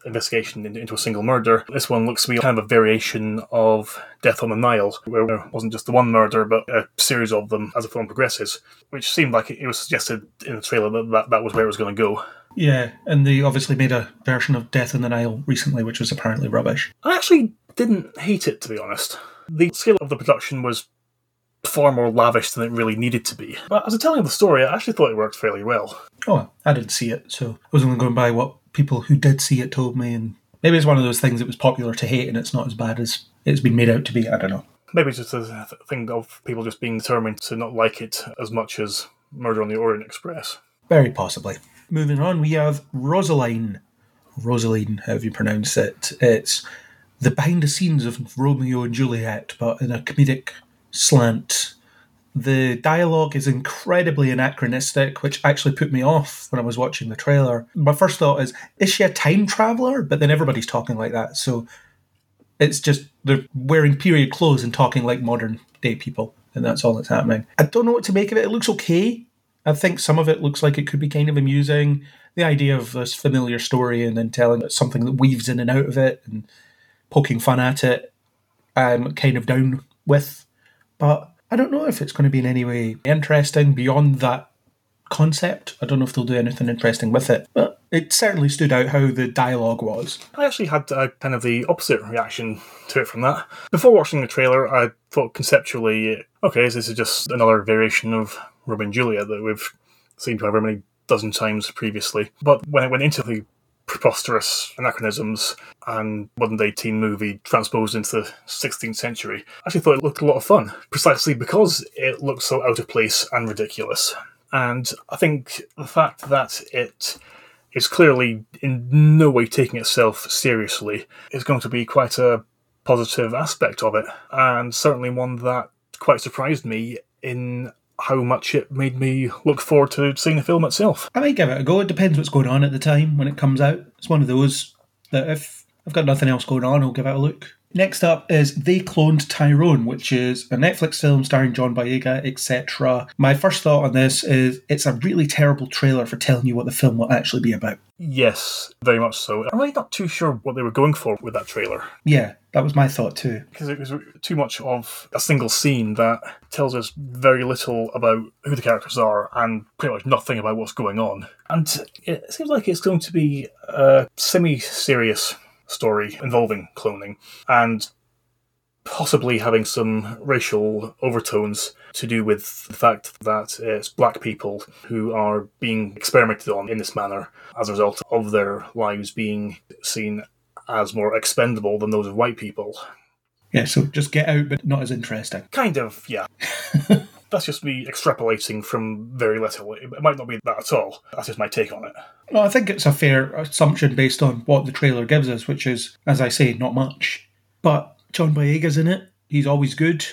investigation into a single murder. This one looks to be kind of a variation of Death on the Nile, where there wasn't just the one murder, but a series of them as the film progresses, which seemed like it was suggested in the trailer that that, that was where it was going to go. Yeah, and they obviously made a version of Death on the Nile recently, which was apparently rubbish. I actually didn't hate it, to be honest. The scale of the production was far more lavish than it really needed to be. But as a telling of the story, I actually thought it worked fairly well. Oh, I didn't see it, so I was only going by what people who did see it told me, and maybe it's one of those things that was popular to hate and it's not as bad as it's been made out to be. I don't know. Maybe it's just a thing of people just being determined to not like it as much as Murder on the Orient Express. Very possibly. Moving on, we have Rosaline. Rosaline, however you pronounce it. It's the behind the scenes of Romeo and Juliet, but in a comedic slant. The dialogue is incredibly anachronistic, which actually put me off when I was watching the trailer. My first thought is, is she a time traveler? But then everybody's talking like that. So it's just they're wearing period clothes and talking like modern day people. And that's all that's happening. I don't know what to make of it. It looks okay. I think some of it looks like it could be kind of amusing. The idea of this familiar story and then telling something that weaves in and out of it and poking fun at it, I'm kind of down with. But I don't know if it's going to be in any way interesting beyond that concept. I don't know if they'll do anything interesting with it, but it certainly stood out how the dialogue was. I actually had uh, kind of the opposite reaction to it from that. Before watching the trailer, I thought conceptually, okay, this is just another variation of Robin Juliet that we've seen however many dozen times previously. But when I went into the preposterous anachronisms and modern day teen movie transposed into the 16th century. I actually thought it looked a lot of fun, precisely because it looked so out of place and ridiculous. And I think the fact that it is clearly in no way taking itself seriously is going to be quite a positive aspect of it, and certainly one that quite surprised me in how much it made me look forward to seeing the film itself. I might give it a go. It depends what's going on at the time when it comes out. It's one of those that if I've got nothing else going on, I'll give it a look. Next up is They Cloned Tyrone, which is a Netflix film starring John Boyega, etc. My first thought on this is it's a really terrible trailer for telling you what the film will actually be about. Yes, very much so. I'm really not too sure what they were going for with that trailer. Yeah, that was my thought too. Because it was too much of a single scene that tells us very little about who the characters are and pretty much nothing about what's going on. And it seems like it's going to be a semi serious story involving cloning and possibly having some racial overtones to do with the fact that it's black people who are being experimented on in this manner as a result of their lives being seen as more expendable than those of white people. Yeah, so just get out, but not as interesting. Kind of, yeah. That's just me extrapolating from very little. It might not be that at all. That's just my take on it. No, I think it's a fair assumption based on what the trailer gives us, which is, as I say, not much. But John Boyega's in it. He's always good.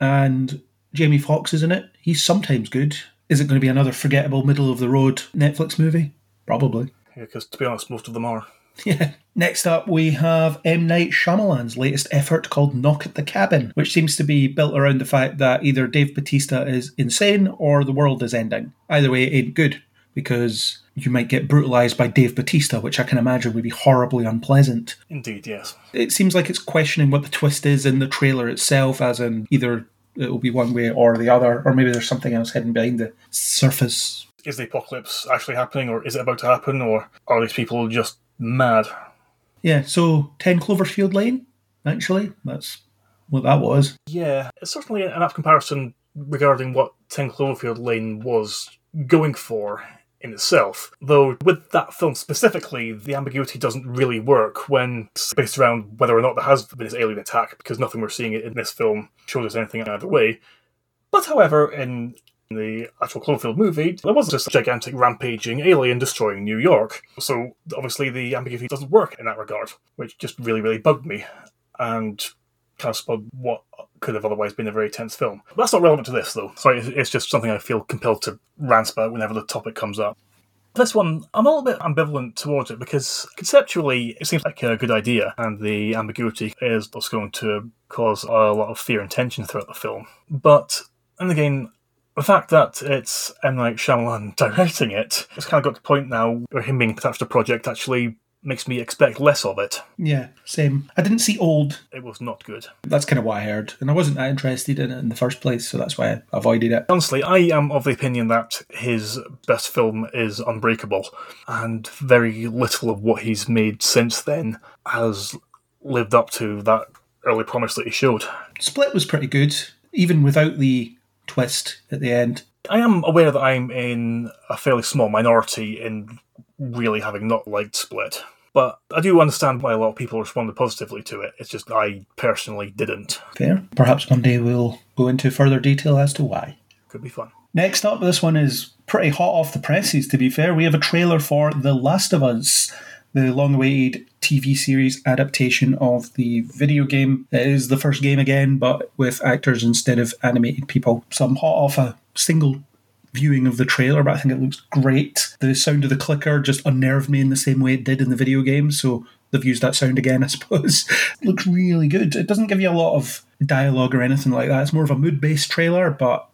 And Jamie Foxx is in it. He's sometimes good. Is it going to be another forgettable middle of the road Netflix movie? Probably. Yeah, because to be honest, most of them are. Yeah. Next up, we have M. Night Shyamalan's latest effort called Knock at the Cabin, which seems to be built around the fact that either Dave Bautista is insane or the world is ending. Either way, it ain't good because you might get brutalized by Dave Bautista, which I can imagine would be horribly unpleasant. Indeed, yes. It seems like it's questioning what the twist is in the trailer itself, as in either it will be one way or the other, or maybe there's something else hidden behind the surface. Is the apocalypse actually happening, or is it about to happen, or are these people just mad? Yeah, so 10 Cloverfield Lane, actually. That's what that was. Yeah, it's certainly an apt comparison regarding what 10 Cloverfield Lane was going for in itself. Though with that film specifically, the ambiguity doesn't really work when it's based around whether or not there has been this alien attack, because nothing we're seeing in this film shows us anything either way. But however, in the actual Cloverfield movie, there was just a gigantic rampaging alien destroying New York. So obviously the ambiguity doesn't work in that regard, which just really, really bugged me and kind of spoiled what could have otherwise been a very tense film. But that's not relevant to this, though. Sorry, it's just something I feel compelled to rant about whenever the topic comes up. This one, I'm a little bit ambivalent towards it because conceptually it seems like a good idea, and the ambiguity is what's going to cause a lot of fear and tension throughout the film. But, and again, the fact that it's M. Night Shyamalan directing it, it's kind of got to the point now where him being attached to a project actually makes me expect less of it. Yeah, same. I didn't see Old. It was not good. That's kind of what I heard, and I wasn't that interested in it in the first place, so that's why I avoided it. Honestly, I am of the opinion that his best film is Unbreakable, and very little of what he's made since then has lived up to that early promise that he showed. Split was pretty good, even without the twist at the end. I am aware that I'm in a fairly small minority in really having not liked Split. But I do understand why a lot of people responded positively to it. It's just I personally didn't. Fair. Perhaps one day we'll go into further detail as to why. Could be fun. Next up, this one is pretty hot off the presses, to be fair. We have a trailer for The Last of Us, the long awaited TV series adaptation of the video game. It is the first game again, but with actors instead of animated people. So I'm hot off a single viewing of the trailer, but I think it looks great. The sound of the clicker just unnerved me in the same way it did in the video game, so they've used that sound again, I suppose. it looks really good. It doesn't give you a lot of dialogue or anything like that. It's more of a mood based trailer, but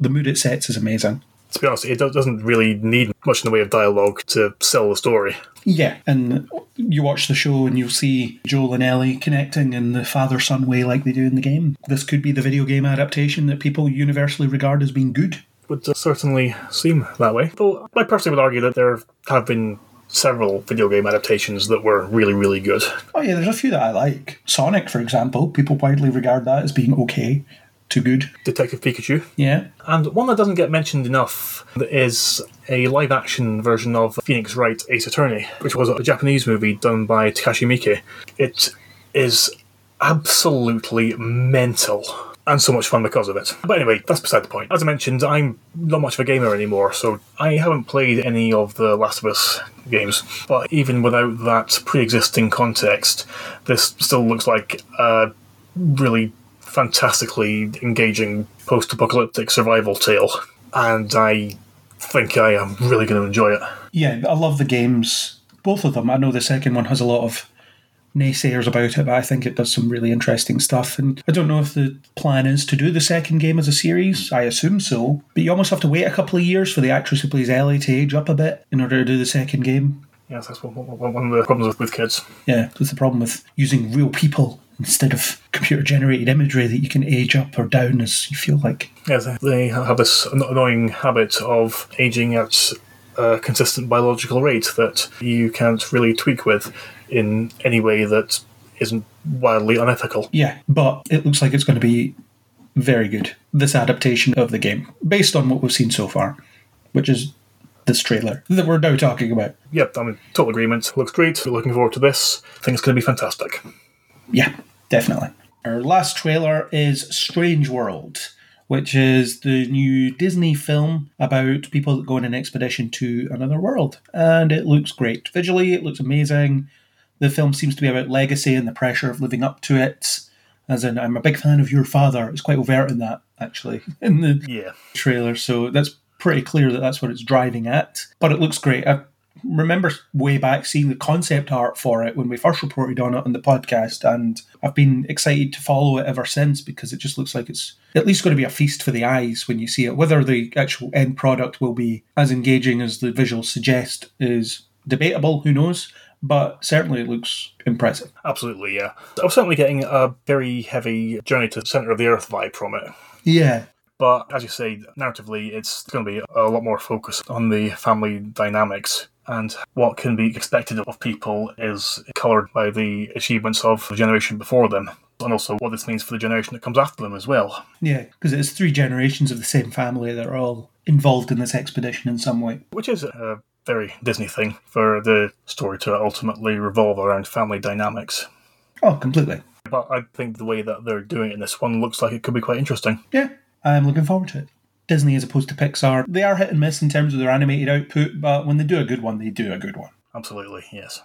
the mood it sets is amazing. To be honest, it doesn't really need much in the way of dialogue to sell the story. Yeah, and you watch the show and you'll see Joel and Ellie connecting in the father son way like they do in the game. This could be the video game adaptation that people universally regard as being good would uh, certainly seem that way. Though I personally would argue that there have been several video game adaptations that were really, really good. Oh yeah, there's a few that I like. Sonic, for example, people widely regard that as being okay to good. Detective Pikachu. Yeah. And one that doesn't get mentioned enough is a live action version of Phoenix Wright Ace Attorney, which was a Japanese movie done by Takashi Miike. It is absolutely mental and so much fun because of it. But anyway, that's beside the point. As I mentioned, I'm not much of a gamer anymore, so I haven't played any of the Last of Us games. But even without that pre existing context, this still looks like a really fantastically engaging post apocalyptic survival tale. And I think I am really going to enjoy it. Yeah, I love the games. Both of them. I know the second one has a lot of naysayers about it, but I think it does some really interesting stuff. And I don't know if the plan is to do the second game as a series. I assume so. But you almost have to wait a couple of years for the actress who plays Ellie to age up a bit in order to do the second game. Yes, that's one, one of the problems with kids. Yeah, that's the problem with using real people instead of computer generated imagery that you can age up or down as you feel like. Yes, they have this annoying habit of aging at a consistent biological rate that you can't really tweak with in any way that isn't wildly unethical. Yeah, but it looks like it's going to be very good. This adaptation of the game, based on what we've seen so far, which is this trailer that we're now talking about. Yep, I'm in total agreement. Looks great. We're looking forward to this. I think it's going to be fantastic. Yeah, definitely. Our last trailer is Strange World, which is the new Disney film about people that go on an expedition to another world. And it looks great. Visually, it looks amazing. The film seems to be about legacy and the pressure of living up to it. As in, I'm a big fan of your father. It's quite overt in that, actually, in the yeah. trailer. So that's pretty clear that that's what it's driving at. But it looks great. I remember way back seeing the concept art for it when we first reported on it on the podcast, and I've been excited to follow it ever since because it just looks like it's at least going to be a feast for the eyes when you see it. Whether the actual end product will be as engaging as the visuals suggest is debatable, who knows? but certainly it looks impressive. Absolutely, yeah. I was certainly getting a very heavy journey to the centre of the earth vibe from it. Yeah. But as you say, narratively, it's going to be a lot more focused on the family dynamics. And what can be expected of people is coloured by the achievements of the generation before them, and also what this means for the generation that comes after them as well. Yeah, because it's three generations of the same family that are all involved in this expedition in some way. Which is a very Disney thing for the story to ultimately revolve around family dynamics. Oh, completely. But I think the way that they're doing it in this one looks like it could be quite interesting. Yeah, I'm looking forward to it. Disney as opposed to Pixar, they are hit and miss in terms of their animated output, but when they do a good one, they do a good one. Absolutely, yes.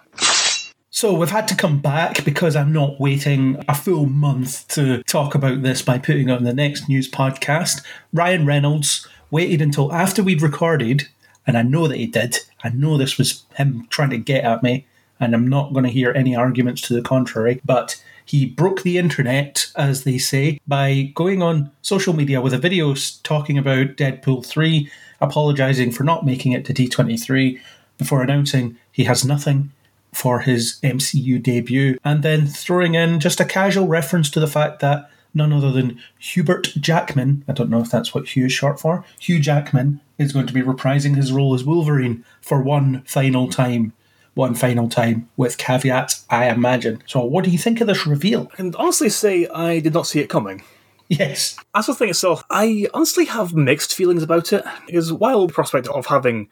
So we've had to come back because I'm not waiting a full month to talk about this by putting on the next news podcast. Ryan Reynolds waited until after we'd recorded, and I know that he did. I know this was him trying to get at me, and I'm not going to hear any arguments to the contrary, but he broke the internet, as they say, by going on social media with a video talking about Deadpool 3, apologising for not making it to D23 before announcing he has nothing for his MCU debut, and then throwing in just a casual reference to the fact that none other than Hubert Jackman, I don't know if that's what Hugh is short for, Hugh Jackman is going to be reprising his role as Wolverine for one final time one final time with caveats, I imagine. So, what do you think of this reveal? I can honestly say I did not see it coming. Yes. As for the thing itself, I honestly have mixed feelings about it. Because while the prospect of having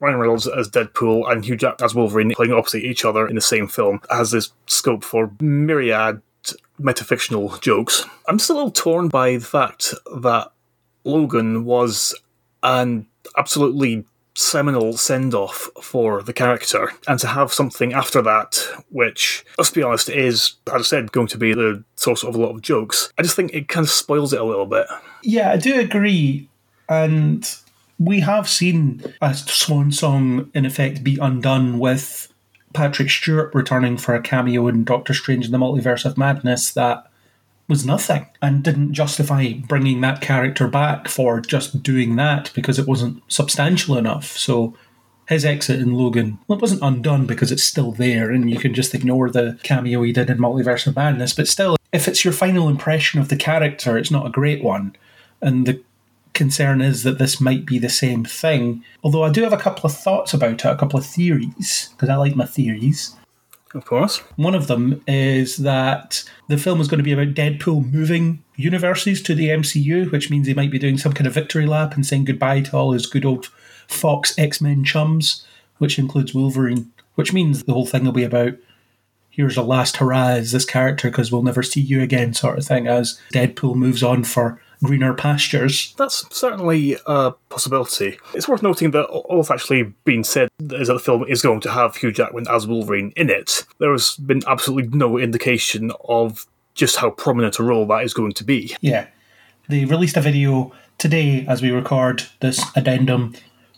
Ryan Reynolds as Deadpool and Hugh Jack as Wolverine playing opposite each other in the same film has this scope for myriad metafictional jokes, I'm still a little torn by the fact that Logan was an absolutely seminal send off for the character, and to have something after that, which, let's be honest, is, as I said, going to be the source of a lot of jokes, I just think it kind of spoils it a little bit. Yeah, I do agree. And we have seen a swan song, in effect, be undone with Patrick Stewart returning for a cameo in Doctor Strange in the Multiverse of Madness that was nothing and didn't justify bringing that character back for just doing that because it wasn't substantial enough. So his exit in Logan, well, it wasn't undone because it's still there and you can just ignore the cameo he did in Multiverse of Madness. But still, if it's your final impression of the character, it's not a great one. And the concern is that this might be the same thing. Although I do have a couple of thoughts about it, a couple of theories, because I like my theories. Of course. One of them is that the film is going to be about Deadpool moving universes to the MCU, which means he might be doing some kind of victory lap and saying goodbye to all his good old Fox X Men chums, which includes Wolverine, which means the whole thing will be about here's a last hurrah as this character because we'll never see you again, sort of thing, as Deadpool moves on for greener pastures. That's certainly a possibility. It's worth noting that all that's actually been said is that the film is going to have Hugh Jackman as Wolverine in it. There has been absolutely no indication of just how prominent a role that is going to be. Yeah. They released a video today as we record this addendum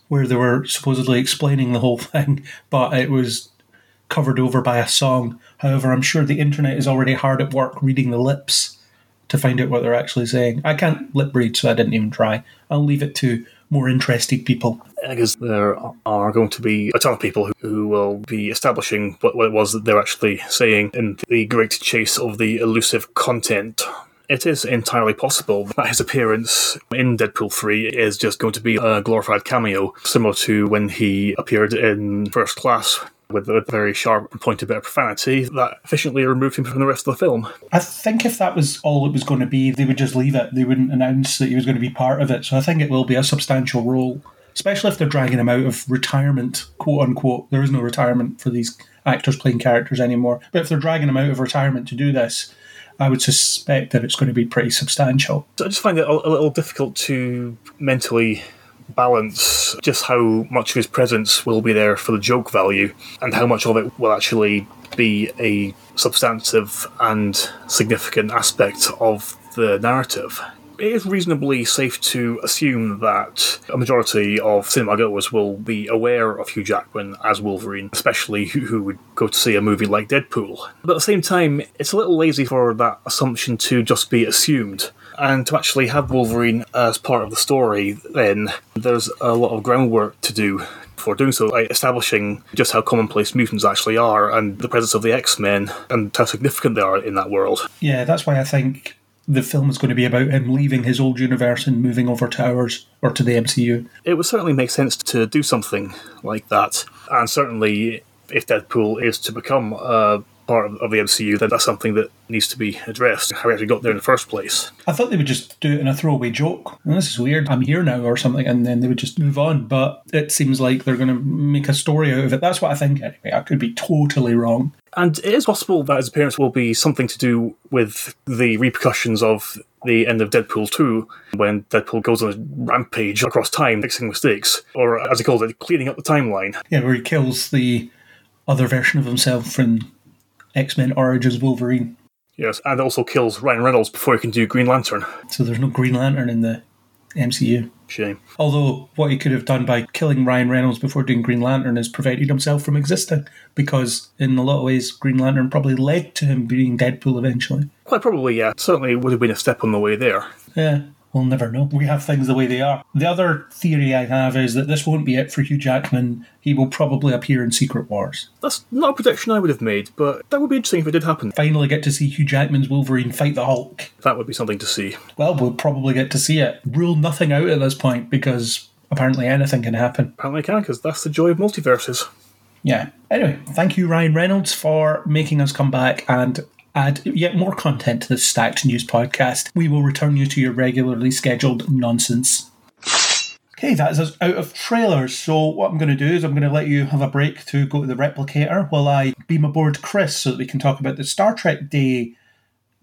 where they were supposedly explaining the whole thing, but it was covered over by a song. However, I'm sure the internet is already hard at work reading the lips to find out what they're actually saying. I can't lip read, so I didn't even try. I'll leave it to more interested people. Because there are going to be a ton of people who, who will be establishing what, what it was that they're actually saying in the great chase of the elusive content it is entirely possible that his appearance in Deadpool 3 is just going to be a glorified cameo, similar to when he appeared in First Class with a very sharp and pointed bit of profanity that efficiently removed him from the rest of the film. I think if that was all it was going to be, they would just leave it. They wouldn't announce that he was going to be part of it. So I think it will be a substantial role, especially if they're dragging him out of retirement, quote unquote. There is no retirement for these actors playing characters anymore. But if they're dragging him out of retirement to do this, I would suspect that it's going to be pretty substantial. So I just find it a little difficult to mentally balance just how much of his presence will be there for the joke value and how much of it will actually be a substantive and significant aspect of the narrative. It is reasonably safe to assume that a majority of cinema goers will be aware of Hugh Jackman as Wolverine, especially who would go to see a movie like Deadpool. But at the same time, it's a little lazy for that assumption to just be assumed and to actually have Wolverine as part of the story, then there's a lot of groundwork to do for doing so, like establishing just how commonplace mutants actually are and the presence of the X Men and how significant they are in that world. Yeah, that's why I think the film is going to be about him leaving his old universe and moving over to ours or to the MCU. It would certainly make sense to do something like that, and certainly if Deadpool is to become a part of, of the MCU, then that's something that needs to be addressed. How we actually got there in the first place. I thought they would just do it in a throwaway joke. "Oh, this is weird. I'm here now, or something, and then they would just move on. But it seems like they're going to make a story out of it. That's what I think. Anyway, I could be totally wrong. And it is possible that his appearance will be something to do with the repercussions of the end of Deadpool 2, when Deadpool goes on a rampage across time, fixing mistakes, or as he calls it, cleaning up the timeline. Yeah, where he kills the other version of himself from X Men Origins Wolverine. Yes, and also kills Ryan Reynolds before he can do Green Lantern. So there's no Green Lantern in the MCU. Shame. Although what he could have done by killing Ryan Reynolds before doing Green Lantern is prevented himself from existing, because in a lot of ways, Green Lantern probably led to him being Deadpool eventually. Quite probably, yeah. Certainly would have been a step on the way there. Yeah, we'll never know. We have things the way they are. The other theory I have is that this won't be it for Hugh Jackman. He will probably appear in Secret Wars. That's not a prediction I would have made, but that would be interesting if it did happen. Finally, get to see Hugh Jackman's Wolverine fight the Hulk. That would be something to see. Well, we'll probably get to see it. Rule nothing out at this point because apparently anything can happen. Apparently can, because that's the joy of multiverses. Yeah. Anyway, thank you, Ryan Reynolds, for making us come back and add yet more content to the Stacked News podcast. We will return you to your regularly scheduled nonsense. Okay, that is us out of trailers. So, what I'm going to do is I'm going to let you have a break to go to the replicator while I beam aboard Chris so that we can talk about the Star Trek Day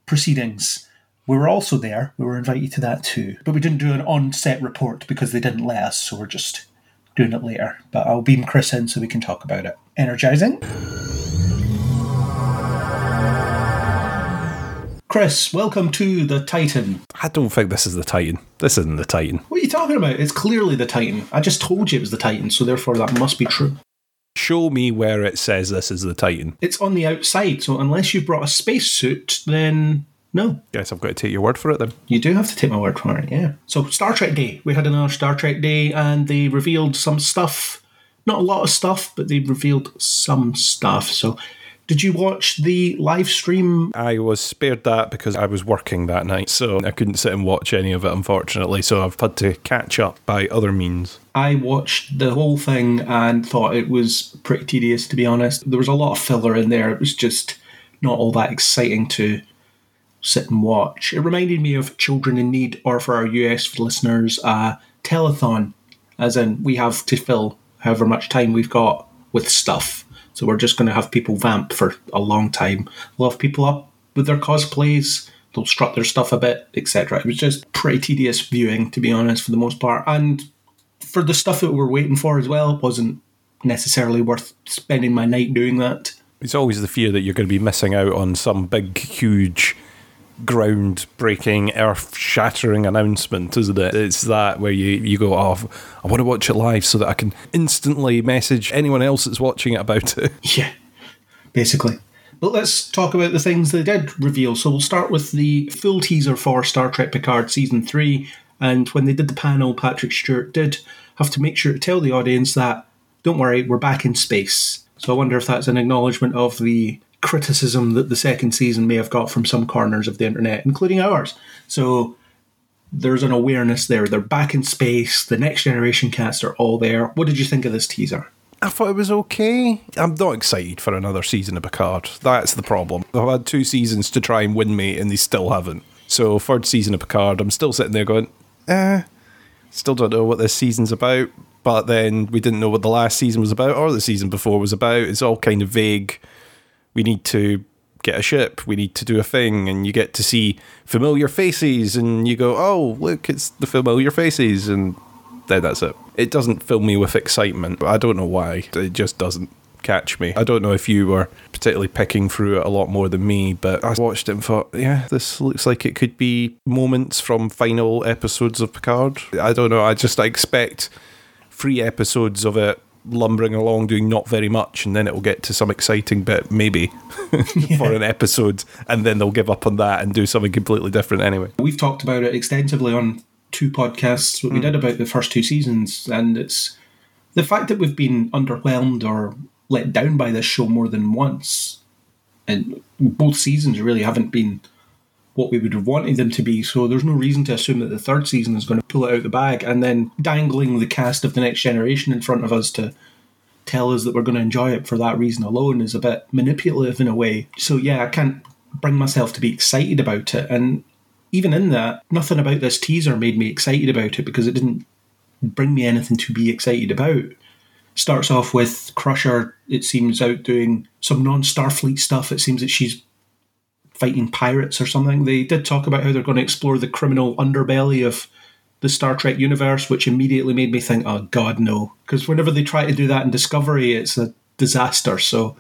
proceedings. We were also there. We were invited to that too. But we didn't do an on set report because they didn't let us, so we're just doing it later. But I'll beam Chris in so we can talk about it. Energizing. Chris, welcome to the Titan. I don't think this is the Titan. This isn't the Titan. What are you talking about? It's clearly the Titan. I just told you it was the Titan, so therefore that must be true. Show me where it says this is the Titan. It's on the outside, so unless you've brought a spacesuit, then no. Guess I've got to take your word for it then. You do have to take my word for it, yeah. So, Star Trek Day. We had another Star Trek Day, and they revealed some stuff. Not a lot of stuff, but they revealed some stuff. So, did you watch the live stream? I was spared that because I was working that night, so I couldn't sit and watch any of it, unfortunately. So I've had to catch up by other means. I watched the whole thing and thought it was pretty tedious, to be honest. There was a lot of filler in there. It was just not all that exciting to sit and watch. It reminded me of Children in Need, or for our US listeners, a telethon, as in we have to fill however much time we've got with stuff. So we're just going to have people vamp for a long time. We'll have people up with their cosplays. They'll strut their stuff a bit, etc. It was just pretty tedious viewing, to be honest, for the most part. And for the stuff that we're waiting for as well, it wasn't necessarily worth spending my night doing that. It's always the fear that you're going to be missing out on some big, huge, ground-breaking, earth-shattering announcement, isn't it? It's that where you, you go, oh, I want to watch it live so that I can instantly message anyone else that's watching it about it. Yeah, basically. But let's talk about the things they did reveal. So we'll start with the full teaser for Star Trek Picard Season 3. And when they did the panel, Patrick Stewart did have to make sure to tell the audience that, don't worry, we're back in space. So I wonder if that's an acknowledgement of the criticism that the second season may have got from some corners of the internet, including ours. So there's an awareness there. They're back in space. The next generation cast are all there. What did you think of this teaser? I thought it was okay. I'm not excited for another season of Picard. That's the problem. I've had two seasons to try and win me, and they still haven't. So, third season of Picard, I'm still sitting there going, eh, still don't know what this season's about. But then we didn't know what the last season was about or the season before was about. It's all kind of vague. We need to get a ship, we need to do a thing, and you get to see familiar faces, and you go, oh, look, it's the familiar faces, and then that's it. It doesn't fill me with excitement, but I don't know why. It just doesn't catch me. I don't know if you were particularly picking through it a lot more than me, but I watched it and thought, yeah, this looks like it could be moments from final episodes of Picard. I don't know. I just I expect three episodes of it lumbering along doing not very much and then it'll get to some exciting bit maybe for an episode and then they'll give up on that and do something completely different anyway. We've talked about it extensively on two podcasts what we hmm. did about the first two seasons, and it's the fact that we've been underwhelmed or let down by this show more than once, and both seasons really haven't been what we would have wanted them to be. So there's no reason to assume that the third season is going to pull it out the bag, and then dangling the cast of the next generation in front of us to tell us that we're going to enjoy it for that reason alone is a bit manipulative in a way. So yeah, I can't bring myself to be excited about it. And even in that, nothing about this teaser made me excited about it because it didn't bring me anything to be excited about. Starts off with Crusher, it seems, out doing some non Starfleet stuff. It seems that she's fighting pirates or something. They did talk about how they're going to explore the criminal underbelly of the Star Trek universe, which immediately made me think, oh, God, no. Because whenever they try to do that in Discovery, it's a disaster. So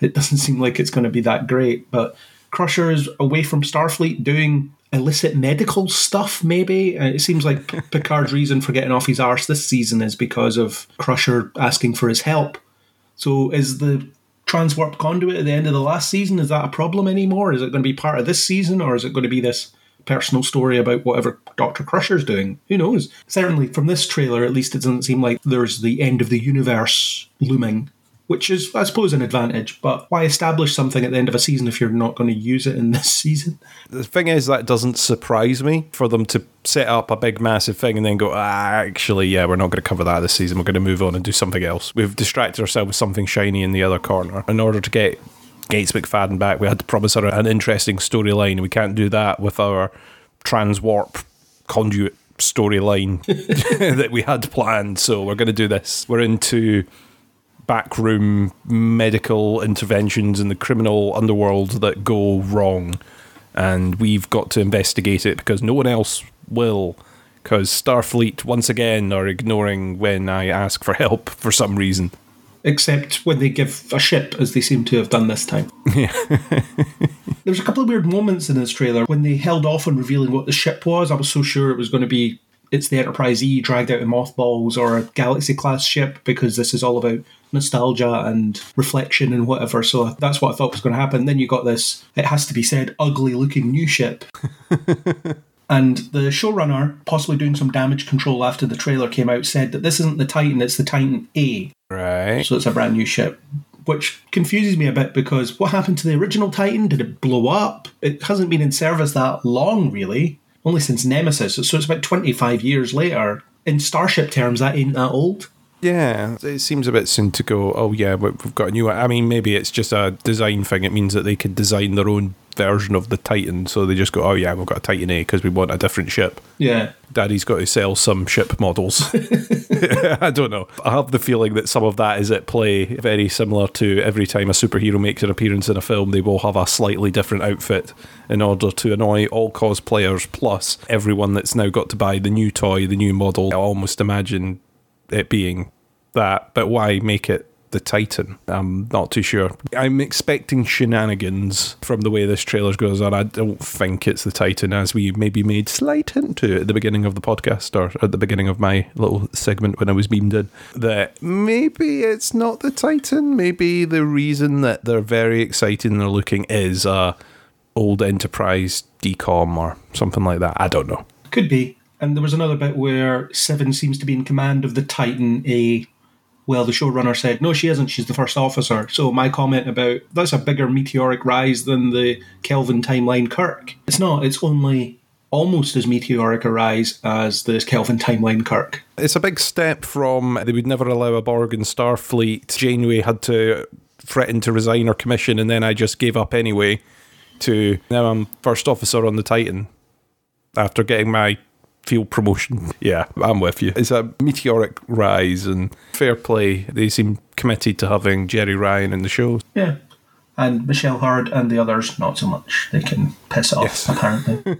it doesn't seem like it's going to be that great. But Crusher is away from Starfleet doing illicit medical stuff, maybe. And it seems like Picard's reason for getting off his arse this season is because of Crusher asking for his help. So is the transwarp conduit at the end of the last season, is that a problem anymore? Is it going to be part of this season or is it going to be this personal story about whatever Dr. Crusher's doing? Who knows? Certainly from this trailer, at least it doesn't seem like there's the end of the universe looming which is, I suppose, an advantage. But why establish something at the end of a season if you're not going to use it in this season? The thing is, that doesn't surprise me for them to set up a big, massive thing and then go, ah, actually, yeah, we're not going to cover that this season. We're going to move on and do something else. We've distracted ourselves with something shiny in the other corner in order to get Gates McFadden back. We had to promise her an interesting storyline. We can't do that with our transwarp conduit storyline that we had planned. So we're going to do this. We're into backroom medical interventions in the criminal underworld that go wrong. And we've got to investigate it because no one else will. Because Starfleet, once again, are ignoring when I ask for help for some reason. Except when they give a ship, as they seem to have done this time. Yeah. There's a couple of weird moments in this trailer. When they held off on revealing what the ship was, I was so sure it was going to be it's the Enterprise E dragged out in mothballs or a Galaxy class ship because this is all about nostalgia and reflection and whatever. So that's what I thought was going to happen. Then you got this, it has to be said, ugly looking new ship. and the showrunner, possibly doing some damage control after the trailer came out, said that this isn't the Titan, it's the Titan A. Right. So it's a brand new ship. Which confuses me a bit because what happened to the original Titan? Did it blow up? It hasn't been in service that long, really. Only since Nemesis. So it's about 25 years later. In Starship terms, that ain't that old. Yeah, it seems a bit soon to go. Oh yeah, we've got a new. one. I mean, maybe it's just a design thing. It means that they could design their own version of the Titan, so they just go, "Oh yeah, we've got a Titan A because we want a different ship." Yeah, Daddy's got to sell some ship models. I don't know. I have the feeling that some of that is at play, very similar to every time a superhero makes an appearance in a film, they will have a slightly different outfit in order to annoy all cosplayers plus everyone that's now got to buy the new toy, the new model. I almost imagine it being that, but why make it the Titan? I'm not too sure. I'm expecting shenanigans from the way this trailer goes on. I don't think it's the Titan, as we maybe made slight hint to at the beginning of the podcast or at the beginning of my little segment when I was beamed in. That maybe it's not the Titan. Maybe the reason that they're very excited and they're looking is a old Enterprise decom or something like that. I don't know. Could be. And there was another bit where Seven seems to be in command of the Titan A well, the showrunner said, no, she isn't. She's the first officer. So my comment about that's a bigger meteoric rise than the Kelvin timeline Kirk. It's not. It's only almost as meteoric a rise as the Kelvin timeline Kirk. It's a big step from they would never allow a Borg in Starfleet. Janeway had to threaten to resign her commission, and then I just gave up anyway. To now I'm first officer on the Titan after getting my field promotion. Yeah, I'm with you. It's a meteoric rise and fair play. They seem committed to having Jeri Ryan in the show. Yeah. And Michelle Hurd and the others, not so much. They can piss off, yes. apparently.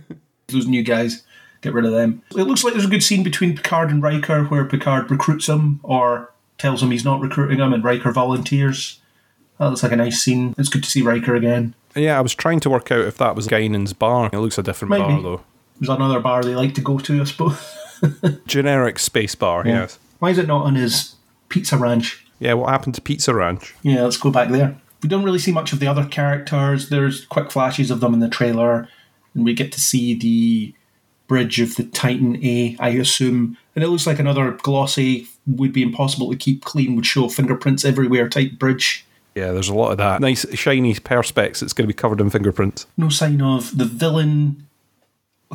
Those new guys, get rid of them. It looks like there's a good scene between Picard and Riker where Picard recruits him or tells him he's not recruiting him and Riker volunteers. That looks like a nice scene. It's good to see Riker again. Yeah, I was trying to work out if that was Guinan's bar. It looks a different Maybe. bar, though. There's another bar they like to go to, I suppose. Generic space bar, yeah. yes. Why is it not on his Pizza Ranch? Yeah, what happened to Pizza Ranch? Yeah, let's go back there. We don't really see much of the other characters. There's quick flashes of them in the trailer, and we get to see the bridge of the Titan A, I assume. And it looks like another glossy, would be impossible to keep clean, would show fingerprints everywhere type bridge. Yeah, there's a lot of that. Nice, shiny perspex It's going to be covered in fingerprints. No sign of the villain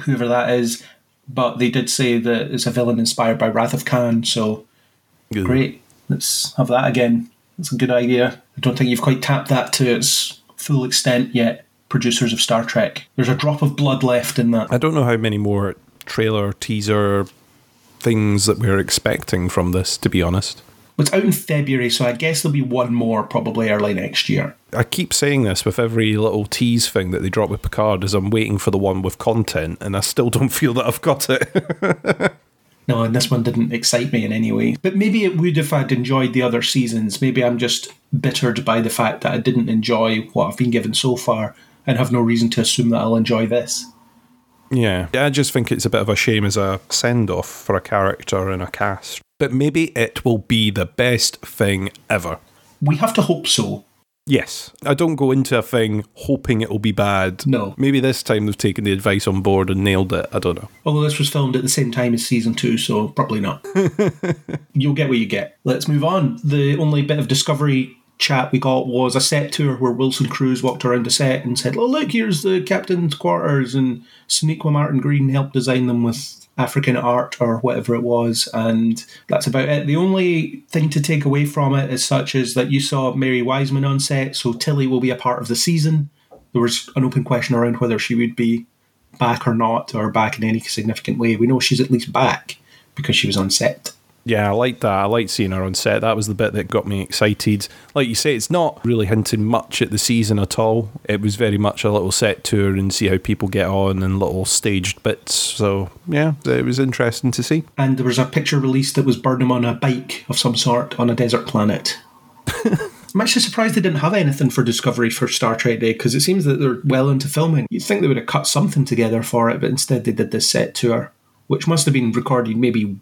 whoever that is. But they did say that it's a villain inspired by Wrath of Khan, so Good. great. Let's have that again. That's a good idea. I don't think you've quite tapped that to its full extent yet, producers of Star Trek. There's a drop of blood left in that. I don't know how many more trailer, teaser things that we're expecting from this, to be honest. It's out in February, so I guess there'll be one more probably early next year. I keep saying this with every little tease thing that they drop with Picard as I'm waiting for the one with content, and I still don't feel that I've got it. No, and this one didn't excite me in any way. But maybe it would if I'd enjoyed the other seasons. Maybe I'm just bittered by the fact that I didn't enjoy what I've been given so far and have no reason to assume that I'll enjoy this. yeah, I just think it's a bit of a shame as a send off for a character and a cast. But maybe it will be the best thing ever. We have to hope so. Yes, I don't go into a thing hoping it will be bad. No. Maybe this time they've taken the advice on board and nailed it. I don't know. Although this was filmed at the same time as season two, so probably not. You'll get what you get. Let's move on. The only bit of discovery chat we got was a set tour where Wilson Cruz walked around the set and said, Oh, look, here's the captain's quarters. And Sonequa Martin Green helped design them with African art or whatever it was. And that's about it. The only thing to take away from it as such is that you saw Mary Wiseman on set, so Tilly will be a part of the season. There was an open question around whether she would be back or not, or back in any significant way. We know she's at least back because she was on set. Yeah, I liked that. I liked seeing her on set. That was the bit that got me excited. Like you say, it's not really hinting much at the season at all. It was very much a little set tour and see how people get on and little staged bits. So, yeah, it was interesting to see. And there was a picture released that was Burnham on a bike of some sort on a desert planet. I'm actually surprised they didn't have anything for Discovery for Star Trek Day because it seems that they're well into filming. You'd think they would have cut something together for it, but instead they did this set tour, which must have been recorded maybe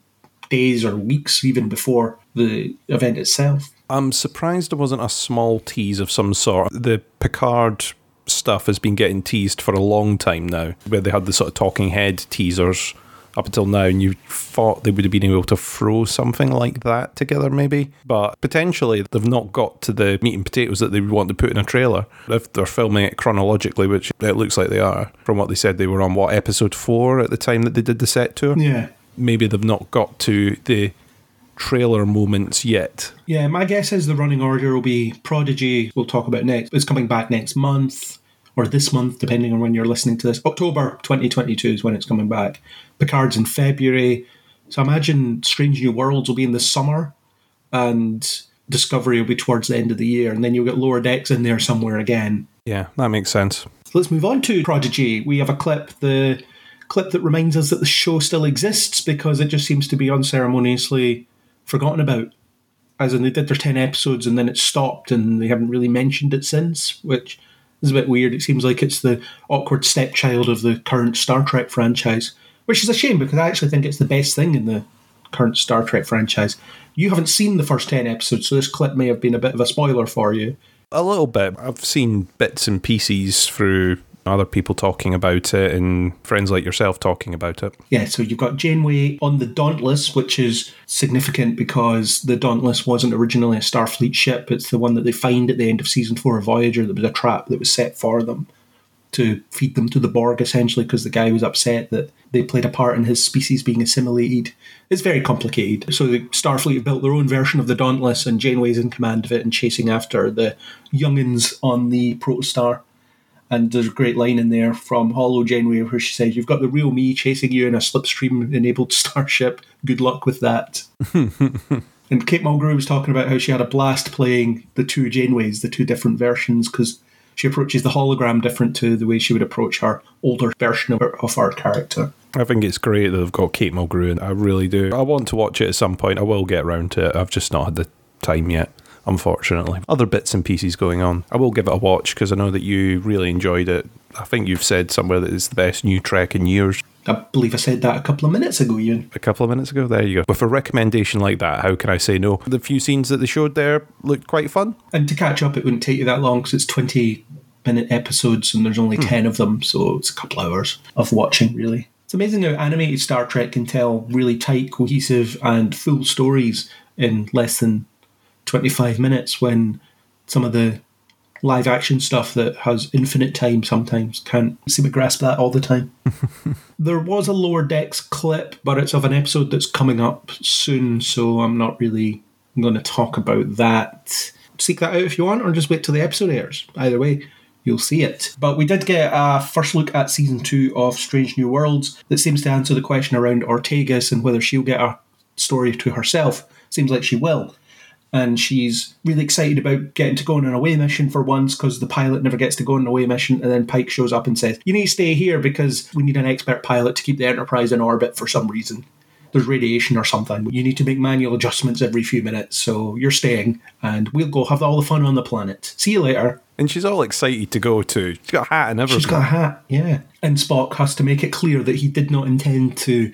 days or weeks even before the event itself. I'm surprised there wasn't a small tease of some sort. The Picard stuff has been getting teased for a long time now, where they had the sort of talking head teasers up until now, and you thought they would have been able to throw something like that together, maybe. But potentially, they've not got to the meat and potatoes that they would want to put in a trailer. If they're filming it chronologically, which it looks like they are, from what they said, they were on what episode four at the time that they did the set tour. Yeah. Maybe they've not got to the trailer moments yet. Yeah, my guess is the running order will be Prodigy, we'll talk about next. It's coming back next month, or this month, depending on when you're listening to this. October 2022 is when it's coming back. Picard's in February. So I imagine Strange New Worlds will be in the summer, and Discovery will be towards the end of the year, and then you'll get Lower Decks in there somewhere again. Yeah, that makes sense. Let's move on to Prodigy. We have a clip, the clip that reminds us that the show still exists because it just seems to be unceremoniously forgotten about. As in, they did their 10 episodes and then it stopped and they haven't really mentioned it since, which is a bit weird. It seems like it's the awkward stepchild of the current Star Trek franchise, which is a shame because I actually think it's the best thing in the current Star Trek franchise. You haven't seen the first 10 episodes, so this clip may have been a bit of a spoiler for you. A little bit. I've seen bits and pieces through other people talking about it and friends like yourself talking about it. Yeah, so you've got Janeway on the Dauntless, which is significant because the Dauntless wasn't originally a Starfleet ship. It's the one that they find at the end of season four of Voyager that was a trap that was set for them to feed them to the Borg, essentially, because the guy was upset that they played a part in his species being assimilated. It's very complicated. So the Starfleet have built their own version of the Dauntless, and Janeway's in command of it and chasing after the youngins on the Protostar. And there's a great line in there from Holo Janeway where she says, You've got the real me chasing you in a slipstream enabled starship. Good luck with that. and Kate Mulgrew was talking about how she had a blast playing the two Janeways, the two different versions, because she approaches the hologram different to the way she would approach her older version of her, of her character. I think it's great that they've got Kate Mulgrew in. I really do. I want to watch it at some point. I will get around to it. I've just not had the time yet, unfortunately. Other bits and pieces going on. I will give it a watch because I know that you really enjoyed it. I think you've said somewhere that it's the best new Trek in years. I believe I said that a couple of minutes ago, Ian. A couple of minutes ago, there you go. With a recommendation like that, how can I say no? The few scenes that they showed there looked quite fun. And to catch up, it wouldn't take you that long because it's 20 minute episodes and there's only hmm. 10 of them, so it's a couple hours of watching, really. It's amazing how animated Star Trek can tell really tight, cohesive, and full stories in less than 25 minutes when some of the live action stuff that has infinite time sometimes can't seem to grasp that all the time. there was a lower decks clip, but it's of an episode that's coming up soon, so I'm not really going to talk about that. Seek that out if you want, or just wait till the episode airs. Either way, you'll see it. But we did get a first look at season two of Strange New Worlds that seems to answer the question around Ortegas and whether she'll get a story to herself. Seems like she will. And she's really excited about getting to go on an away mission for once because the pilot never gets to go on an away mission. And then Pike shows up and says, You need to stay here because we need an expert pilot to keep the Enterprise in orbit for some reason there's radiation or something. You need to make manual adjustments every few minutes. So you're staying, and we'll go have all the fun on the planet. See you later. And she's all excited to go too. She's got a hat and everything. She's got a hat, yeah. And Spock has to make it clear that he did not intend to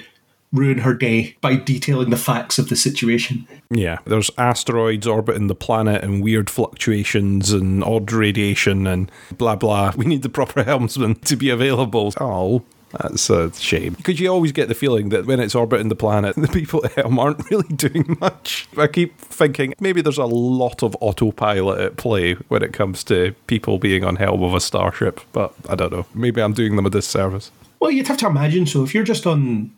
ruin her day by detailing the facts of the situation. Yeah, there's asteroids orbiting the planet and weird fluctuations and odd radiation and blah blah. We need the proper helmsman to be available. Oh, that's a shame. Because you always get the feeling that when it's orbiting the planet, the people at Helm aren't really doing much. I keep thinking maybe there's a lot of autopilot at play when it comes to people being on helm of a starship, but I don't know. Maybe I'm doing them a disservice. Well, you'd have to imagine so. If you're just on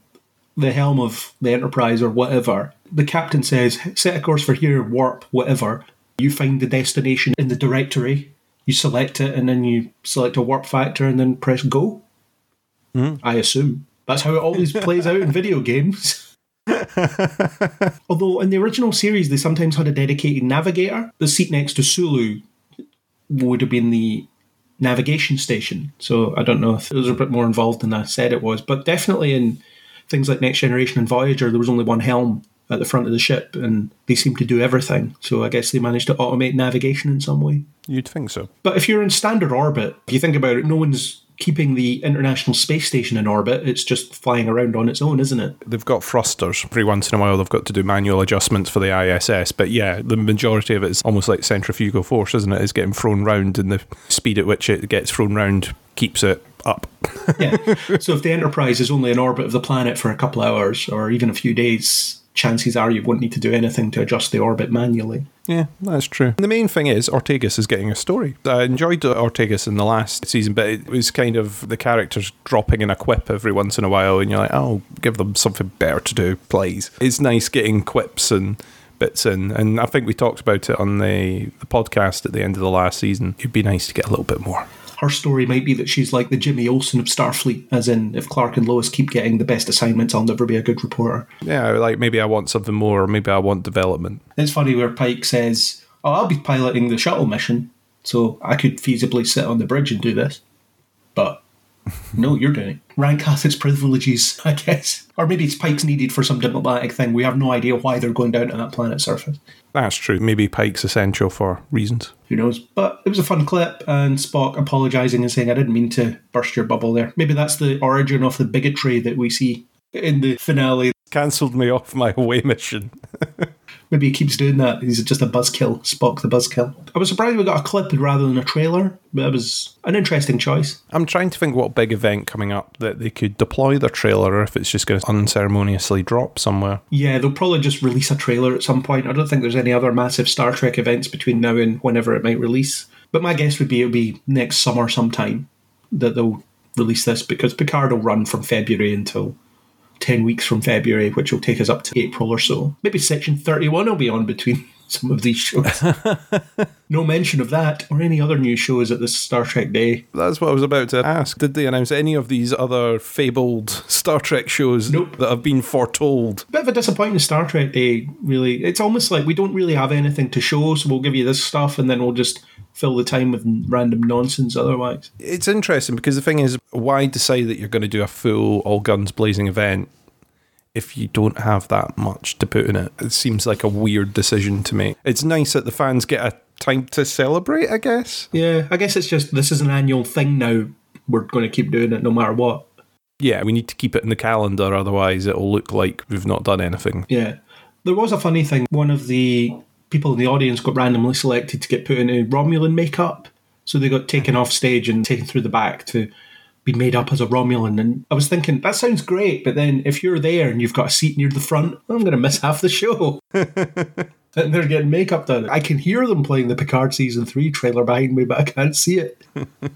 the helm of the Enterprise or whatever, the captain says, set a course for here, warp, whatever. You find the destination in the directory, you select it, and then you select a warp factor and then press go. Mm. I assume. That's how it always plays out in video games. Although in the original series, they sometimes had a dedicated navigator. The seat next to Sulu would have been the navigation station. So I don't know if it was a bit more involved than I said it was. But definitely in things like Next Generation and Voyager, there was only one helm at the front of the ship and they seemed to do everything. So I guess they managed to automate navigation in some way. You'd think so. But if you're in standard orbit, if you think about it, no one's keeping the International Space Station in orbit. It's just flying around on its own, isn't it? They've got thrusters. Every once in a while, they've got to do manual adjustments for the ISS. But yeah, the majority of it is almost like centrifugal force, isn't it? It's getting thrown round, and the speed at which it gets thrown round keeps it up. yeah. So if the Enterprise is only in orbit of the planet for a couple hours or even a few days, chances are you wouldn't need to do anything to adjust the orbit manually. Yeah, that's true. The main thing is Ortegas is getting a story. I enjoyed Ortegas in the last season, but it was kind of the characters dropping in a quip every once in a while, and you're like, oh, give them something better to do, please. It's nice getting quips and bits in, and I think we talked about it on the, the podcast at the end of the last season. It'd be nice to get a little bit more her story might be that she's like the Jimmy Olsen of Starfleet, as in if Clark and Lois keep getting the best assignments, I'll never be a good reporter. Yeah, like maybe I want something more, or maybe I want development. It's funny where Pike says, "Oh, I'll be piloting the shuttle mission, so I could feasibly sit on the bridge and do this," but no, you're doing it. Rank has its privileges, I guess. Or maybe it's Pike's needed for some diplomatic thing. We have no idea why they're going down to that planet surface. That's true. Maybe Pike's essential for reasons. Who knows? But it was a fun clip, and Spock apologising and saying, I didn't mean to burst your bubble there. Maybe that's the origin of the bigotry that we see in the finale. Cancelled me off my away mission. Maybe he keeps doing that. He's just a buzzkill, Spock the buzzkill. I was surprised we got a clip rather than a trailer, but it was an interesting choice. I'm trying to think what big event coming up that they could deploy their trailer, or if it's just going to unceremoniously drop somewhere. Yeah, they'll probably just release a trailer at some point. I don't think there's any other massive Star Trek events between now and whenever it might release. But my guess would be it'll be next summer sometime that they'll release this because Picard will run from February until 10 weeks from February, which will take us up to April or so. Maybe section 31 will be on between some of these shows. no mention of that or any other new shows at this Star Trek Day. That's what I was about to ask. Did they announce any of these other fabled Star Trek shows nope. that have been foretold? Bit of a disappointing Star Trek Day, really. It's almost like we don't really have anything to show, so we'll give you this stuff and then we'll just fill the time with random nonsense otherwise. It's interesting because the thing is, why decide that you're going to do a full all guns blazing event if you don't have that much to put in it. It seems like a weird decision to make. It's nice that the fans get a time to celebrate, I guess. Yeah, I guess it's just this is an annual thing now. We're going to keep doing it no matter what. Yeah, we need to keep it in the calendar, otherwise, it'll look like we've not done anything. Yeah. There was a funny thing. One of the people in the audience got randomly selected to get put in a Romulan makeup. So they got taken off stage and taken through the back to be made up as a Romulan. And I was thinking, that sounds great, but then if you're there and you've got a seat near the front, I'm going to miss half the show. and they're getting makeup done. I can hear them playing the Picard season three trailer behind me, but I can't see it. but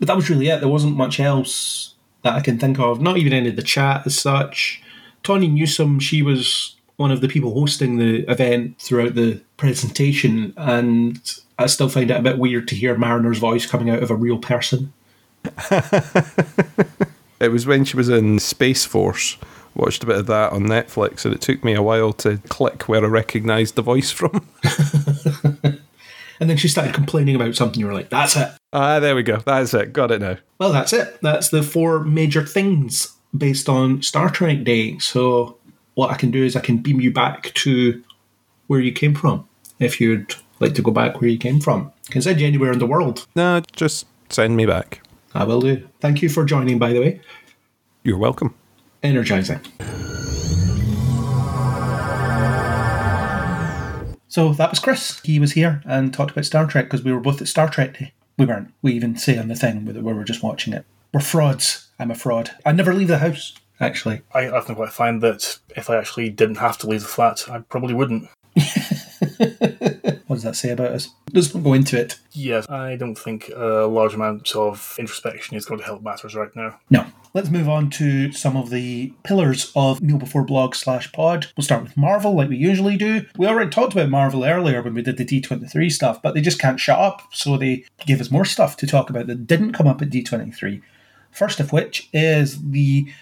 that was really it. There wasn't much else that I can think of. Not even any of the chat as such. Tawny Newsome, she was one of the people hosting the event throughout the presentation, and I still find it a bit weird to hear Mariner's voice coming out of a real person. It was when she was in Space Force. Watched a bit of that on Netflix, and it took me a while to click where I recognised the voice from. And then she started complaining about something. You were like, "That's it." ah, there we go. That's it. Got it now. Well, that's it. That's the four major things based on Star Trek Day. So, what I can do is I can beam you back to where you came from. If you'd like to go back where you came from, I can send you anywhere in the world. No, just send me back. I will do. Thank you for joining, by the way. You're welcome. Energizing. So that was Chris. He was here and talked about Star Trek because we were both at Star Trek Day. We weren't. We even say on the thing where we were just watching it. We're frauds. I'm a fraud. I never leave the house, actually. I often quite find that if I actually didn't have to leave the flat, I probably wouldn't. What does that say about us? Let's not go into it. Yes, I don't think a large amount of introspection is going to help matters right now. No. Let's move on to some of the pillars of Kneel Before Blog slash Pod. We'll start with Marvel, like we usually do. We already talked about Marvel earlier when we did the D23 stuff, but they just can't shut up, so they give us more stuff to talk about that didn't come up at D23. First of which is the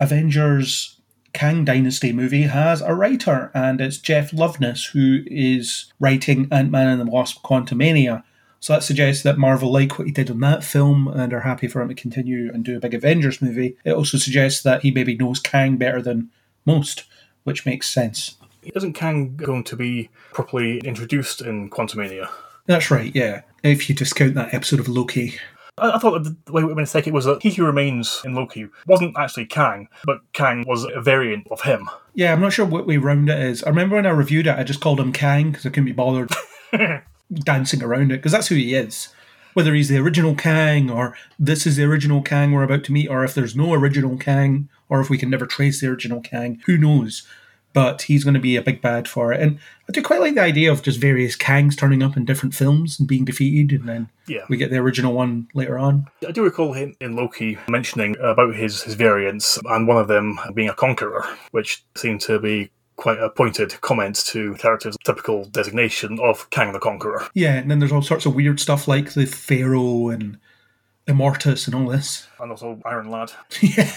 Avengers Kang Dynasty movie has a writer, and it's Jeff Loveness who is writing Ant Man and the Wasp Quantumania. So that suggests that Marvel like what he did on that film and are happy for him to continue and do a big Avengers movie. It also suggests that he maybe knows Kang better than most, which makes sense. Isn't Kang going to be properly introduced in Quantumania? That's right, yeah. If you discount that episode of Loki. I, I thought that the way we were take it was that He Who Remains in Loki wasn't actually Kang, but Kang was a variant of him. Yeah, I'm not sure what way round it is. I remember when I reviewed it, I just called him Kang because I couldn't be bothered dancing around it because that's who he is. Whether he's the original Kang or this is the original Kang we're about to meet, or if there's no original Kang, or if we can never trace the original Kang, who knows? But he's going to be a big bad for it. And I do quite like the idea of just various Kangs turning up in different films and being defeated, and then Yeah. we get the original one later on. I do recall him in Loki mentioning about his, his variants, and one of them being a conqueror, which seemed to be quite a pointed comment to the character's typical designation of Kang the Conqueror. Yeah, and then there's all sorts of weird stuff like the Pharaoh and Immortus and all this. And also Iron Lad. yeah.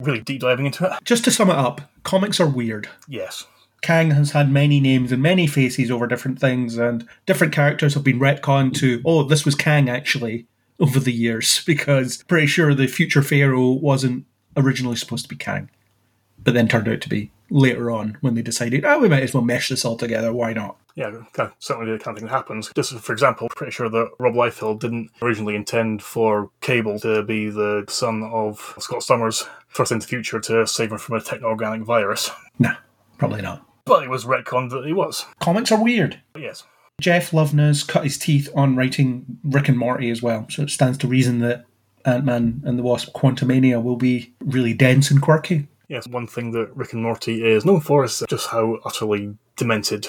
Really deep diving into it. Just to sum it up, comics are weird. Yes. Kang has had many names and many faces over different things, and different characters have been retconned to, oh, this was Kang actually, over the years, because pretty sure the future Pharaoh wasn't originally supposed to be Kang, but then turned out to be later on when they decided, oh, we might as well mesh this all together, why not? Yeah, certainly the kind of thing that happens. Just for example, pretty sure that Rob Liefeld didn't originally intend for Cable to be the son of Scott Summers first into the future to save him from a techno-organic virus. Nah, probably not. But it was retconned that he was. Comics are weird. But yes. Jeff Loveness cut his teeth on writing Rick and Morty as well, so it stands to reason that Ant Man and the Wasp Quantumania will be really dense and quirky. Yes, one thing that Rick and Morty is known for is just how utterly demented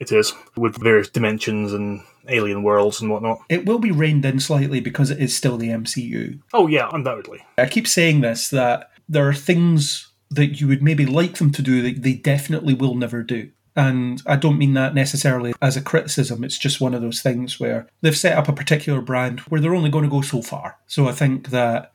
it is, with various dimensions and alien worlds and whatnot. It will be reined in slightly because it is still the MCU. Oh yeah, undoubtedly. I keep saying this that there are things that you would maybe like them to do that they definitely will never do. And I don't mean that necessarily as a criticism, it's just one of those things where they've set up a particular brand where they're only going to go so far. So I think that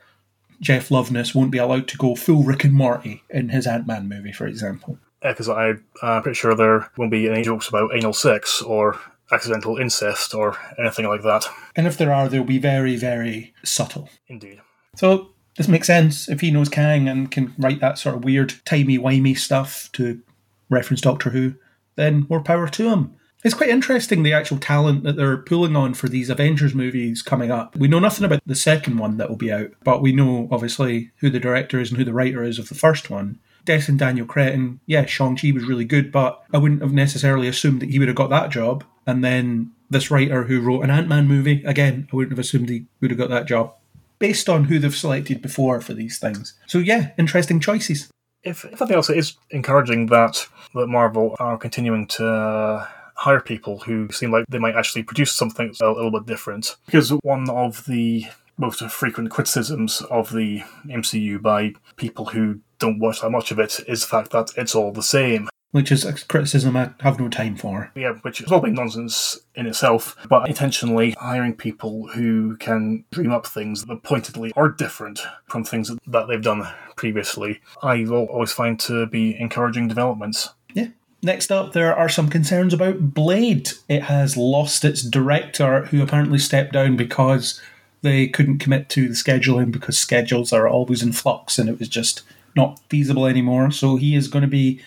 Jeff Loveness won't be allowed to go full Rick and Morty in his Ant Man movie, for example. Because I'm uh, pretty sure there won't be any jokes about anal sex or accidental incest or anything like that. And if there are, they'll be very, very subtle. Indeed. So this makes sense if he knows Kang and can write that sort of weird, timey-wimey stuff to reference Doctor Who, then more power to him. It's quite interesting the actual talent that they're pulling on for these Avengers movies coming up. We know nothing about the second one that will be out, but we know obviously who the director is and who the writer is of the first one. Destin Daniel Cretton, yeah, Shang-Chi was really good, but I wouldn't have necessarily assumed that he would have got that job. And then this writer who wrote an Ant-Man movie, again, I wouldn't have assumed he would have got that job based on who they've selected before for these things. So yeah, interesting choices. If, if nothing else, it is encouraging that that Marvel are continuing to hire people who seem like they might actually produce something a little bit different. Because one of the most frequent criticisms of the MCU by people who don't watch that much of it is the fact that it's all the same. which is a criticism I have no time for. Yeah, which is all big nonsense in itself, but intentionally hiring people who can dream up things that pointedly are different from things that they've done previously, I will always find to be encouraging developments. Yeah. Next up, there are some concerns about Blade. It has lost its director, who apparently stepped down because they couldn't commit to the scheduling because schedules are always in flux and it was just not feasible anymore. So he is going to be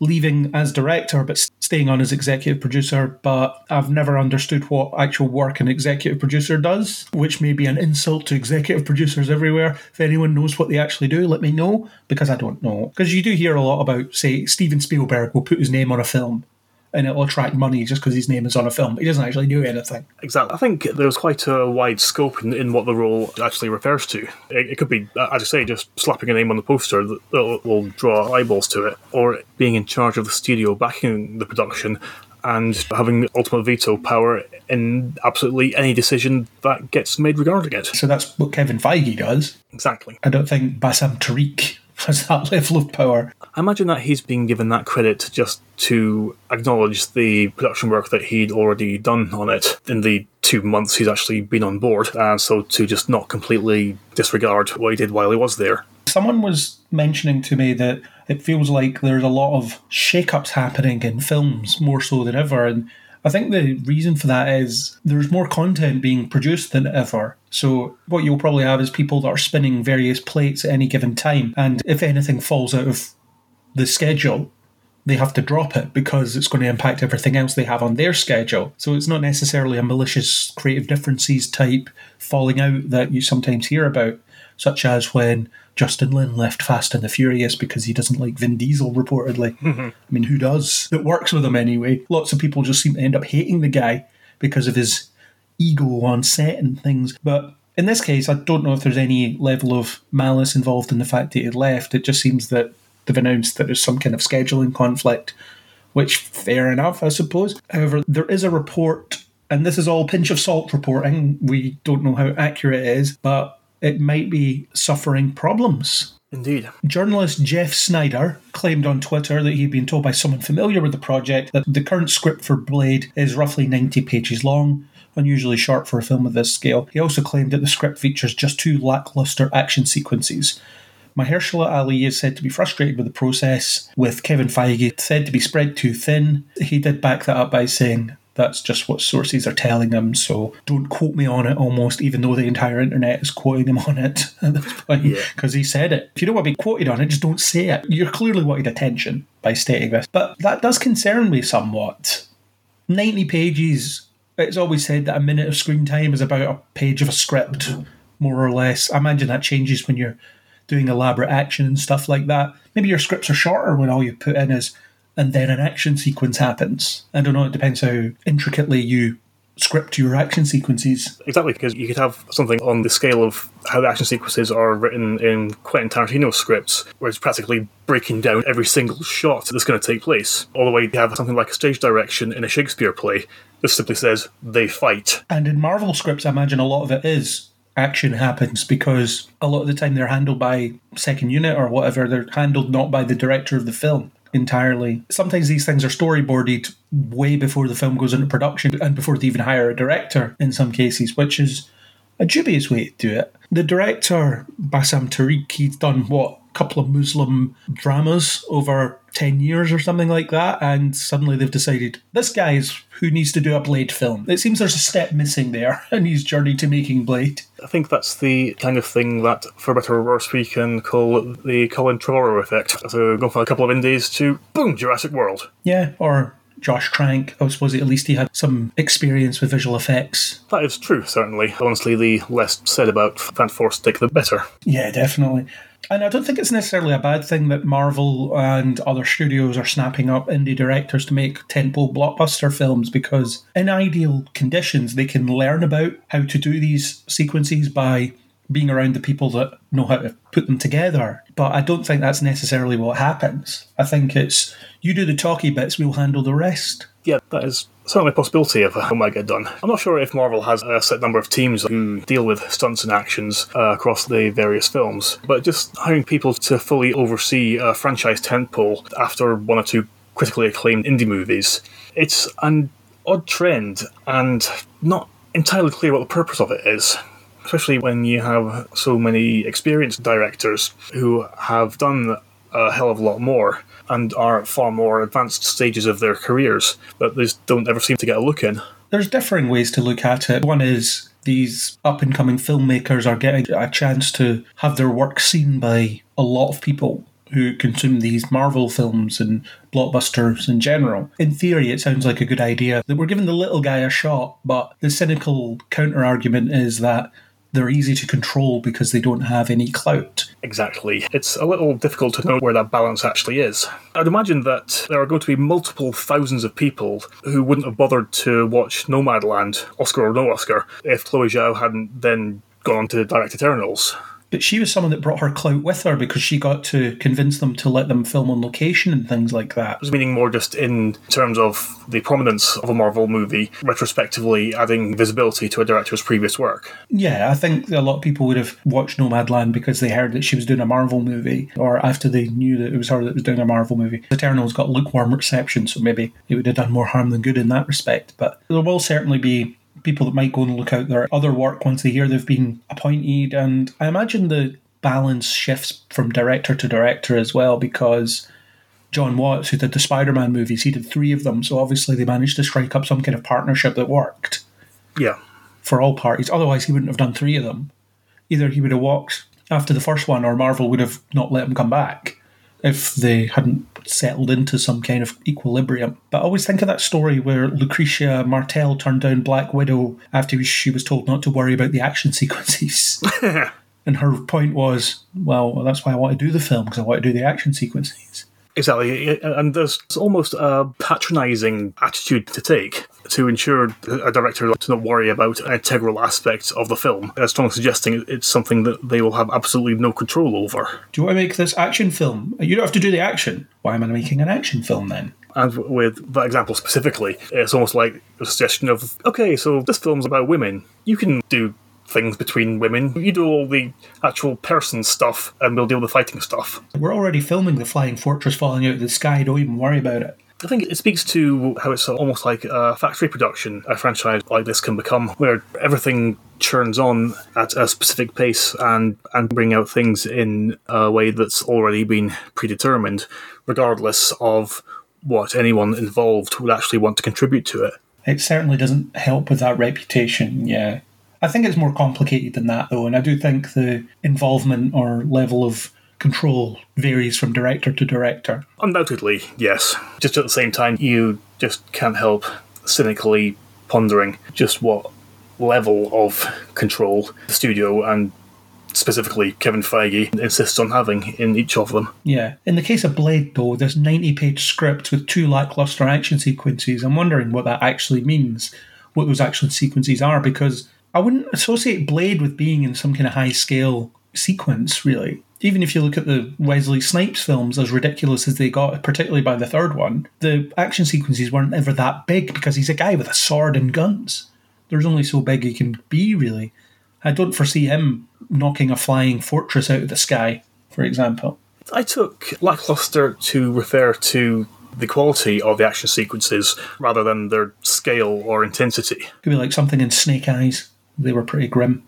leaving as director but staying on as executive producer. But I've never understood what actual work an executive producer does, which may be an insult to executive producers everywhere. If anyone knows what they actually do, let me know because I don't know. Because you do hear a lot about, say, Steven Spielberg will put his name on a film and it'll attract money just because his name is on a film. He doesn't actually do anything. Exactly. I think there's quite a wide scope in, in what the role actually refers to. It, it, could be, uh, as I say, just slapping a name on the poster that, that will draw eyeballs to it, or being in charge of the studio backing the production and having ultimate veto power in absolutely any decision that gets made regarding it. So that's what Kevin Feige does. Exactly. I don't think Bassam Tariq has that level of power. I imagine that he's being given that credit just to acknowledge the production work that he'd already done on it in the two months he's actually been on board, and so to just not completely disregard what he did while he was there. Someone was mentioning to me that it feels like there's a lot of shake-ups happening in films more so than ever, and I think the reason for that is there's more content being produced than ever. So, what you'll probably have is people that are spinning various plates at any given time. And if anything falls out of the schedule, they have to drop it because it's going to impact everything else they have on their schedule. So, it's not necessarily a malicious creative differences type falling out that you sometimes hear about, such as when Justin Lin left Fast and the Furious because he doesn't like Vin Diesel, reportedly. Mm-hmm. I mean, who does? That works with him anyway. Lots of people just seem to end up hating the guy because of his ego on set and things. But in this case, I don't know if there's any level of malice involved in the fact that he left. It just seems that they've announced that there's some kind of scheduling conflict, which fair enough, I suppose. However, there is a report, and this is all pinch of salt reporting. We don't know how accurate it is, but it might be suffering problems. Indeed. Journalist Jeff Sneider claimed on Twitter that he'd been told by someone familiar with the project that the current script for Blade is roughly 90 pages long, unusually short for a film of this scale. He also claimed that the script features just two lackluster action sequences. Mahershala Ali is said to be frustrated with the process, with Kevin Feige said to be spread too thin. He did back that up by saying, that's just what sources are telling him, so don't quote me on it almost, even though the entire internet is quoting him on it at this point, because he said it. If you don't want to be quoted on it, just don't say it. You're clearly wanted attention by stating this. But that does concern me somewhat. 90 pages, it's always said that a minute of screen time is about a page of a script, more or less. I imagine that changes when you're doing elaborate action and stuff like that. Maybe your scripts are shorter when all you put in is and then an action sequence happens. I don't know, it depends how intricately you script your action sequences. Exactly, because you could have something on the scale of how the action sequences are written in Quentin Tarantino scripts, where it's practically breaking down every single shot that's going to take place. All the way to have something like a stage direction in a Shakespeare play that simply says, they fight. And in Marvel scripts, I imagine a lot of it is action happens because a lot of the time they're handled by second unit or whatever, they're handled not by the director of the film entirely. Sometimes these things are storyboarded way before the film goes into production and before they even hire a director in some cases, which is a dubious way to do it. The director, Bassam Tariq, he's done what? A couple of Muslim dramas over 10 years or something like that, and suddenly they've decided this guy is who needs to do a Blade film. It seems there's a step missing there in his journey to making Blade. I think that's the kind of thing that, for better or worse, we can call the Colin Trevorrow effect. So go from a couple of indies to boom, Jurassic World. Yeah, or Josh Trank. I suppose at least he had some experience with visual effects. That is true, certainly. Honestly, the less said about Fant4stic, the better. Yeah, definitely. And I don't think it's necessarily a bad thing that Marvel and other studios are snapping up indie directors to make tentpole blockbuster films because, in ideal conditions, they can learn about how to do these sequences by being around the people that know how to put them together. But I don't think that's necessarily what happens. I think it's you do the talky bits, we'll handle the rest. Yeah, that is certainly a possibility of how might get done. I'm not sure if Marvel has a set number of teams who deal with stunts and actions uh, across the various films, but just hiring people to fully oversee a franchise tentpole after one or two critically acclaimed indie movies. It's an odd trend and not entirely clear what the purpose of it is. Especially when you have so many experienced directors who have done a hell of a lot more and are at far more advanced stages of their careers that they don't ever seem to get a look in. There's differing ways to look at it. One is these up and coming filmmakers are getting a chance to have their work seen by a lot of people who consume these Marvel films and blockbusters in general. In theory, it sounds like a good idea that we're giving the little guy a shot, but the cynical counter argument is that they're easy to control because they don't have any clout. Exactly. It's a little difficult to know where that balance actually is. I'd imagine that there are going to be multiple thousands of people who wouldn't have bothered to watch Nomadland, Oscar or no Oscar, if Chloe Zhao hadn't then gone on to direct Eternals. But she was someone that brought her clout with her because she got to convince them to let them film on location and things like that. I was meaning more just in terms of the prominence of a Marvel movie, retrospectively adding visibility to a director's previous work. Yeah, I think a lot of people would have watched Nomadland because they heard that she was doing a Marvel movie, or after they knew that it was her that was doing a Marvel movie. Eternals got lukewarm reception, so maybe it would have done more harm than good in that respect. But there will certainly be people that might go and look out their other work once they hear they've been appointed. And I imagine the balance shifts from director to director as well because John Watts, who did the Spider Man movies, he did three of them. So obviously they managed to strike up some kind of partnership that worked Yeah. for all parties. Otherwise, he wouldn't have done three of them. Either he would have walked after the first one, or Marvel would have not let him come back if they hadn't settled into some kind of equilibrium. But I always think of that story where Lucrecia Martel turned down Black Widow after she was told not to worry about the action sequences. and her point was, well, that's why I want to do the film, because I want to do the action sequences. Exactly, and there's almost a patronising attitude to take to ensure a director to not worry about an integral aspect of the film, as strongly suggesting it's something that they will have absolutely no control over. Do you want to make this action film? You don't have to do the action. Why am I making an action film then? And with that example specifically, it's almost like a suggestion of okay, so this film's about women. You can do things between women. You do all the actual person stuff, and we'll deal with the fighting stuff. We're already filming the flying fortress falling out of the sky. Don't even worry about it. I think it speaks to how it's almost like a factory production a franchise like this can become, where everything churns on at a specific pace and, and bring out things in a way that's already been predetermined, regardless of what anyone involved would actually want to contribute to it. It certainly doesn't help with that reputation, yeah. I think it's more complicated than that, though, and I do think the involvement or level of control varies from director to director. Undoubtedly, yes. Just at the same time, you just can't help cynically pondering just what level of control the studio and specifically Kevin Feige insists on having in each of them. Yeah. In the case of Blade, though, there's 90 page script with two lackluster action sequences. I'm wondering what that actually means, what those action sequences are, because I wouldn't associate Blade with being in some kind of high scale sequence, really. Even if you look at the Wesley Snipes films, as ridiculous as they got, particularly by the third one, the action sequences weren't ever that big because he's a guy with a sword and guns. There's only so big he can be, really. I don't foresee him knocking a flying fortress out of the sky, for example. I took lackluster to refer to the quality of the action sequences rather than their scale or intensity. Could be like something in Snake Eyes. They were pretty grim.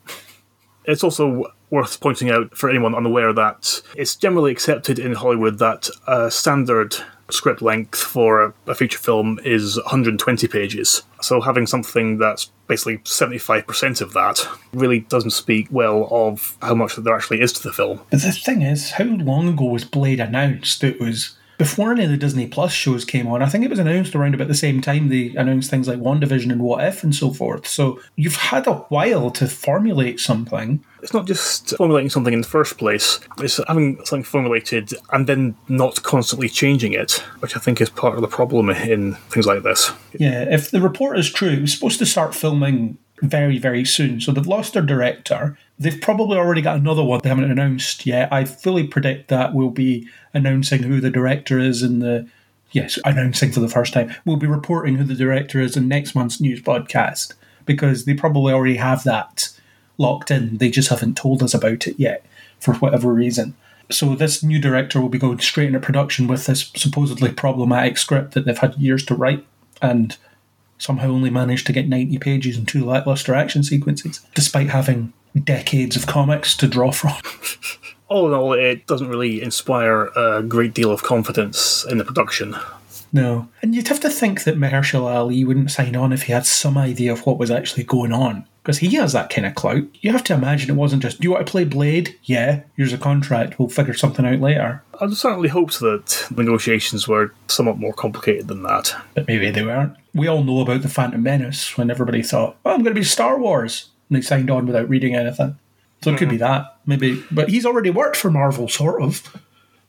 It's also worth pointing out for anyone unaware that it's generally accepted in Hollywood that a standard script length for a, feature film is 120 pages. So having something that's basically 75% of that really doesn't speak well of how much there actually is to the film. But the thing is, how long ago was Blade announced? It was before any of the Disney Plus shows came on. I think it was announced around about the same time they announced things like WandaVision and What If and so forth. So you've had a while to formulate something. It's not just formulating something in the first place, it's having something formulated and then not constantly changing it, which I think is part of the problem in things like this. Yeah, if the report is true, it was supposed to start filming very, very soon. So they've lost their director. They've probably already got another one they haven't announced yet. I fully predict that we'll be announcing who the director is in the yes, announcing for the first time. We'll be reporting who the director is in next month's news podcast because they probably already have that locked in. They just haven't told us about it yet for whatever reason. So this new director will be going straight into production with this supposedly problematic script that they've had years to write and somehow only managed to get 90 pages and two lackluster action sequences, despite having decades of comics to draw from. All in all, it doesn't really inspire a great deal of confidence in the production. No. And you'd have to think that Mahershala Ali wouldn't sign on if he had some idea of what was actually going on. Because he has that kind of clout. You have to imagine it wasn't just, do you want to play Blade? Yeah, here's a contract, we'll figure something out later. I certainly hoped that negotiations were somewhat more complicated than that. But maybe they weren't. We all know about the Phantom Menace when everybody thought, oh, I'm going to be Star Wars. And they signed on without reading anything. So it could be hmm. that, maybe. But he's already worked for Marvel, sort of,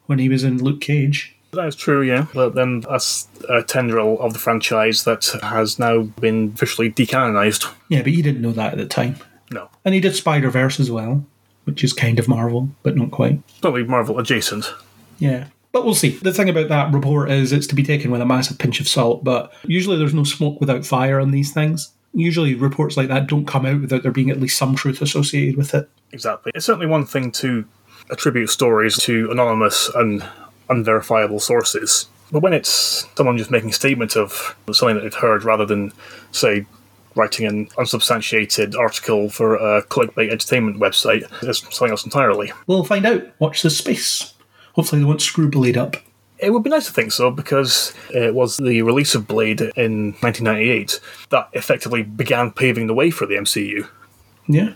when he was in Luke Cage. That is true, yeah. But then that's a tendril of the franchise that has now been officially decanonized. Yeah, but he didn't know that at the time. No. And he did Spider Verse as well, which is kind of Marvel, but not quite. Probably Marvel adjacent. Yeah. But we'll see. The thing about that report is it's to be taken with a massive pinch of salt, but usually there's no smoke without fire on these things. Usually reports like that don't come out without there being at least some truth associated with it. Exactly. It's certainly one thing to attribute stories to anonymous and unverifiable sources. But when it's someone just making a statement of something that they've heard rather than, say, writing an unsubstantiated article for a clickbait entertainment website, it's something else entirely. We'll find out. Watch this space. Hopefully they won't screw Blade up. It would be nice to think so because it was the release of Blade in 1998 that effectively began paving the way for the MCU. Yeah,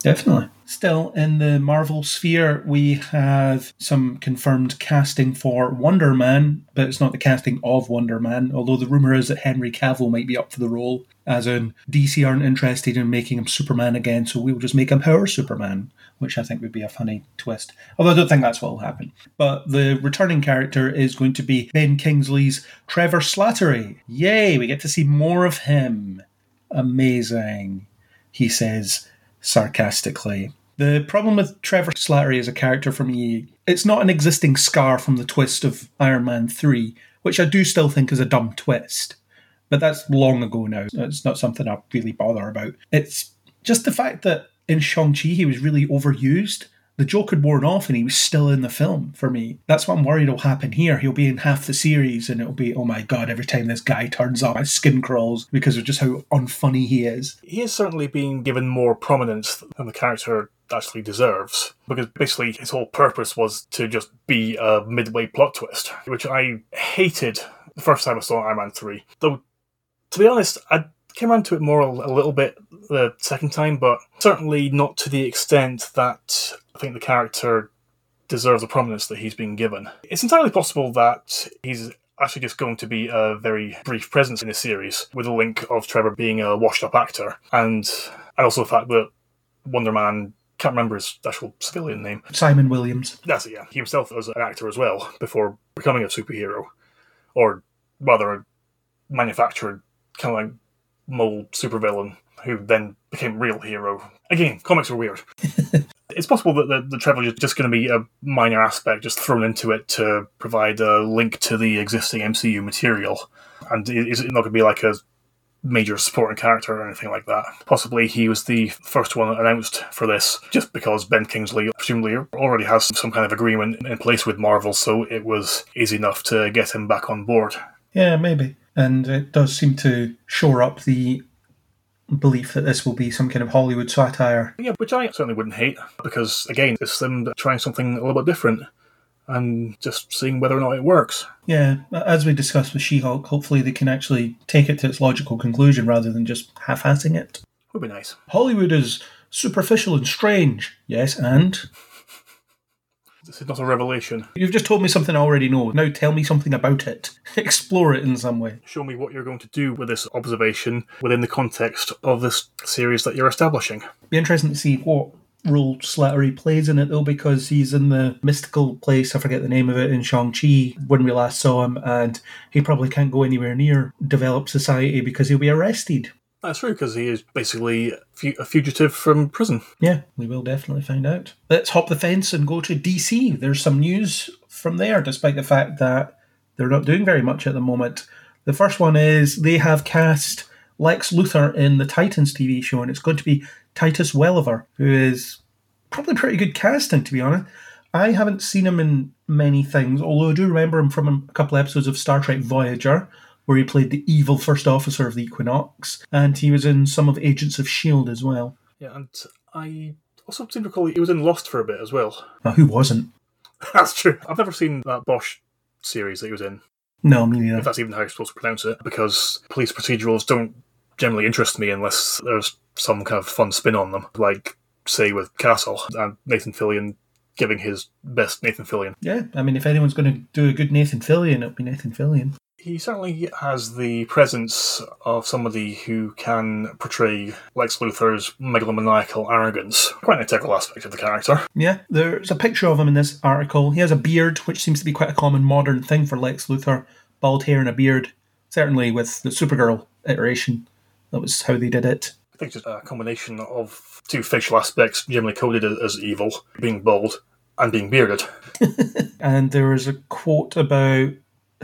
definitely. Still, in the Marvel sphere, we have some confirmed casting for Wonder Man, but it's not the casting of Wonder Man, although the rumour is that Henry Cavill might be up for the role, as in DC aren't interested in making him Superman again, so we'll just make him our Superman, which I think would be a funny twist. Although I don't think that's what will happen. But the returning character is going to be Ben Kingsley's Trevor Slattery. Yay, we get to see more of him. Amazing, he says sarcastically. The problem with Trevor Slattery as a character from me, it's not an existing scar from the twist of Iron Man 3, which I do still think is a dumb twist. But that's long ago now. It's not something I really bother about. It's just the fact that in Shang-Chi he was really overused. The joke had worn off and he was still in the film for me. That's what I'm worried will happen here. He'll be in half the series and it'll be, oh my god, every time this guy turns up, my skin crawls because of just how unfunny he is. He is certainly being given more prominence than the character actually deserves. Because basically his whole purpose was to just be a midway plot twist, which I hated the first time I saw Iron Man 3. Though, to be honest, I came around to it more a little bit the second time, but certainly not to the extent that I think the character deserves the prominence that he's been given. It's entirely possible that he's actually just going to be a very brief presence in the series, with a link of Trevor being a washed up actor, and and also the fact that Wonder Man can't remember his actual civilian name. Simon Williams. That's it, yeah. He himself was an actor as well before becoming a superhero, or rather, a manufactured kind of like mold supervillain who then became real hero. Again, comics are weird. it's possible that the, the is just going to be a minor aspect just thrown into it to provide a link to the existing MCU material. And is it not going to be like a major supporting character or anything like that. Possibly he was the first one announced for this, just because Ben Kingsley presumably already has some kind of agreement in place with Marvel, so it was easy enough to get him back on board. Yeah, maybe. And it does seem to shore up the belief that this will be some kind of Hollywood satire. Yeah, which I certainly wouldn't hate, because again, it's them trying something a little bit different and just seeing whether or not it works. Yeah, as we discussed with She Hulk, hopefully they can actually take it to its logical conclusion rather than just half assing it. Would be nice. Hollywood is superficial and strange. Yes, and? This is not a revelation. You've just told me something I already know. Now tell me something about it. Explore it in some way. Show me what you're going to do with this observation within the context of this series that you're establishing. Be interesting to see what role Slattery plays in it though, because he's in the mystical place, I forget the name of it, in Shang-Chi when we last saw him, and he probably can't go anywhere near developed society because he'll be arrested. That's true, because he is basically a fugitive from prison. Yeah, we will definitely find out. Let's hop the fence and go to DC. There's some news from there, despite the fact that they're not doing very much at the moment. The first one is they have cast Lex Luthor in the Titans TV show, and it's going to be Titus Welliver, who is probably pretty good casting, to be honest. I haven't seen him in many things, although I do remember him from a couple of episodes of Star Trek Voyager, where he played the evil first officer of the Equinox, and he was in some of Agents of S.H.I.E.L.D. as well. Yeah, and I also seem to recall he was in Lost for a bit as well. Now, who wasn't? That's true. I've never seen that Bosch series that he was in, No, me neither. if that's even how you're supposed to pronounce it, because police procedurals don't generally interest me unless there's some kind of fun spin on them, like, say, with Castle and Nathan Fillion giving his best Nathan Fillion. Yeah, I mean, if anyone's going to do a good Nathan Fillion, it'll be Nathan Fillion. He certainly has the presence of somebody who can portray Lex Luthor's megalomaniacal arrogance. Quite an integral aspect of the character. Yeah, there's a picture of him in this article. He has a beard, which seems to be quite a common modern thing for Lex Luthor. Bald hair and a beard. Certainly with the Supergirl iteration. That was how they did it. I think it's a combination of two facial aspects generally coded as evil, being bald and being bearded. And there is a quote about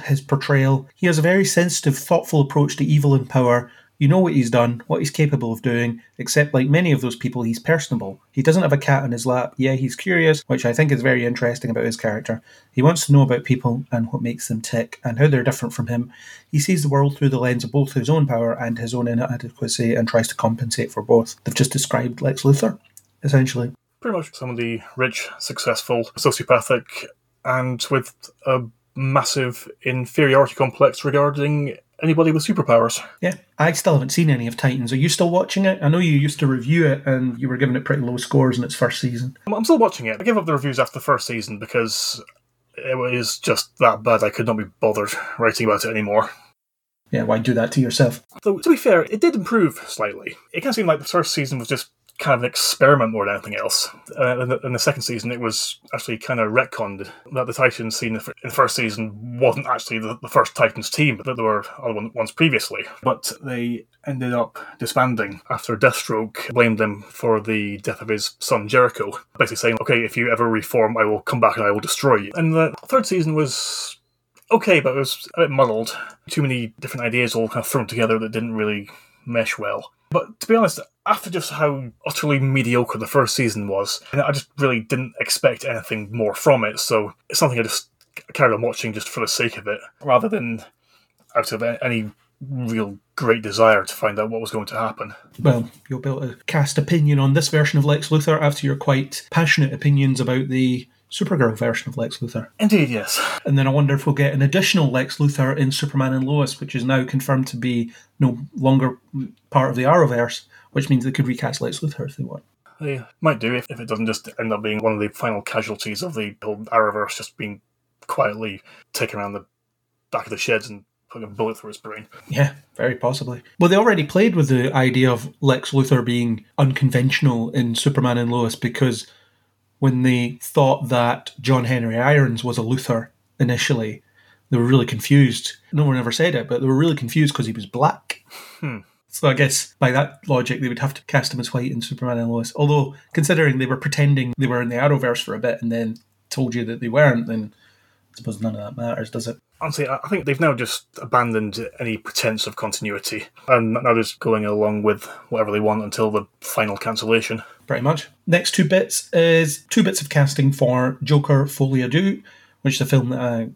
his portrayal. He has a very sensitive, thoughtful approach to evil and power. You know what he's done, what he's capable of doing, except like many of those people, he's personable. He doesn't have a cat on his lap. Yeah, he's curious, which I think is very interesting about his character. He wants to know about people and what makes them tick and how they're different from him. He sees the world through the lens of both his own power and his own inadequacy and tries to compensate for both. They've just described Lex Luthor, essentially. Pretty much some of the rich, successful, sociopathic, and with a massive inferiority complex regarding anybody with superpowers. Yeah, I still haven't seen any of Titans. Are you still watching it? I know you used to review it and you were giving it pretty low scores in its first season. I'm- still watching it. I gave up the reviews after the first season because it was just that bad I could not be bothered writing about it anymore. Yeah, why do that to yourself? So, to be fair, it did improve slightly. It kind of seemed like the first season was just kind of an experiment more than anything else. Uh, in, the, in the second season, it was actually kind of retconned that the Titans seen in the first season wasn't actually the, the first Titans team, but that there were other one- ones previously. But they ended up disbanding after Deathstroke blamed them for the death of his son Jericho, basically saying, okay, if you ever reform, I will come back and I will destroy you. And the third season was okay, but it was a bit muddled. Too many different ideas all kind of thrown together that didn't really mesh well. But to be honest, after just how utterly mediocre the first season was, and I just really didn't expect anything more from it. So it's something I just carried on watching just for the sake of it, rather than out of any real great desire to find out what was going to happen. Well, you'll be able to cast opinion on this version of Lex Luthor after your quite passionate opinions about the Supergirl version of Lex Luthor. Indeed, yes. And then I wonder if we'll get an additional Lex Luthor in Superman and Lois, which is now confirmed to be no longer part of the Arrowverse, which means they could recast Lex Luthor if they want. They might do if, if it doesn't just end up being one of the final casualties of the whole Arrowverse just being quietly taken around the back of the sheds and putting a bullet through his brain. Yeah, very possibly. Well, they already played with the idea of Lex Luthor being unconventional in Superman and Lois because when they thought that John Henry Irons was a Luthor initially, they were really confused. No one ever said it, but they were really confused because he was black. Hmm. So I guess by that logic, they would have to cast him as white in Superman and Lois. Although, considering they were pretending they were in the Arrowverse for a bit and then told you that they weren't, then I suppose none of that matters, does it? Honestly, I think they've now just abandoned any pretense of continuity and now just going along with whatever they want until the final cancellation. pretty much. Next two bits is two bits of casting for Joker Folie à Deux, which is a film that I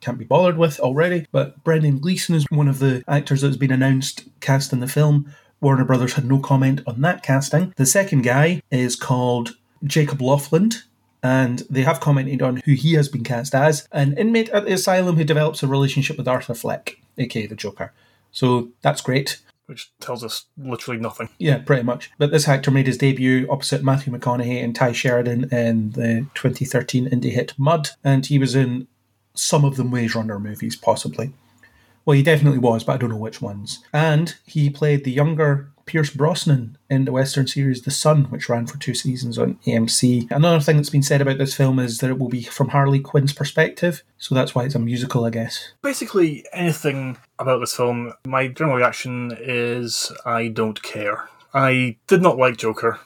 can't be bothered with already. But Brendan Gleeson is one of the actors that's been announced cast in the film. Warner Brothers had no comment on that casting. The second guy is called Jacob Lofland. And they have commented on who he has been cast as an inmate at the asylum who develops a relationship with Arthur Fleck, aka the Joker. So that's great. Which tells us literally nothing. Yeah, pretty much. But this actor made his debut opposite Matthew McConaughey and Tye Sheridan in the 2013 indie hit Mud, and he was in some of the Maze Runner movies, possibly. Well, he definitely was, but I don't know which ones. And he played the younger Pierce Brosnan in the Western series The Son, which ran for two seasons on AMC. Another thing that's been said about this film is that it will be from Harley Quinn's perspective, so that's why it's a musical, I guess. Basically, anything about this film, my general reaction is I don't care. I did not like Joker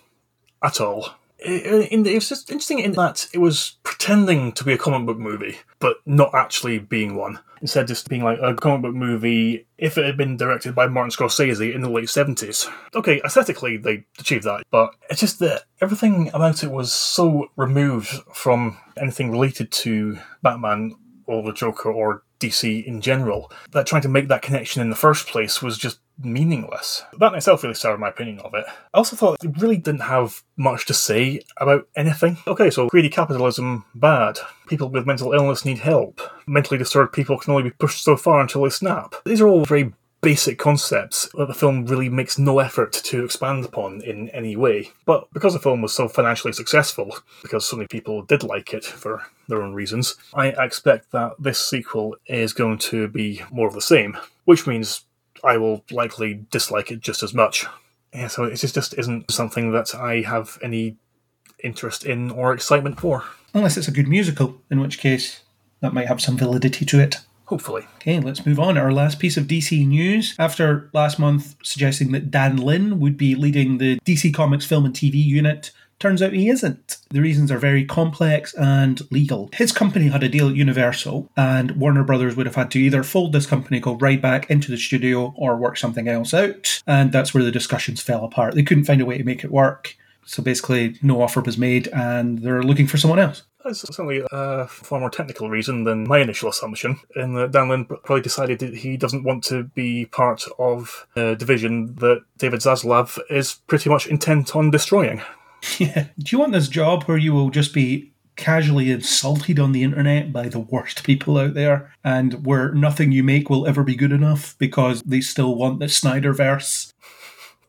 at all. It, it, it was just interesting in that it was pretending to be a comic book movie, but not actually being one. Instead, just being like a comic book movie if it had been directed by Martin Scorsese in the late 70s. Okay, aesthetically, they achieved that, but it's just that everything about it was so removed from anything related to Batman or the Joker or DC in general that trying to make that connection in the first place was just meaningless. That in itself really soured my opinion of it. I also thought it really didn't have much to say about anything. Okay, so greedy capitalism, bad. People with mental illness need help. Mentally disturbed people can only be pushed so far until they snap. These are all very basic concepts that the film really makes no effort to expand upon in any way. But because the film was so financially successful, because so many people did like it for their own reasons, I expect that this sequel is going to be more of the same, which means I will likely dislike it just as much. Yeah, so it just, just isn't something that I have any interest in or excitement for. Unless it's a good musical, in which case that might have some validity to it. Hopefully. Okay, let's move on. Our last piece of DC news. After last month suggesting that Dan Lin would be leading the DC Comics film and TV unit, turns out he isn't. The reasons are very complex and legal. His company had a deal at Universal, and Warner Brothers would have had to either fold this company, go right back into the studio, or work something else out. And that's where the discussions fell apart. They couldn't find a way to make it work. So basically, no offer was made, and they're looking for someone else. That's certainly a far more technical reason than my initial assumption. In that Dan Lin probably decided that he doesn't want to be part of a division that David Zaslav is pretty much intent on destroying. Yeah. Do you want this job where you will just be casually insulted on the internet by the worst people out there and where nothing you make will ever be good enough because they still want the Snyderverse?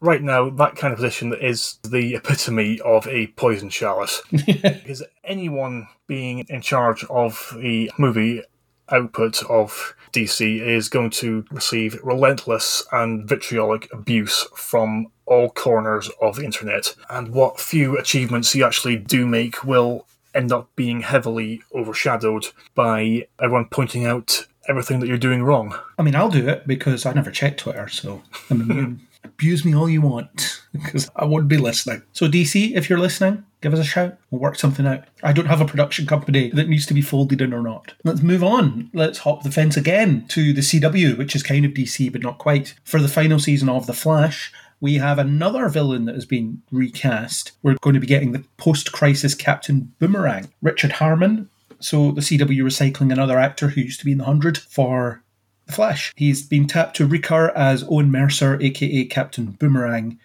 right now, that kind of position is the epitome of a poison chalice. because anyone being in charge of the movie output of DC is going to receive relentless and vitriolic abuse from all corners of the internet. And what few achievements you actually do make will end up being heavily overshadowed by everyone pointing out everything that you're doing wrong. I mean, I'll do it because I never check Twitter, so I mean, abuse me all you want because I won't be listening. So, DC, if you're listening, give us a shout. We'll work something out. I don't have a production company that needs to be folded in or not. Let's move on. Let's hop the fence again to the CW, which is kind of DC but not quite. For the final season of The Flash, we have another villain that has been recast. We're going to be getting the post crisis Captain Boomerang, Richard Harmon. So, the CW recycling another actor who used to be in the 100 for the Flash. He's been tapped to recur as Owen Mercer, aka Captain Boomerang.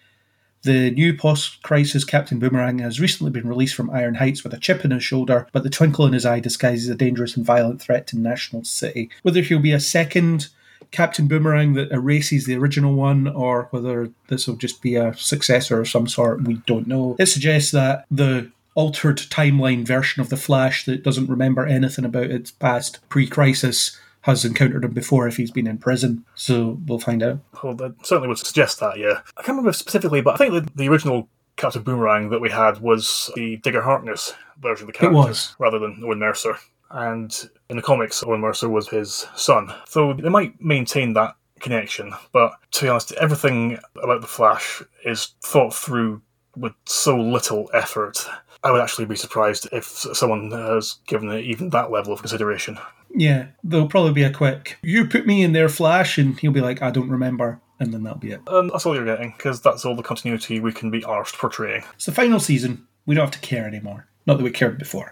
The new post crisis Captain Boomerang has recently been released from Iron Heights with a chip in his shoulder, but the twinkle in his eye disguises a dangerous and violent threat to National City. Whether he'll be a second Captain Boomerang that erases the original one, or whether this will just be a successor of some sort, we don't know. It suggests that the altered timeline version of the Flash that doesn't remember anything about its past pre crisis has encountered him before if he's been in prison. So we'll find out. Well, that certainly would suggest that, yeah. I can't remember specifically, but I think that the original Captain Boomerang that we had was the Digger Harkness version of the character, was. rather than Owen Mercer. And in the comics, Owen Mercer was his son. So they might maintain that connection, but to be honest, everything about the Flash is thought through with so little effort. I would actually be surprised if someone has given it even that level of consideration. Yeah, there'll probably be a quick, you put me in their Flash, and he'll be like, I don't remember. And then that'll be it. Um, that's all you're getting, because that's all the continuity we can be arsed portraying. It's the final season. We don't have to care anymore. Not that we cared before.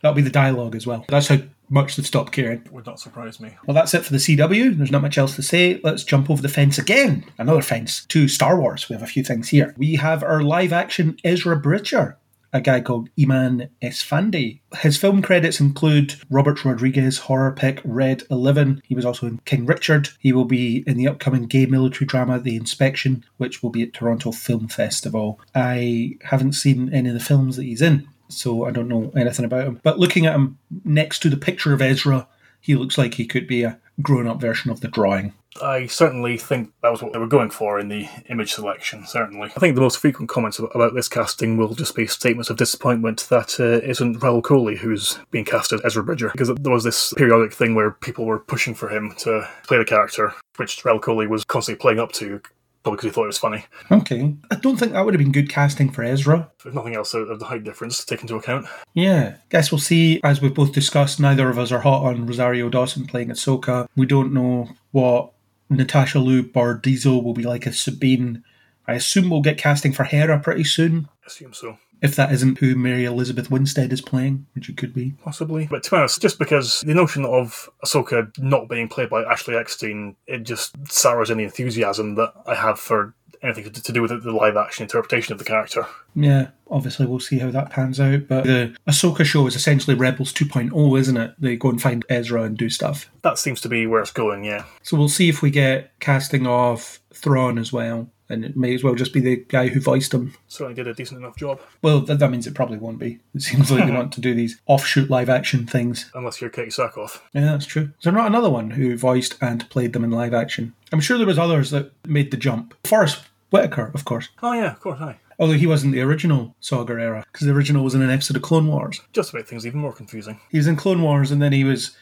That'll be the dialogue as well. That's how much they've stopped caring. Would not surprise me. Well, that's it for the CW. There's not much else to say. Let's jump over the fence again. Another fence to Star Wars. We have a few things here. We have our live action Ezra Bridger, a guy called Eman Esfandi. His film credits include Robert Rodriguez horror pick Red 11. He was also in King Richard. He will be in the upcoming gay military drama The Inspection, which will be at Toronto Film Festival. I haven't seen any of the films that he's in, so I don't know anything about him. But looking at him next to the picture of Ezra, he looks like he could be a grown up version of the drawing. I certainly think that was what they were going for in the image selection, certainly. I think the most frequent comments about this casting will just be statements of disappointment that uh, isn't Rahul Kohli who's being cast as Ezra Bridger, because there was this periodic thing where people were pushing for him to play the character, which Rahul Kohli was constantly playing up to probably because he thought it was funny. Okay. I don't think that would have been good casting for Ezra. If nothing else of the height difference to take into account. Yeah. Guess we'll see. As we've both discussed, neither of us are hot on Rosario Dawson playing Ahsoka. We don't know what Natasha Liu Bordizzo will be like a Sabine. I assume we'll get casting for Hera pretty soon. I assume so. If that isn't who Mary Elizabeth Winstead is playing, which it could be. Possibly. But to be honest, just because the notion of Ahsoka not being played by Ashley Eckstein, it just sours any enthusiasm that I have for anything to, to do with the live action interpretation of the character. Yeah, obviously we'll see how that pans out. But the Ahsoka show is essentially Rebels 2.0, isn't it? They go and find Ezra and do stuff. That seems to be where it's going, yeah. So we'll see if we get casting of Thrawn as well. And it may as well just be the guy who voiced him. Certainly did a decent enough job. Well, that, that means it probably won't be. It seems like they want to do these offshoot live action things. Unless you're Katee Sackhoff. Yeah, that's true. Is there not another one who voiced and played them in live action? I'm sure there was others that made the jump. Forrest Whitaker, of course. Oh, yeah, of course, aye. Although he wasn't the original Saga era, because the original was in an episode of Clone Wars. Just to make things even more confusing. He was in Clone Wars, and then he was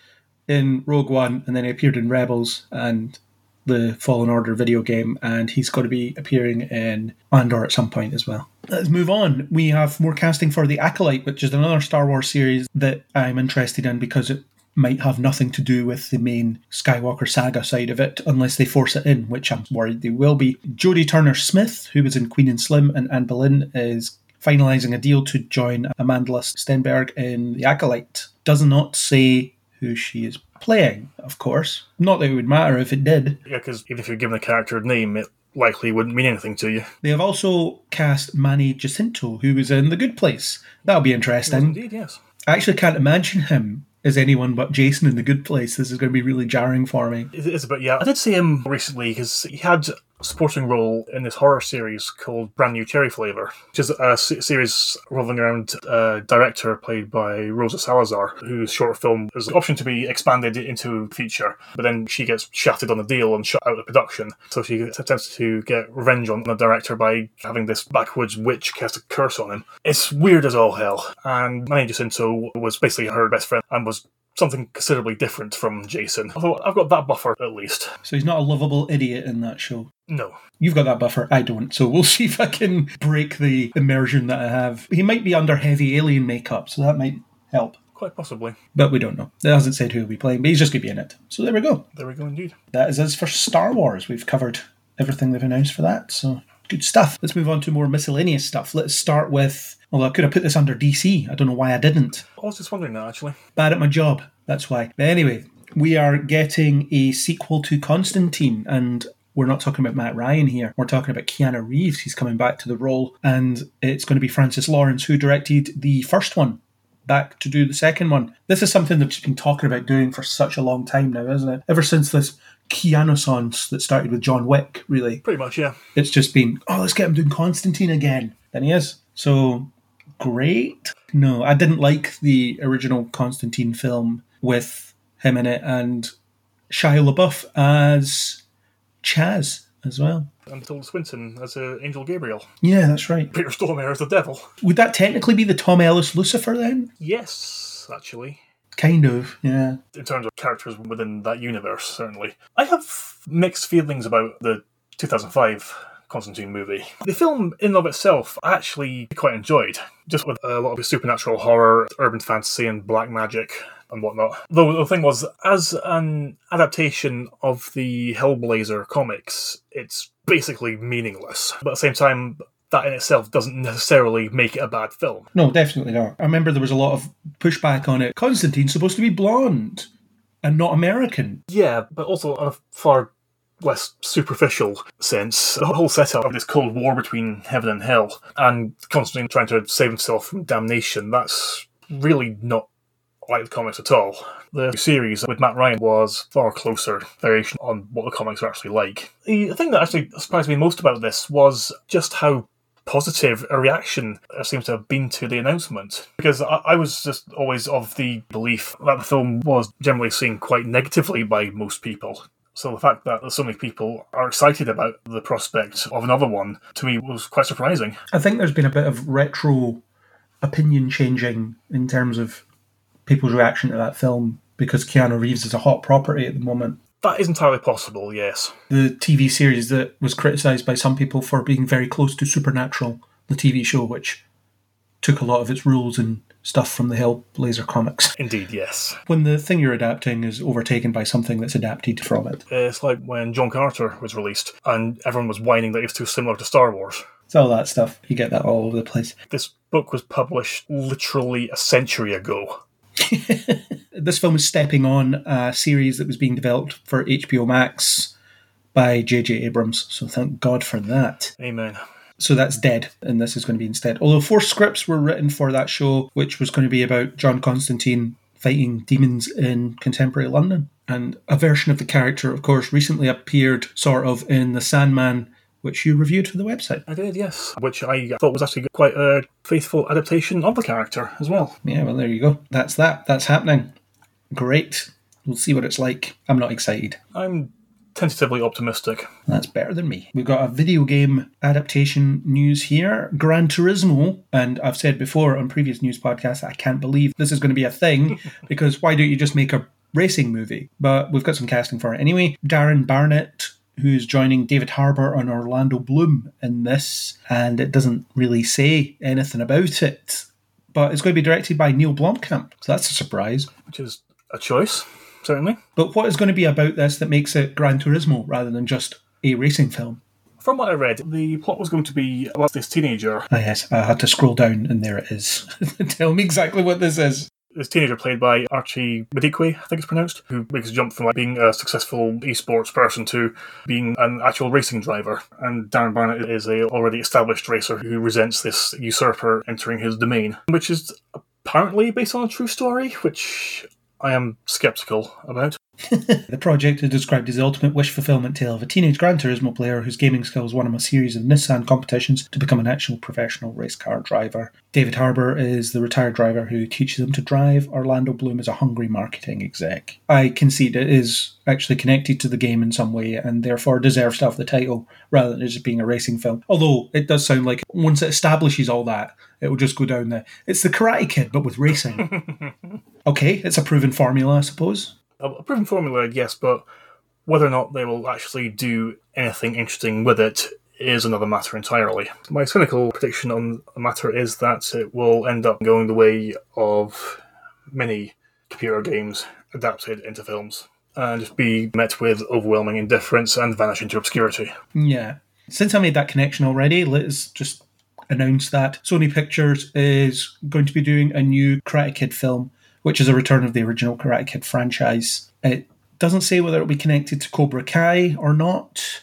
in Rogue One, and then he appeared in Rebels and the Fallen Order video game, and he's got to be appearing in Andor at some point as well. Let's move on. We have more casting for The Acolyte, which is another Star Wars series that I'm interested in because it might have nothing to do with the main Skywalker saga side of it unless they force it in, which I'm worried they will be. Jodie Turner Smith, who was in Queen and Slim and Anne Boleyn, is finalising a deal to join Amandla Stenberg in The Acolyte. Does not say who she is playing, of course. Not that it would matter if it did. Yeah, because even if you're given a character a name, it likely wouldn't mean anything to you. They have also cast Manny Jacinto, who was in The Good Place. That'll be interesting. Indeed, yes. I actually can't imagine him as anyone but Jason in The Good Place. This is going to be really jarring for me. It is a bit, yeah. I did see him recently because he had supporting role in this horror series called Brand New Cherry Flavor, which is a series revolving around a director played by Rosa Salazar, whose short film has the option to be expanded into feature, but then she gets shafted on the deal and shut out of production. So she attempts to get revenge on the director by having this backwoods witch cast a curse on him. It's weird as all hell, and Manny Jacinto was basically her best friend and was something considerably different from Jason. Although I've got that buffer at least. So he's not a lovable idiot in that show. No. You've got that buffer, I don't. So we'll see if I can break the immersion that I have. He might be under heavy alien makeup, so that might help. Quite possibly. But we don't know. It hasn't said who will be playing, but he's just going to be in it. So there we go. There we go indeed. That is us for Star Wars. We've covered everything they've announced for that, so good stuff. Let's move on to more miscellaneous stuff. Let's start with. Well, I could have put this under DC. I don't know why I didn't. I was just wondering that actually. Bad at my job. That's why. But anyway, we are getting a sequel to Constantine, and we're not talking about Matt Ryan here. We're talking about Keanu Reeves. He's coming back to the role, and it's going to be Francis Lawrence who directed the first one. Back to do the second one. This is something just been talking about doing for such a long time now, isn't it? Ever since this Keanu Sans that started with John Wick, really. Pretty much, yeah. It's just been, oh, let's get him doing Constantine again. Then he is. So great. No, I didn't like the original Constantine film with him in it and Shia LaBeouf as Chaz as well. And Tilda Swinton as uh, Angel Gabriel. Yeah, that's right. Peter Stormare as the devil. Would that technically be the Tom Ellis Lucifer then? Yes, actually. Kind of, yeah. In terms of characters within that universe, certainly. I have mixed feelings about the 2005 Constantine movie. The film, in and of itself, I actually quite enjoyed, just with uh, a lot of supernatural horror, urban fantasy, and black magic and whatnot. Though the thing was, as an adaptation of the Hellblazer comics, it's basically meaningless. But at the same time, that in itself doesn't necessarily make it a bad film. No, definitely not. I remember there was a lot of pushback on it. Constantine's supposed to be blonde and not American. Yeah, but also on a far less superficial sense. The whole setup of this cold war between heaven and hell, and Constantine trying to save himself from damnation, that's really not like the comics at all. The series with Matt Ryan was far closer variation on what the comics are actually like. The thing that actually surprised me most about this was just how positive a reaction there seems to have been to the announcement. Because I, I was just always of the belief that the film was generally seen quite negatively by most people. So the fact that so many people are excited about the prospect of another one to me was quite surprising. I think there's been a bit of retro opinion changing in terms of people's reaction to that film because Keanu Reeves is a hot property at the moment. That is entirely possible, yes. The TV series that was criticised by some people for being very close to Supernatural, the TV show, which took a lot of its rules and stuff from the Hellblazer comics. Indeed, yes. When the thing you're adapting is overtaken by something that's adapted from it. Uh, it's like when John Carter was released and everyone was whining that it was too similar to Star Wars. It's all that stuff. You get that all over the place. This book was published literally a century ago. this film is stepping on a series that was being developed for HBO Max by J.J. Abrams. So thank God for that. Amen. So that's dead, and this is going to be instead. Although four scripts were written for that show, which was going to be about John Constantine fighting demons in contemporary London. And a version of the character, of course, recently appeared sort of in The Sandman, which you reviewed for the website. I did, yes. Which I thought was actually quite a faithful adaptation of the character as well. Yeah, well, there you go. That's that. That's happening. Great. We'll see what it's like. I'm not excited. I'm tentatively optimistic. That's better than me. We've got a video game adaptation news here Gran Turismo. And I've said before on previous news podcasts, I can't believe this is going to be a thing because why don't you just make a racing movie? But we've got some casting for it anyway. Darren Barnett. Who's joining David Harbour and Orlando Bloom in this, and it doesn't really say anything about it. But it's going to be directed by Neil Blomkamp, so that's a surprise. Which is a choice, certainly. But what is going to be about this that makes it Gran Turismo rather than just a racing film? From what I read, the plot was going to be about this teenager. Ah, yes, I had to scroll down, and there it is. Tell me exactly what this is. This teenager played by Archie Madekwe, I think it's pronounced, who makes a jump from like being a successful esports person to being an actual racing driver. And Darren Barnett is a already established racer who resents this usurper entering his domain, which is apparently based on a true story, which I am skeptical about. the project is described as the ultimate wish fulfillment tale of a teenage Gran Turismo player whose gaming skills won him a series of Nissan competitions to become an actual professional race car driver. David Harbour is the retired driver who teaches him to drive. Orlando Bloom is a hungry marketing exec. I concede it is actually connected to the game in some way and therefore deserves to have the title rather than just being a racing film. Although it does sound like once it establishes all that, it will just go down there. It's the Karate Kid, but with racing. okay, it's a proven formula, I suppose a proven formula, yes, but whether or not they will actually do anything interesting with it is another matter entirely. My cynical prediction on the matter is that it will end up going the way of many computer games adapted into films and just be met with overwhelming indifference and vanish into obscurity. Yeah. Since I made that connection already, let's just announce that Sony Pictures is going to be doing a new Karate Kid film which is a return of the original Karate Kid franchise. It doesn't say whether it'll be connected to Cobra Kai or not,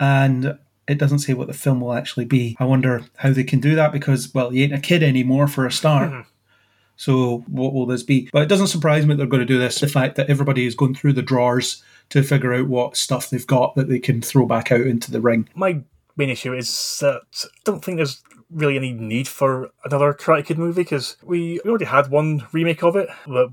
and it doesn't say what the film will actually be. I wonder how they can do that because, well, he ain't a kid anymore for a start. Mm-hmm. So what will this be? But it doesn't surprise me they're going to do this. The fact that everybody is going through the drawers to figure out what stuff they've got that they can throw back out into the ring. My main issue is that I don't think there's really any need for another Karate Kid movie because we, we already had one remake of it that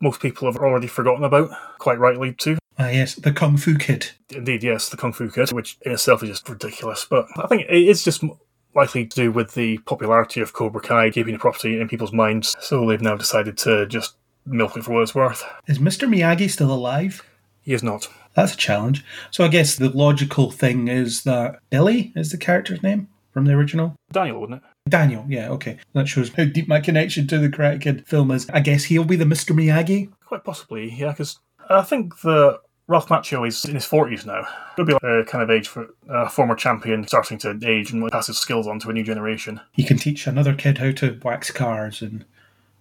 most people have already forgotten about, quite rightly too. Ah, yes, the Kung Fu Kid. Indeed, yes, the Kung Fu Kid, which in itself is just ridiculous. But I think it is just likely to do with the popularity of Cobra Kai keeping the property in people's minds. So they've now decided to just milk it for what it's worth. Is Mr. Miyagi still alive? He is not. That's a challenge. So I guess the logical thing is that Billy is the character's name from the original? Daniel, wouldn't it? Daniel, yeah, okay. That shows how deep my connection to the Karate Kid film is. I guess he'll be the Mr. Miyagi? Quite possibly, yeah, because I think the Ralph Macchio is in his 40s now. It'll be like a kind of age for a former champion starting to age and pass his skills on to a new generation. He can teach another kid how to wax cars and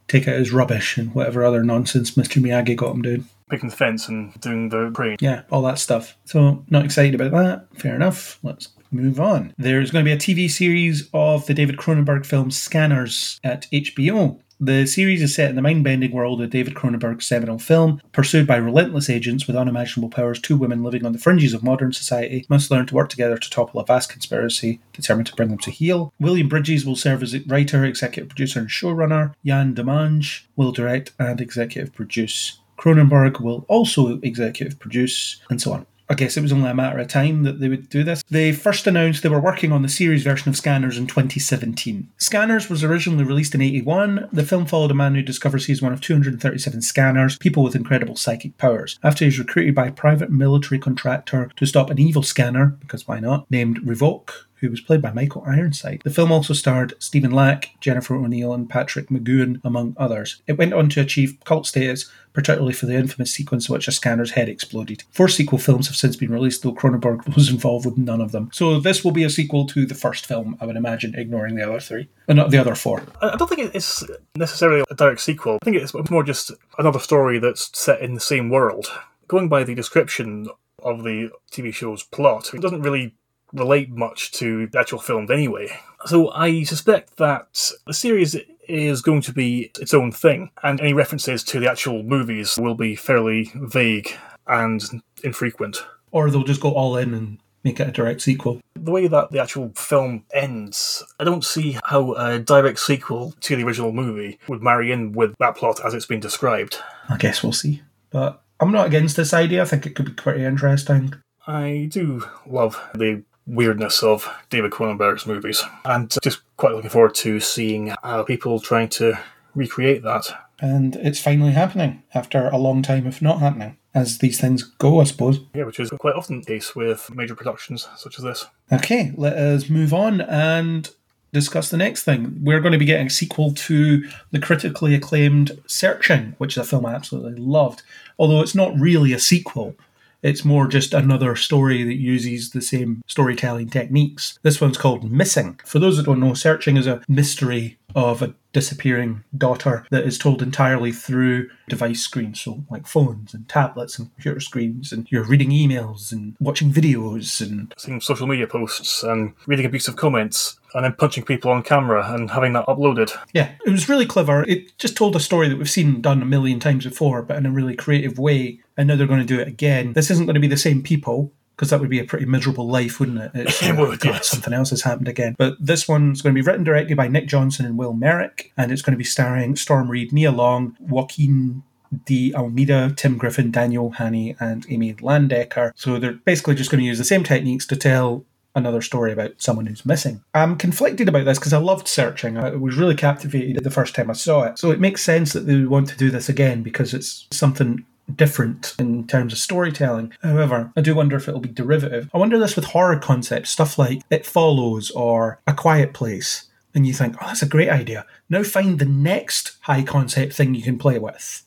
take out his rubbish and whatever other nonsense Mr. Miyagi got him doing. Picking the fence and doing the crane. Yeah, all that stuff. So, not excited about that. Fair enough. Let's move on. There's going to be a TV series of the David Cronenberg film Scanners at HBO. The series is set in the mind bending world of David Cronenberg's seminal film. Pursued by relentless agents with unimaginable powers, two women living on the fringes of modern society must learn to work together to topple a vast conspiracy determined to bring them to heel. William Bridges will serve as writer, executive producer, and showrunner. Yann Demange will direct and executive produce. Cronenberg will also executive produce, and so on. I guess it was only a matter of time that they would do this. They first announced they were working on the series version of Scanners in 2017. Scanners was originally released in 81. The film followed a man who discovers he's one of 237 scanners, people with incredible psychic powers. After he's recruited by a private military contractor to stop an evil scanner, because why not, named Revok, who was played by Michael Ironside. The film also starred Stephen Lack, Jennifer O'Neill, and Patrick McGoohan, among others. It went on to achieve cult status, particularly for the infamous sequence in which a scanner's head exploded. Four sequel films have since been released, though Cronenberg was involved with none of them. So this will be a sequel to the first film, I would imagine, ignoring the other three. Uh, not the other four. I don't think it's necessarily a direct sequel. I think it's more just another story that's set in the same world. Going by the description of the TV show's plot, it doesn't really relate much to the actual films anyway. So I suspect that the series is going to be its own thing, and any references to the actual movies will be fairly vague and infrequent. Or they'll just go all in and make it a direct sequel. The way that the actual film ends, I don't see how a direct sequel to the original movie would marry in with that plot as it's been described. I guess we'll see. But I'm not against this idea. I think it could be pretty interesting. I do love the weirdness of David Cronenberg's movies, and just quite looking forward to seeing how people trying to recreate that. And it's finally happening after a long time of not happening, as these things go, I suppose. Yeah, which is quite often the case with major productions such as this. Okay, let us move on and discuss the next thing. We're going to be getting a sequel to the critically acclaimed Searching, which is a film I absolutely loved. Although it's not really a sequel, it's more just another story that uses the same storytelling techniques. This one's called Missing. For those that don't know, Searching is a mystery of a disappearing daughter that is told entirely through device screens, so like phones and tablets and computer screens, and you're reading emails and watching videos and seeing social media posts and reading abusive comments and then punching people on camera and having that uploaded. Yeah, it was really clever. It just told a story that we've seen done a million times before, but in a really creative way. And now they're going to do it again. This isn't going to be the same people because that would be a pretty miserable life, wouldn't it? It's, it uh, would, God, yes. Something else has happened again. But this one's going to be written directly by Nick Johnson and Will Merrick, and it's going to be starring Storm Reid, Nia Long, Joaquim de Almeida, Tim Griffin, Daniel Henney, and Amy Landecker. So they're basically just going to use the same techniques to tell another story about someone who's missing. I'm conflicted about this because I loved searching. I was really captivated the first time I saw it. So it makes sense that they would want to do this again because it's something different in terms of storytelling. However, I do wonder if it'll be derivative. I wonder this with horror concepts, stuff like It Follows or A Quiet Place. And you think, oh, that's a great idea. Now find the next high concept thing you can play with.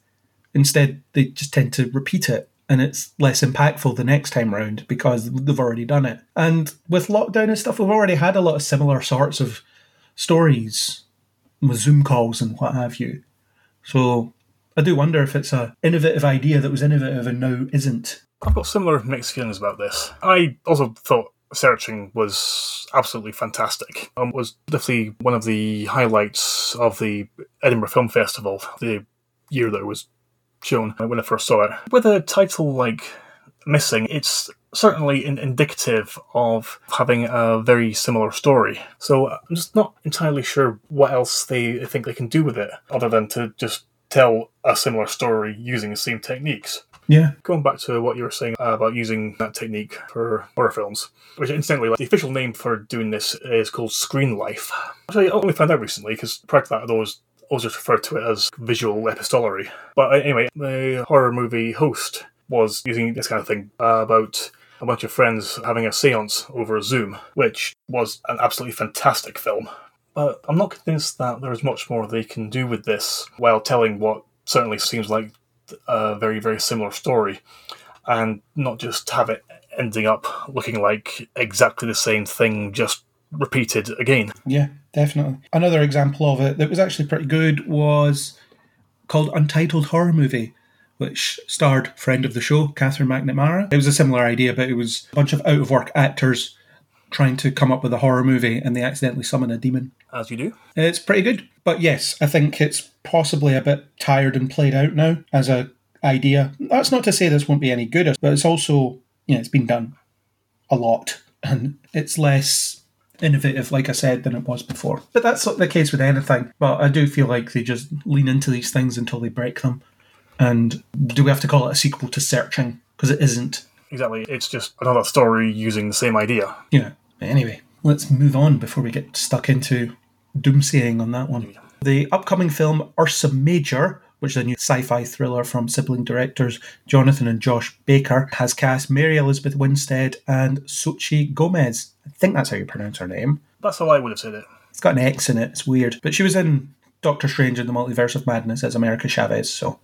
Instead, they just tend to repeat it and it's less impactful the next time round because they've already done it. And with lockdown and stuff, we've already had a lot of similar sorts of stories with Zoom calls and what have you. So I do wonder if it's a innovative idea that was innovative and now isn't. I've got similar mixed feelings about this. I also thought Searching was absolutely fantastic. Um, was definitely one of the highlights of the Edinburgh Film Festival, the year that it was shown when I first saw it. With a title like Missing, it's certainly in- indicative of having a very similar story. So I'm just not entirely sure what else they think they can do with it, other than to just tell a similar story using the same techniques. Yeah. Going back to what you were saying about using that technique for horror films, which incidentally, like, the official name for doing this is called Screen Life. Actually, I only found out recently because prior to that, I'd always always just referred to it as visual epistolary. But uh, anyway, the horror movie host was using this kind of thing uh, about a bunch of friends having a seance over Zoom, which was an absolutely fantastic film. But I'm not convinced that there's much more they can do with this while telling what certainly seems like a very, very similar story, and not just have it ending up looking like exactly the same thing, just repeated again. Yeah, definitely. Another example of it that was actually pretty good was called Untitled Horror Movie, which starred friend of the show, Katherine McNamara. It was a similar idea, but it was a bunch of out of work actors trying to come up with a horror movie and they accidentally summon a demon. As you do. It's pretty good. But yes, I think it's possibly a bit tired and played out now as a idea. That's not to say this won't be any good, but it's also, you know, it's been done a lot and it's less innovative, like I said, than it was before. But that's not the case with anything. But I do feel like they just lean into these things until they break them. And do we have to call it a sequel to Searching? Because it isn't. Exactly. It's just another story using the same idea. Yeah. Anyway, let's move on before we get stuck into doomsaying on that one. The upcoming film Ursa Major, which is a new sci-fi thriller from sibling directors Jonathan and Josh Baker, has cast Mary Elizabeth Winstead and Xochitl Gomez. I think that's how you pronounce her name. That's how I would have said it. It's got an X in it. It's weird, but she was in Doctor Strange in the Multiverse of Madness as America Chavez, so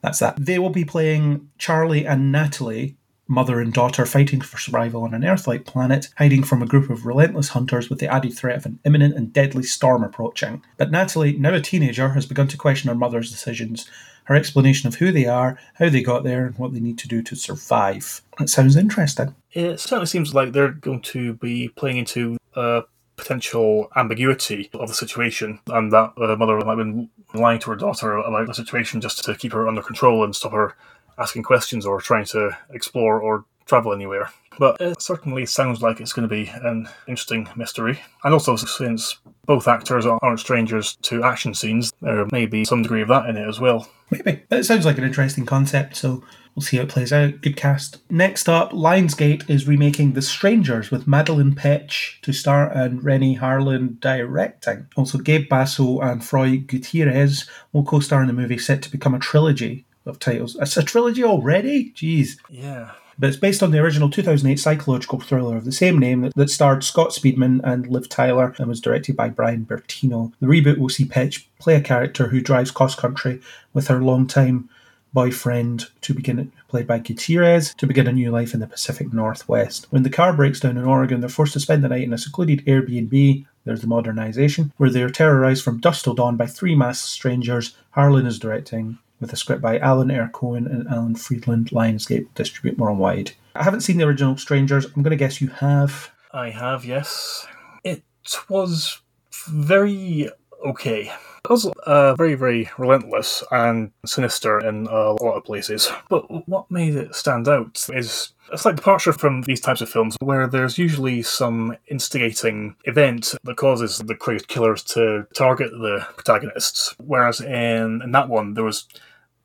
that's that. They will be playing Charlie and Natalie, mother and daughter fighting for survival on an Earth like planet, hiding from a group of relentless hunters with the added threat of an imminent and deadly storm approaching. But Natalie, now a teenager, has begun to question her mother's decisions, her explanation of who they are, how they got there, and what they need to do to survive. That sounds interesting. It certainly seems like they're going to be playing into a potential ambiguity of the situation, and that the mother might have been lying to her daughter about the situation just to keep her under control and stop her asking questions or trying to explore or travel anywhere. But it certainly sounds like it's going to be an interesting mystery. And also, since both actors aren't strangers to action scenes, there may be some degree of that in it as well. Maybe. It sounds like an interesting concept, so we'll see how it plays out. Good cast. Next up, Lionsgate is remaking The Strangers with Madelaine Petsch to star and Renny Harlin directing. Also, Gabe Basso and Froy Gutierrez will co star in the movie set to become a trilogy of titles. It's a trilogy already? Jeez. Yeah. But it's based on the original 2008 psychological thriller of the same name that, starred Scott Speedman and Liv Tyler and was directed by Brian Bertino. The reboot will see Petsch play a character who drives cross country with her longtime boyfriend to begin played by Gutierrez to begin a new life in the Pacific Northwest. When the car breaks down in Oregon, they're forced to spend the night in a secluded Airbnb. There's the modernization, where they are terrorized from dusk till dawn by three masked strangers. Harlin is directing, with a script by Alan R. Cohen and Alan Freedland. Lionsgate distribute worldwide. I haven't seen the original Strangers. I'm going to guess you have. I have, yes. It was very okay. It was uh, very, very relentless and sinister in a lot of places. But what made it stand out is a slight departure from these types of films where there's usually some instigating event that causes the crazed killers to target the protagonists. Whereas in, in that one, there was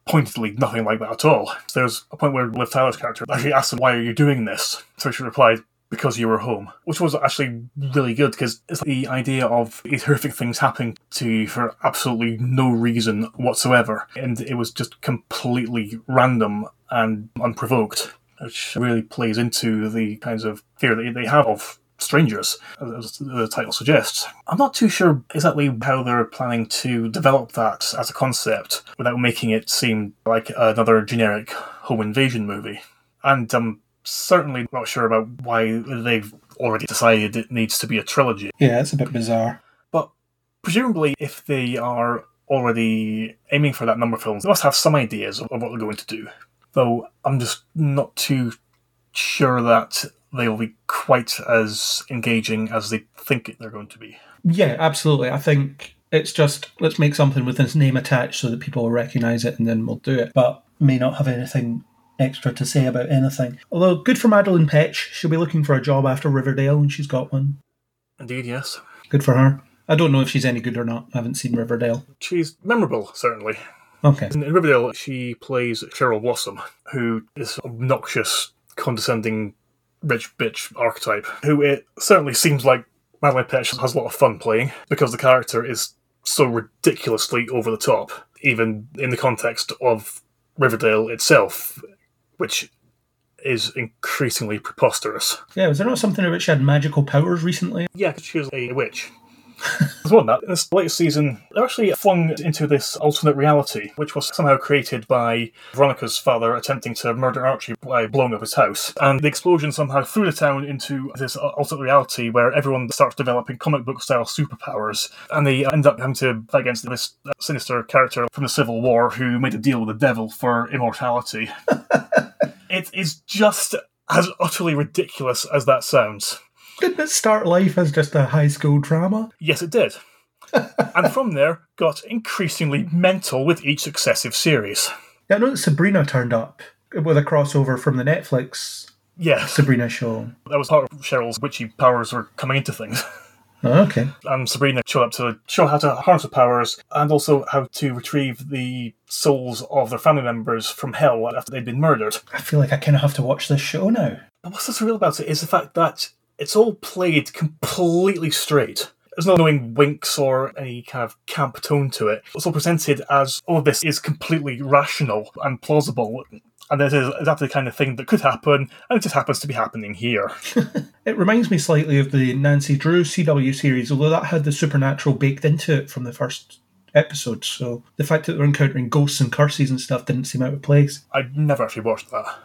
pointedly nothing like that at all. There's a point where Liv Tyler's character actually asked him, Why are you doing this? So she replied, because you were home, which was actually really good because it's the idea of these horrific things happening to you for absolutely no reason whatsoever. And it was just completely random and unprovoked, which really plays into the kinds of fear that they have of strangers, as the title suggests. I'm not too sure exactly how they're planning to develop that as a concept without making it seem like another generic home invasion movie. And I'm certainly not sure about why they've already decided it needs to be a trilogy. Yeah, it's a bit bizarre. But presumably, if they are already aiming for that number of films, they must have some ideas of what they're going to do. Though I'm just not too sure that they'll be quite as engaging as they think they're going to be. Yeah, absolutely. I think it's just let's make something with its name attached so that people will recognise it and then we'll do it. But may not have anything extra to say about anything. Although good for Madelaine Petsch, she'll be looking for a job after Riverdale and she's got one. Indeed, yes. Good for her. I don't know if she's any good or not. I haven't seen Riverdale. She's memorable, certainly. Okay. In Riverdale, she plays Cheryl Blossom, who is obnoxious, condescending, rich bitch archetype, who it certainly seems like Madelaine Petsch has a lot of fun playing because the character is so ridiculously over the top, even in the context of Riverdale itself, which is increasingly preposterous. Yeah, was there not something about she had magical powers recently? Yeah, she was a witch. Well, that in this latest season, they're actually flung into this alternate reality, which was somehow created by Veronica's father attempting to murder Archie by blowing up his house. And the explosion somehow threw the town into this alternate reality where everyone starts developing comic book style superpowers, and they end up having to fight against this uh, sinister character from the Civil War who made a deal with the devil for immortality. it is just as utterly ridiculous as that sounds. Didn't it start life as just a high school drama? Yes, it did. and from there, got increasingly mental with each successive series. Yeah, I know that Sabrina turned up with a crossover from the Netflix yeah. Sabrina show. that was part of Cheryl's witchy powers were coming into things. Oh, okay. And Sabrina showed up to show how to harness her powers and also how to retrieve the souls of their family members from hell after they'd been murdered. I feel like I kind of have to watch this show now. And what's so surreal about it is the fact that it's all played completely straight. There's no knowing winks or any kind of camp tone to it. It's all presented as all of this is completely rational and plausible, and this is exactly the kind of thing that could happen, and it just happens to be happening here. It reminds me slightly of the Nancy Drew CW series, although that had the supernatural baked into it from the first episode. So the fact that they're encountering ghosts and curses and stuff didn't seem out of place. I'd never actually watched that.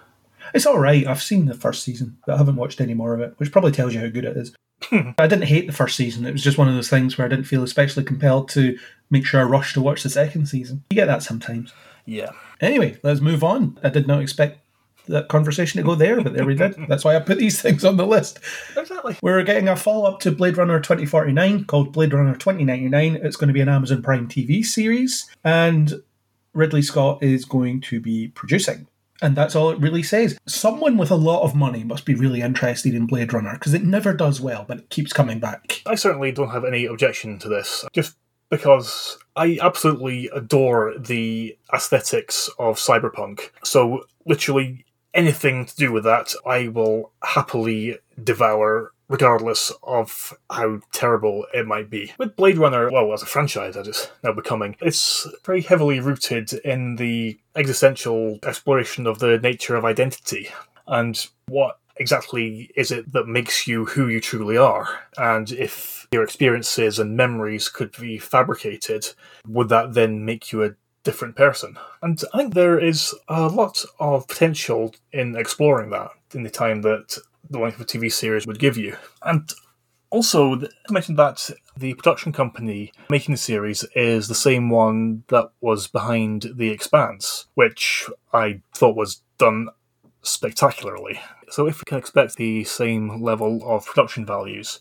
It's all right. I've seen the first season, but I haven't watched any more of it, which probably tells you how good it is. Hmm. I didn't hate the first season. It was just one of those things where I didn't feel especially compelled to make sure I rushed to watch the second season. You get that sometimes. Yeah. Anyway, let's move on. I did not expect that conversation to go there, but there we did. That's why I put these things on the list. Exactly. We're getting a follow up to Blade Runner 2049 called Blade Runner 2099. It's going to be an Amazon Prime TV series, and Ridley Scott is going to be producing. And that's all it really says. Someone with a lot of money must be really interested in Blade Runner because it never does well, but it keeps coming back. I certainly don't have any objection to this, just because I absolutely adore the aesthetics of cyberpunk. So, literally anything to do with that, I will happily devour. Regardless of how terrible it might be. With Blade Runner, well, as a franchise, as it's now becoming, it's very heavily rooted in the existential exploration of the nature of identity and what exactly is it that makes you who you truly are? And if your experiences and memories could be fabricated, would that then make you a different person? And I think there is a lot of potential in exploring that in the time that the length of a TV series would give you. And also, I mentioned that the production company making the series is the same one that was behind The Expanse, which I thought was done spectacularly. So, if we can expect the same level of production values,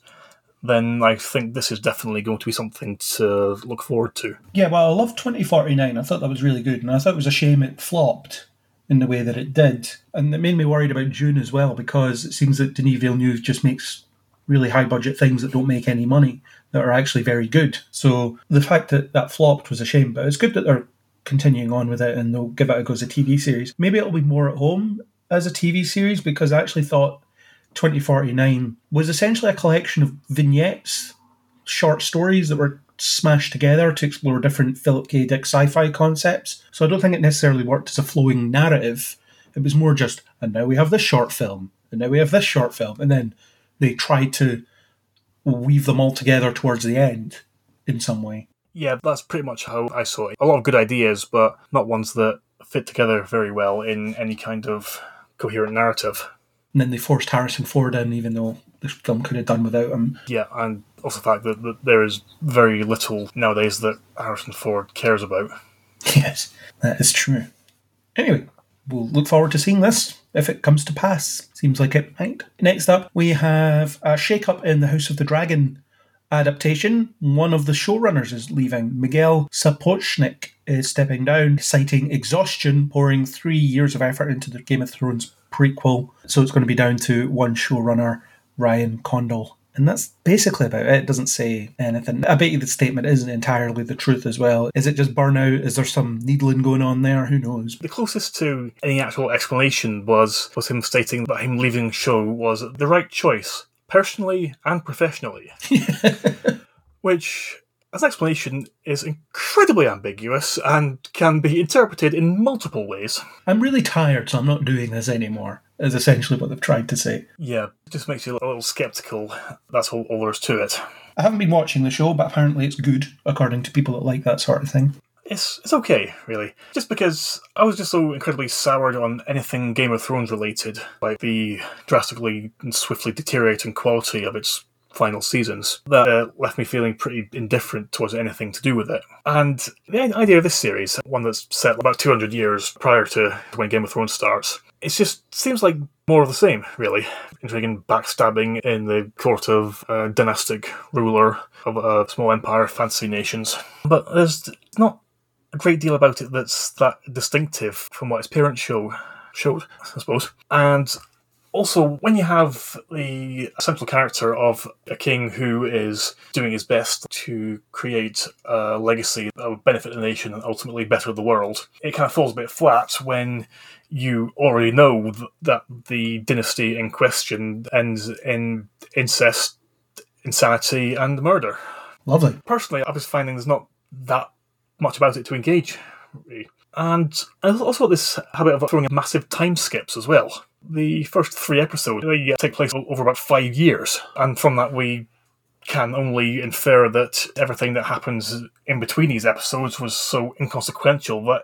then I think this is definitely going to be something to look forward to. Yeah, well, I love 2049. I thought that was really good, and I thought it was a shame it flopped in the way that it did. And it made me worried about Dune as well, because it seems that Denis Villeneuve just makes really high budget things that don't make any money that are actually very good. So the fact that that flopped was a shame, but it's good that they're continuing on with it and they'll give it a go as a TV series. Maybe it'll be more at home as a TV series because I actually thought 2049 was essentially a collection of vignettes, short stories that were smashed together to explore different Philip K. Dick sci fi concepts. So I don't think it necessarily worked as a flowing narrative. It was more just, and now we have this short film, and now we have this short film. And then they tried to weave them all together towards the end in some way. Yeah, that's pretty much how I saw it. A lot of good ideas, but not ones that fit together very well in any kind of coherent narrative. And then they forced Harrison Ford in, even though the film could have done without him. Yeah, and also the fact that, that there is very little nowadays that Harrison Ford cares about. Yes, that is true. Anyway, we'll look forward to seeing this if it comes to pass. Seems like it might. Next up, we have a shake up in the House of the Dragon adaptation. One of the showrunners is leaving. Miguel Sapochnik is stepping down, citing exhaustion, pouring three years of effort into the Game of Thrones prequel. So it's going to be down to one showrunner, Ryan Condal. And that's basically about it. It doesn't say anything. I bet you the statement isn't entirely the truth as well. Is it just burnout? Is there some needling going on there? Who knows? The closest to any actual explanation was was him stating that him leaving the show was the right choice, personally and professionally. Which, as an explanation, is incredibly ambiguous and can be interpreted in multiple ways. I'm really tired, so I'm not doing this anymore, is essentially what they've tried to say. Yeah, it just makes you a little skeptical. That's all, all there is to it. I haven't been watching the show, but apparently it's good, according to people that like that sort of thing. It's it's okay, really. Just because I was just so incredibly soured on anything Game of Thrones related, like the drastically and swiftly deteriorating quality of its final seasons, that uh, left me feeling pretty indifferent towards anything to do with it. And the idea of this series, one that's set about 200 years prior to when Game of Thrones starts, it just seems like more of the same, really. Intriguing backstabbing in the court of a dynastic ruler of a small empire, fantasy nations. But there's not a great deal about it that's that distinctive from what its parents show showed, I suppose. And also, when you have the central character of a king who is doing his best to create a legacy that would benefit the nation and ultimately better the world, it kind of falls a bit flat when you already know th- that the dynasty in question ends in incest, insanity, and murder. Lovely. Personally, I was finding there's not that much about it to engage. Really. And I also got this habit of throwing massive time skips as well the first three episodes they uh, take place over about five years, and from that we can only infer that everything that happens in between these episodes was so inconsequential that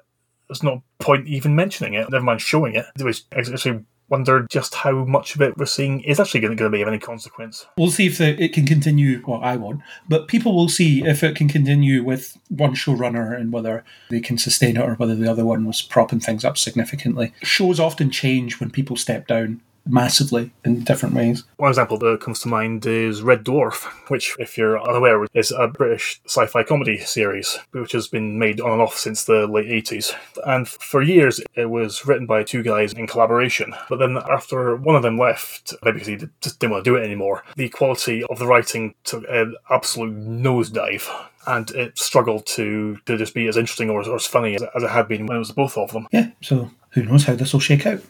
there's no point even mentioning it, never mind showing it. Was actually wonder just how much of it we're seeing is actually going to be of any consequence. We'll see if it can continue. Well, I won't, but people will see if it can continue with one showrunner and whether they can sustain it or whether the other one was propping things up significantly. Shows often change when people step down massively in different ways. One example that comes to mind is Red Dwarf, which, if you're unaware, is a British sci fi comedy series which has been made on and off since the late 80s. And for years, it was written by two guys in collaboration. But then after one of them left, maybe because he just didn't want to do it anymore, the quality of the writing took an absolute nosedive and it struggled to, to just be as interesting or, or as funny as, as it had been when it was both of them. Yeah, so who knows how this will shake out?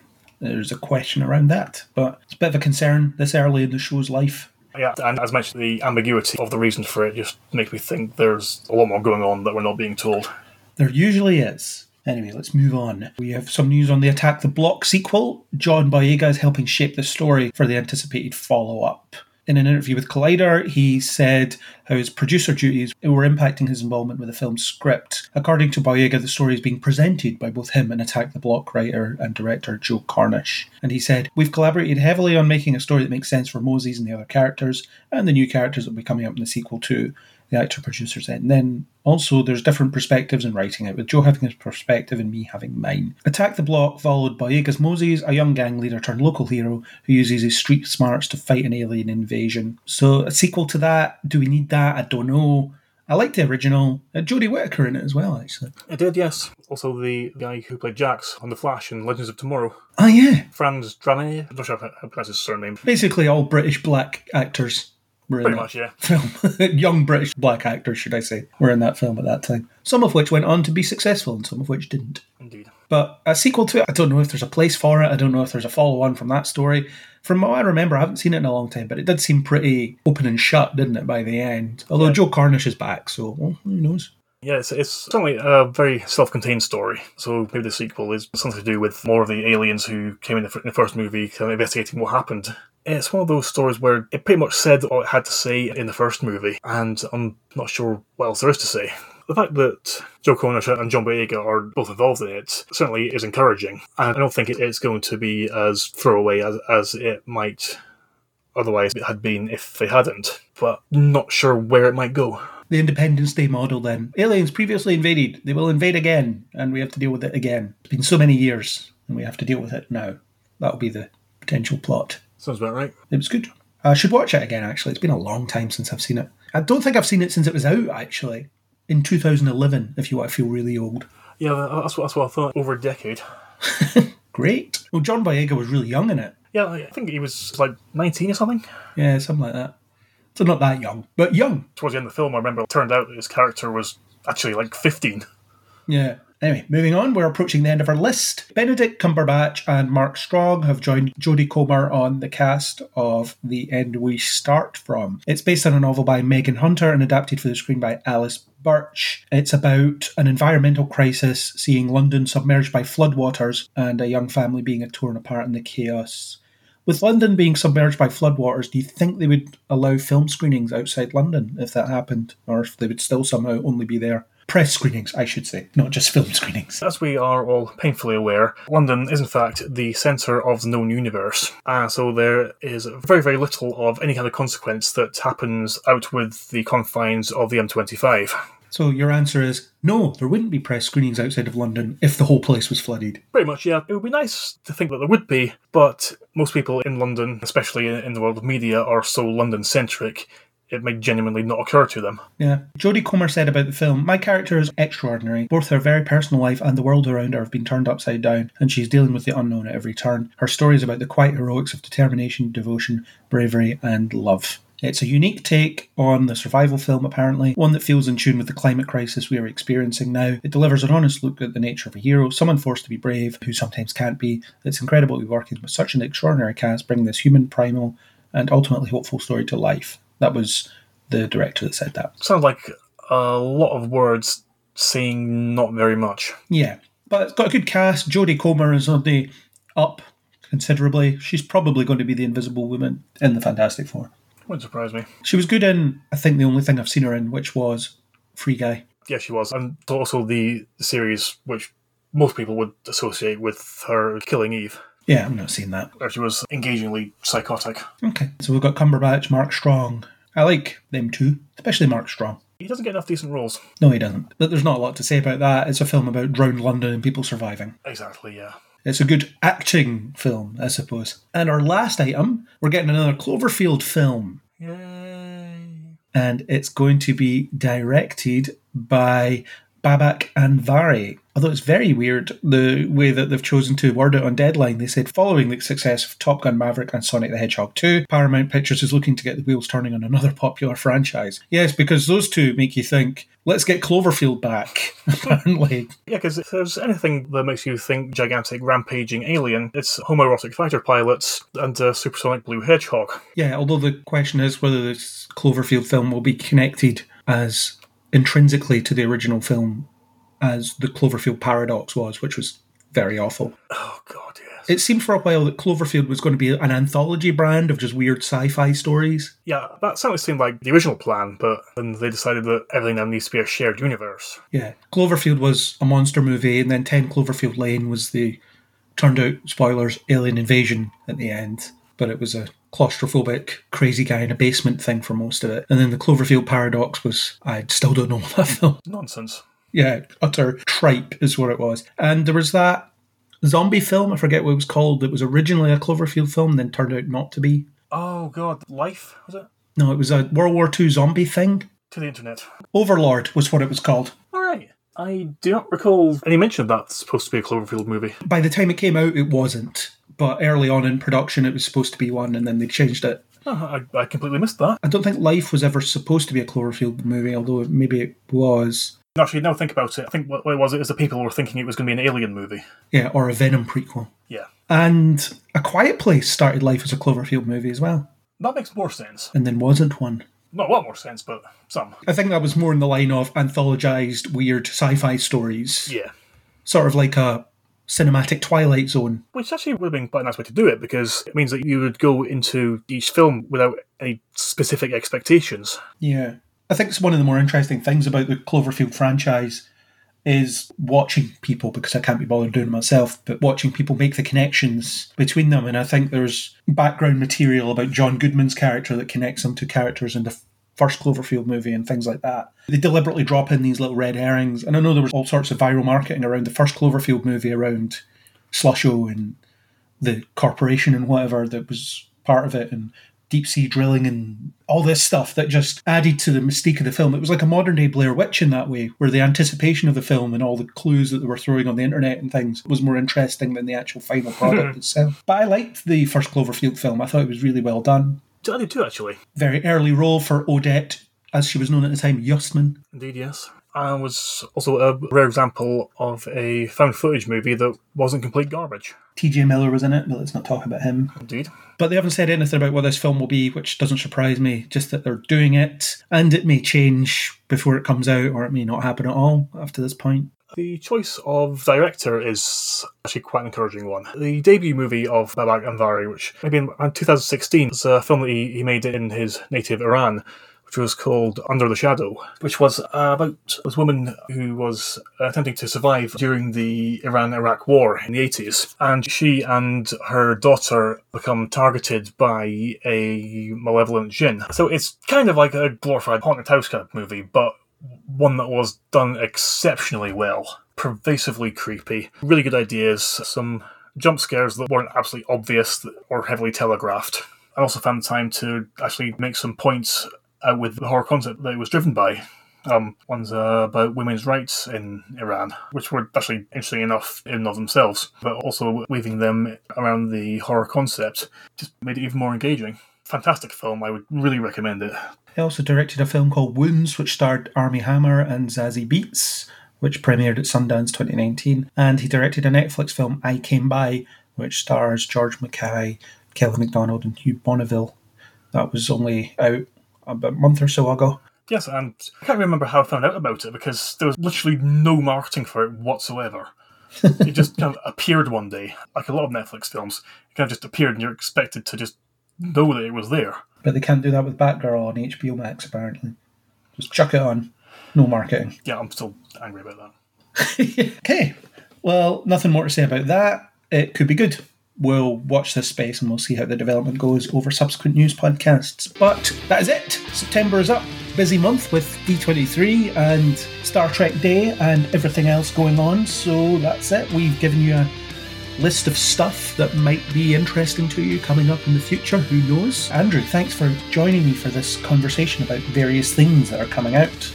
There's a question around that. But it's a bit of a concern this early in the show's life. Yeah, and as mentioned, the ambiguity of the reasons for it just makes me think there's a lot more going on that we're not being told. There usually is. Anyway, let's move on. We have some news on the Attack the Block sequel. John Boyega is helping shape the story for the anticipated follow up. In an interview with Collider, he said how his producer duties were impacting his involvement with the film's script. According to Boyega, the story is being presented by both him and Attack the Block writer and director Joe Cornish. And he said, We've collaborated heavily on making a story that makes sense for Moses and the other characters, and the new characters that will be coming up in the sequel too the actor producers said. And then also there's different perspectives in writing it, with Joe having his perspective and me having mine. Attack the Block followed Boyega's Moses, a young gang leader turned local hero who uses his street smarts to fight an alien invasion. So a sequel to that, do we need that? I don't know. I like the original. Uh, Jodie Whittaker in it as well, actually. I did, yes. Also, the guy who played Jax on The Flash in Legends of Tomorrow. Oh, yeah. Franz Drameh. I'm not sure how to pronounce his surname. Basically, all British black actors were Pretty much, yeah. Film. Young British black actors, should I say, were in that film at that time. Some of which went on to be successful and some of which didn't. Indeed. But a sequel to it, I don't know if there's a place for it. I don't know if there's a follow on from that story. From what I remember, I haven't seen it in a long time, but it did seem pretty open and shut, didn't it, by the end? Although yeah. Joe Cornish is back, so well, who knows? Yeah, it's, it's certainly a very self contained story. So maybe the sequel is something to do with more of the aliens who came in the, in the first movie, kind of investigating what happened it's one of those stories where it pretty much said what it had to say in the first movie, and I'm not sure what else there is to say. The fact that Joe Cornish and John Boyega are both involved in it certainly is encouraging. And I don't think it's going to be as throwaway as, as it might otherwise had been if they hadn't, but not sure where it might go. The Independence Day model, then. Aliens previously invaded, they will invade again, and we have to deal with it again. It's been so many years, and we have to deal with it now. That'll be the potential plot. Sounds about right. It was good. I should watch it again, actually. It's been a long time since I've seen it. I don't think I've seen it since it was out, actually. In 2011, if you want to feel really old. Yeah, that's what, that's what I thought. Over a decade. Great. Well, John Boyega was really young in it. Yeah, I think he was like 19 or something. Yeah, something like that. So not that young, but young. Towards the end of the film, I remember it turned out that his character was actually like 15. Yeah. Anyway, moving on, we're approaching the end of our list. Benedict Cumberbatch and Mark Strong have joined Jodie Comer on the cast of The End We Start From. It's based on a novel by Megan Hunter and adapted for the screen by Alice Birch. It's about an environmental crisis seeing London submerged by floodwaters and a young family being torn apart in the chaos. With London being submerged by floodwaters, do you think they would allow film screenings outside London if that happened? Or if they would still somehow only be there? Press screenings, I should say, not just film screenings. As we are all painfully aware, London is in fact the centre of the known universe, uh, so there is very, very little of any kind of consequence that happens out with the confines of the M25. So your answer is no, there wouldn't be press screenings outside of London if the whole place was flooded. Pretty much, yeah. It would be nice to think that there would be, but most people in London, especially in the world of media, are so London centric it may genuinely not occur to them. Yeah. Jodie Comer said about the film, My character is extraordinary. Both her very personal life and the world around her have been turned upside down, and she's dealing with the unknown at every turn. Her story is about the quiet heroics of determination, devotion, bravery, and love. It's a unique take on the survival film, apparently, one that feels in tune with the climate crisis we are experiencing now. It delivers an honest look at the nature of a hero, someone forced to be brave, who sometimes can't be. It's incredible to be working with such an extraordinary cast, bringing this human, primal, and ultimately hopeful story to life. That was the director that said that. Sounds like a lot of words saying not very much. Yeah, but it's got a good cast. Jodie Comer is on the up considerably. She's probably going to be the Invisible Woman in the Fantastic Four. Wouldn't surprise me. She was good in, I think, the only thing I've seen her in, which was Free Guy. Yeah, she was. And also the series which most people would associate with her killing Eve. Yeah, I've not seen that. She was engagingly psychotic. Okay, so we've got Cumberbatch, Mark Strong. I like them too, especially Mark Strong. He doesn't get enough decent roles. No, he doesn't. But there's not a lot to say about that. It's a film about drowned London and people surviving. Exactly, yeah. It's a good acting film, I suppose. And our last item, we're getting another Cloverfield film. Yay. And it's going to be directed by Babak Anvari. Although it's very weird the way that they've chosen to word it on Deadline. They said, following the success of Top Gun Maverick and Sonic the Hedgehog 2, Paramount Pictures is looking to get the wheels turning on another popular franchise. Yes, because those two make you think, let's get Cloverfield back, apparently. Yeah, because if there's anything that makes you think gigantic rampaging alien, it's homoerotic fighter pilots and a supersonic blue hedgehog. Yeah, although the question is whether this Cloverfield film will be connected as intrinsically to the original film as the Cloverfield paradox was, which was very awful. Oh, God, yes. It seemed for a while that Cloverfield was going to be an anthology brand of just weird sci fi stories. Yeah, that certainly seemed like the original plan, but then they decided that everything now needs to be a shared universe. Yeah. Cloverfield was a monster movie, and then 10 Cloverfield Lane was the, turned out, spoilers, alien invasion at the end. But it was a claustrophobic, crazy guy in a basement thing for most of it. And then the Cloverfield paradox was, I still don't know what that film. Nonsense. Yeah, utter tripe is what it was. And there was that zombie film, I forget what it was called, that was originally a Cloverfield film, then turned out not to be. Oh, God. Life, was it? No, it was a World War II zombie thing. To the internet. Overlord was what it was called. All right. I do not recall any mention of that supposed to be a Cloverfield movie. By the time it came out, it wasn't. But early on in production, it was supposed to be one, and then they changed it. Oh, I, I completely missed that. I don't think Life was ever supposed to be a Cloverfield movie, although maybe it was. Actually, now think about it. I think what, what it was is the people were thinking it was going to be an alien movie. Yeah, or a Venom prequel. Yeah. And A Quiet Place started life as a Cloverfield movie as well, That makes more sense. and then wasn't one. Not a lot more sense, but some. I think that was more in the line of anthologized weird sci-fi stories, Yeah. sort of like a cinematic Twilight Zone. Which actually would have been quite a nice way to do it because it means that you would go into each film without any specific expectations. Yeah. I think it's one of the more interesting things about the Cloverfield franchise is watching people because I can't be bothered doing it myself, but watching people make the connections between them. And I think there's background material about John Goodman's character that connects them to characters in the first Cloverfield movie and things like that. They deliberately drop in these little red herrings. And I know there was all sorts of viral marketing around the first Cloverfield movie around Slusho and the corporation and whatever that was part of it and deep sea drilling and all this stuff that just added to the mystique of the film. It was like a modern day Blair Witch in that way, where the anticipation of the film and all the clues that they were throwing on the internet and things was more interesting than the actual final product itself. But I liked the first Cloverfield film. I thought it was really well done. I did too, actually. Very early role for Odette, as she was known at the time, Yustman. Indeed, yes. And was also a rare example of a found footage movie that wasn't complete garbage. TJ Miller was in it, but let's not talk about him. Indeed. But they haven't said anything about what this film will be, which doesn't surprise me. Just that they're doing it, and it may change before it comes out, or it may not happen at all after this point. The choice of director is actually quite an encouraging one. The debut movie of Babak Anvari, which maybe in 2016, was a film that he, he made in his native Iran, which was called Under the Shadow, which was about this woman who was attempting to survive during the Iran-Iraq War in the 80s. And she and her daughter become targeted by a malevolent jinn. So it's kind of like a glorified haunted house kind of movie, but one that was done exceptionally well. Pervasively creepy. Really good ideas. Some jump scares that weren't absolutely obvious or heavily telegraphed. I also found time to actually make some points uh, with the horror concept that it was driven by. Um, one's uh, about women's rights in Iran, which were actually interesting enough in and of themselves, but also weaving them around the horror concept just made it even more engaging. Fantastic film. I would really recommend it. He also directed a film called Wounds, which starred Armie Hammer and Zazie Beetz, which premiered at Sundance 2019. And he directed a Netflix film, I Came By, which stars George Mackay, Kelly MacDonald, and Hugh Bonneville. That was only out about a month or so ago. Yes, and I can't remember how I found out about it because there was literally no marketing for it whatsoever. it just kind of appeared one day, like a lot of Netflix films. It kind of just appeared, and you're expected to just know that it was there. But they can't do that with Batgirl on HBO Max, apparently. Just chuck it on. No marketing. Yeah, I'm still angry about that. okay. Well, nothing more to say about that. It could be good. We'll watch this space and we'll see how the development goes over subsequent news podcasts. But that is it. September is up busy month with D23 and Star Trek Day and everything else going on. So that's it. We've given you a list of stuff that might be interesting to you coming up in the future. Who knows? Andrew, thanks for joining me for this conversation about various things that are coming out.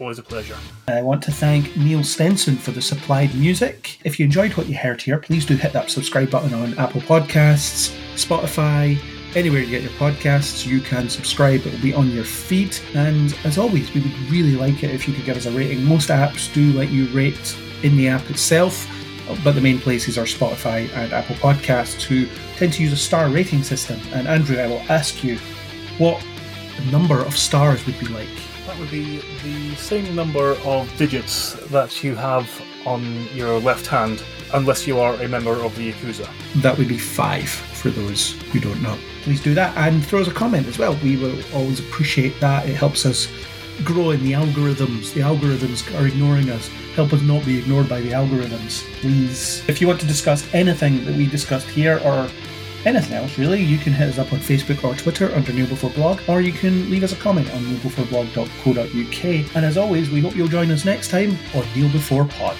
Always a pleasure. I want to thank Neil Stenson for the supplied music. If you enjoyed what you heard here, please do hit that subscribe button on Apple Podcasts, Spotify, anywhere you get your podcasts, you can subscribe. It will be on your feed. And as always, we would really like it if you could give us a rating. Most apps do let you rate in the app itself, but the main places are Spotify and Apple Podcasts, who tend to use a star rating system. And Andrew, I will ask you what the number of stars would be like. That would be the same number of digits that you have on your left hand, unless you are a member of the Yakuza. That would be five for those who don't know. Please do that and throw us a comment as well. We will always appreciate that. It helps us grow in the algorithms. The algorithms are ignoring us. Help us not be ignored by the algorithms, please. If you want to discuss anything that we discussed here or anything else really, you can hit us up on Facebook or Twitter under Kneel Before Blog, or you can leave us a comment on kneelbeforeblog.co.uk. And as always, we hope you'll join us next time on Kneel Before Pod.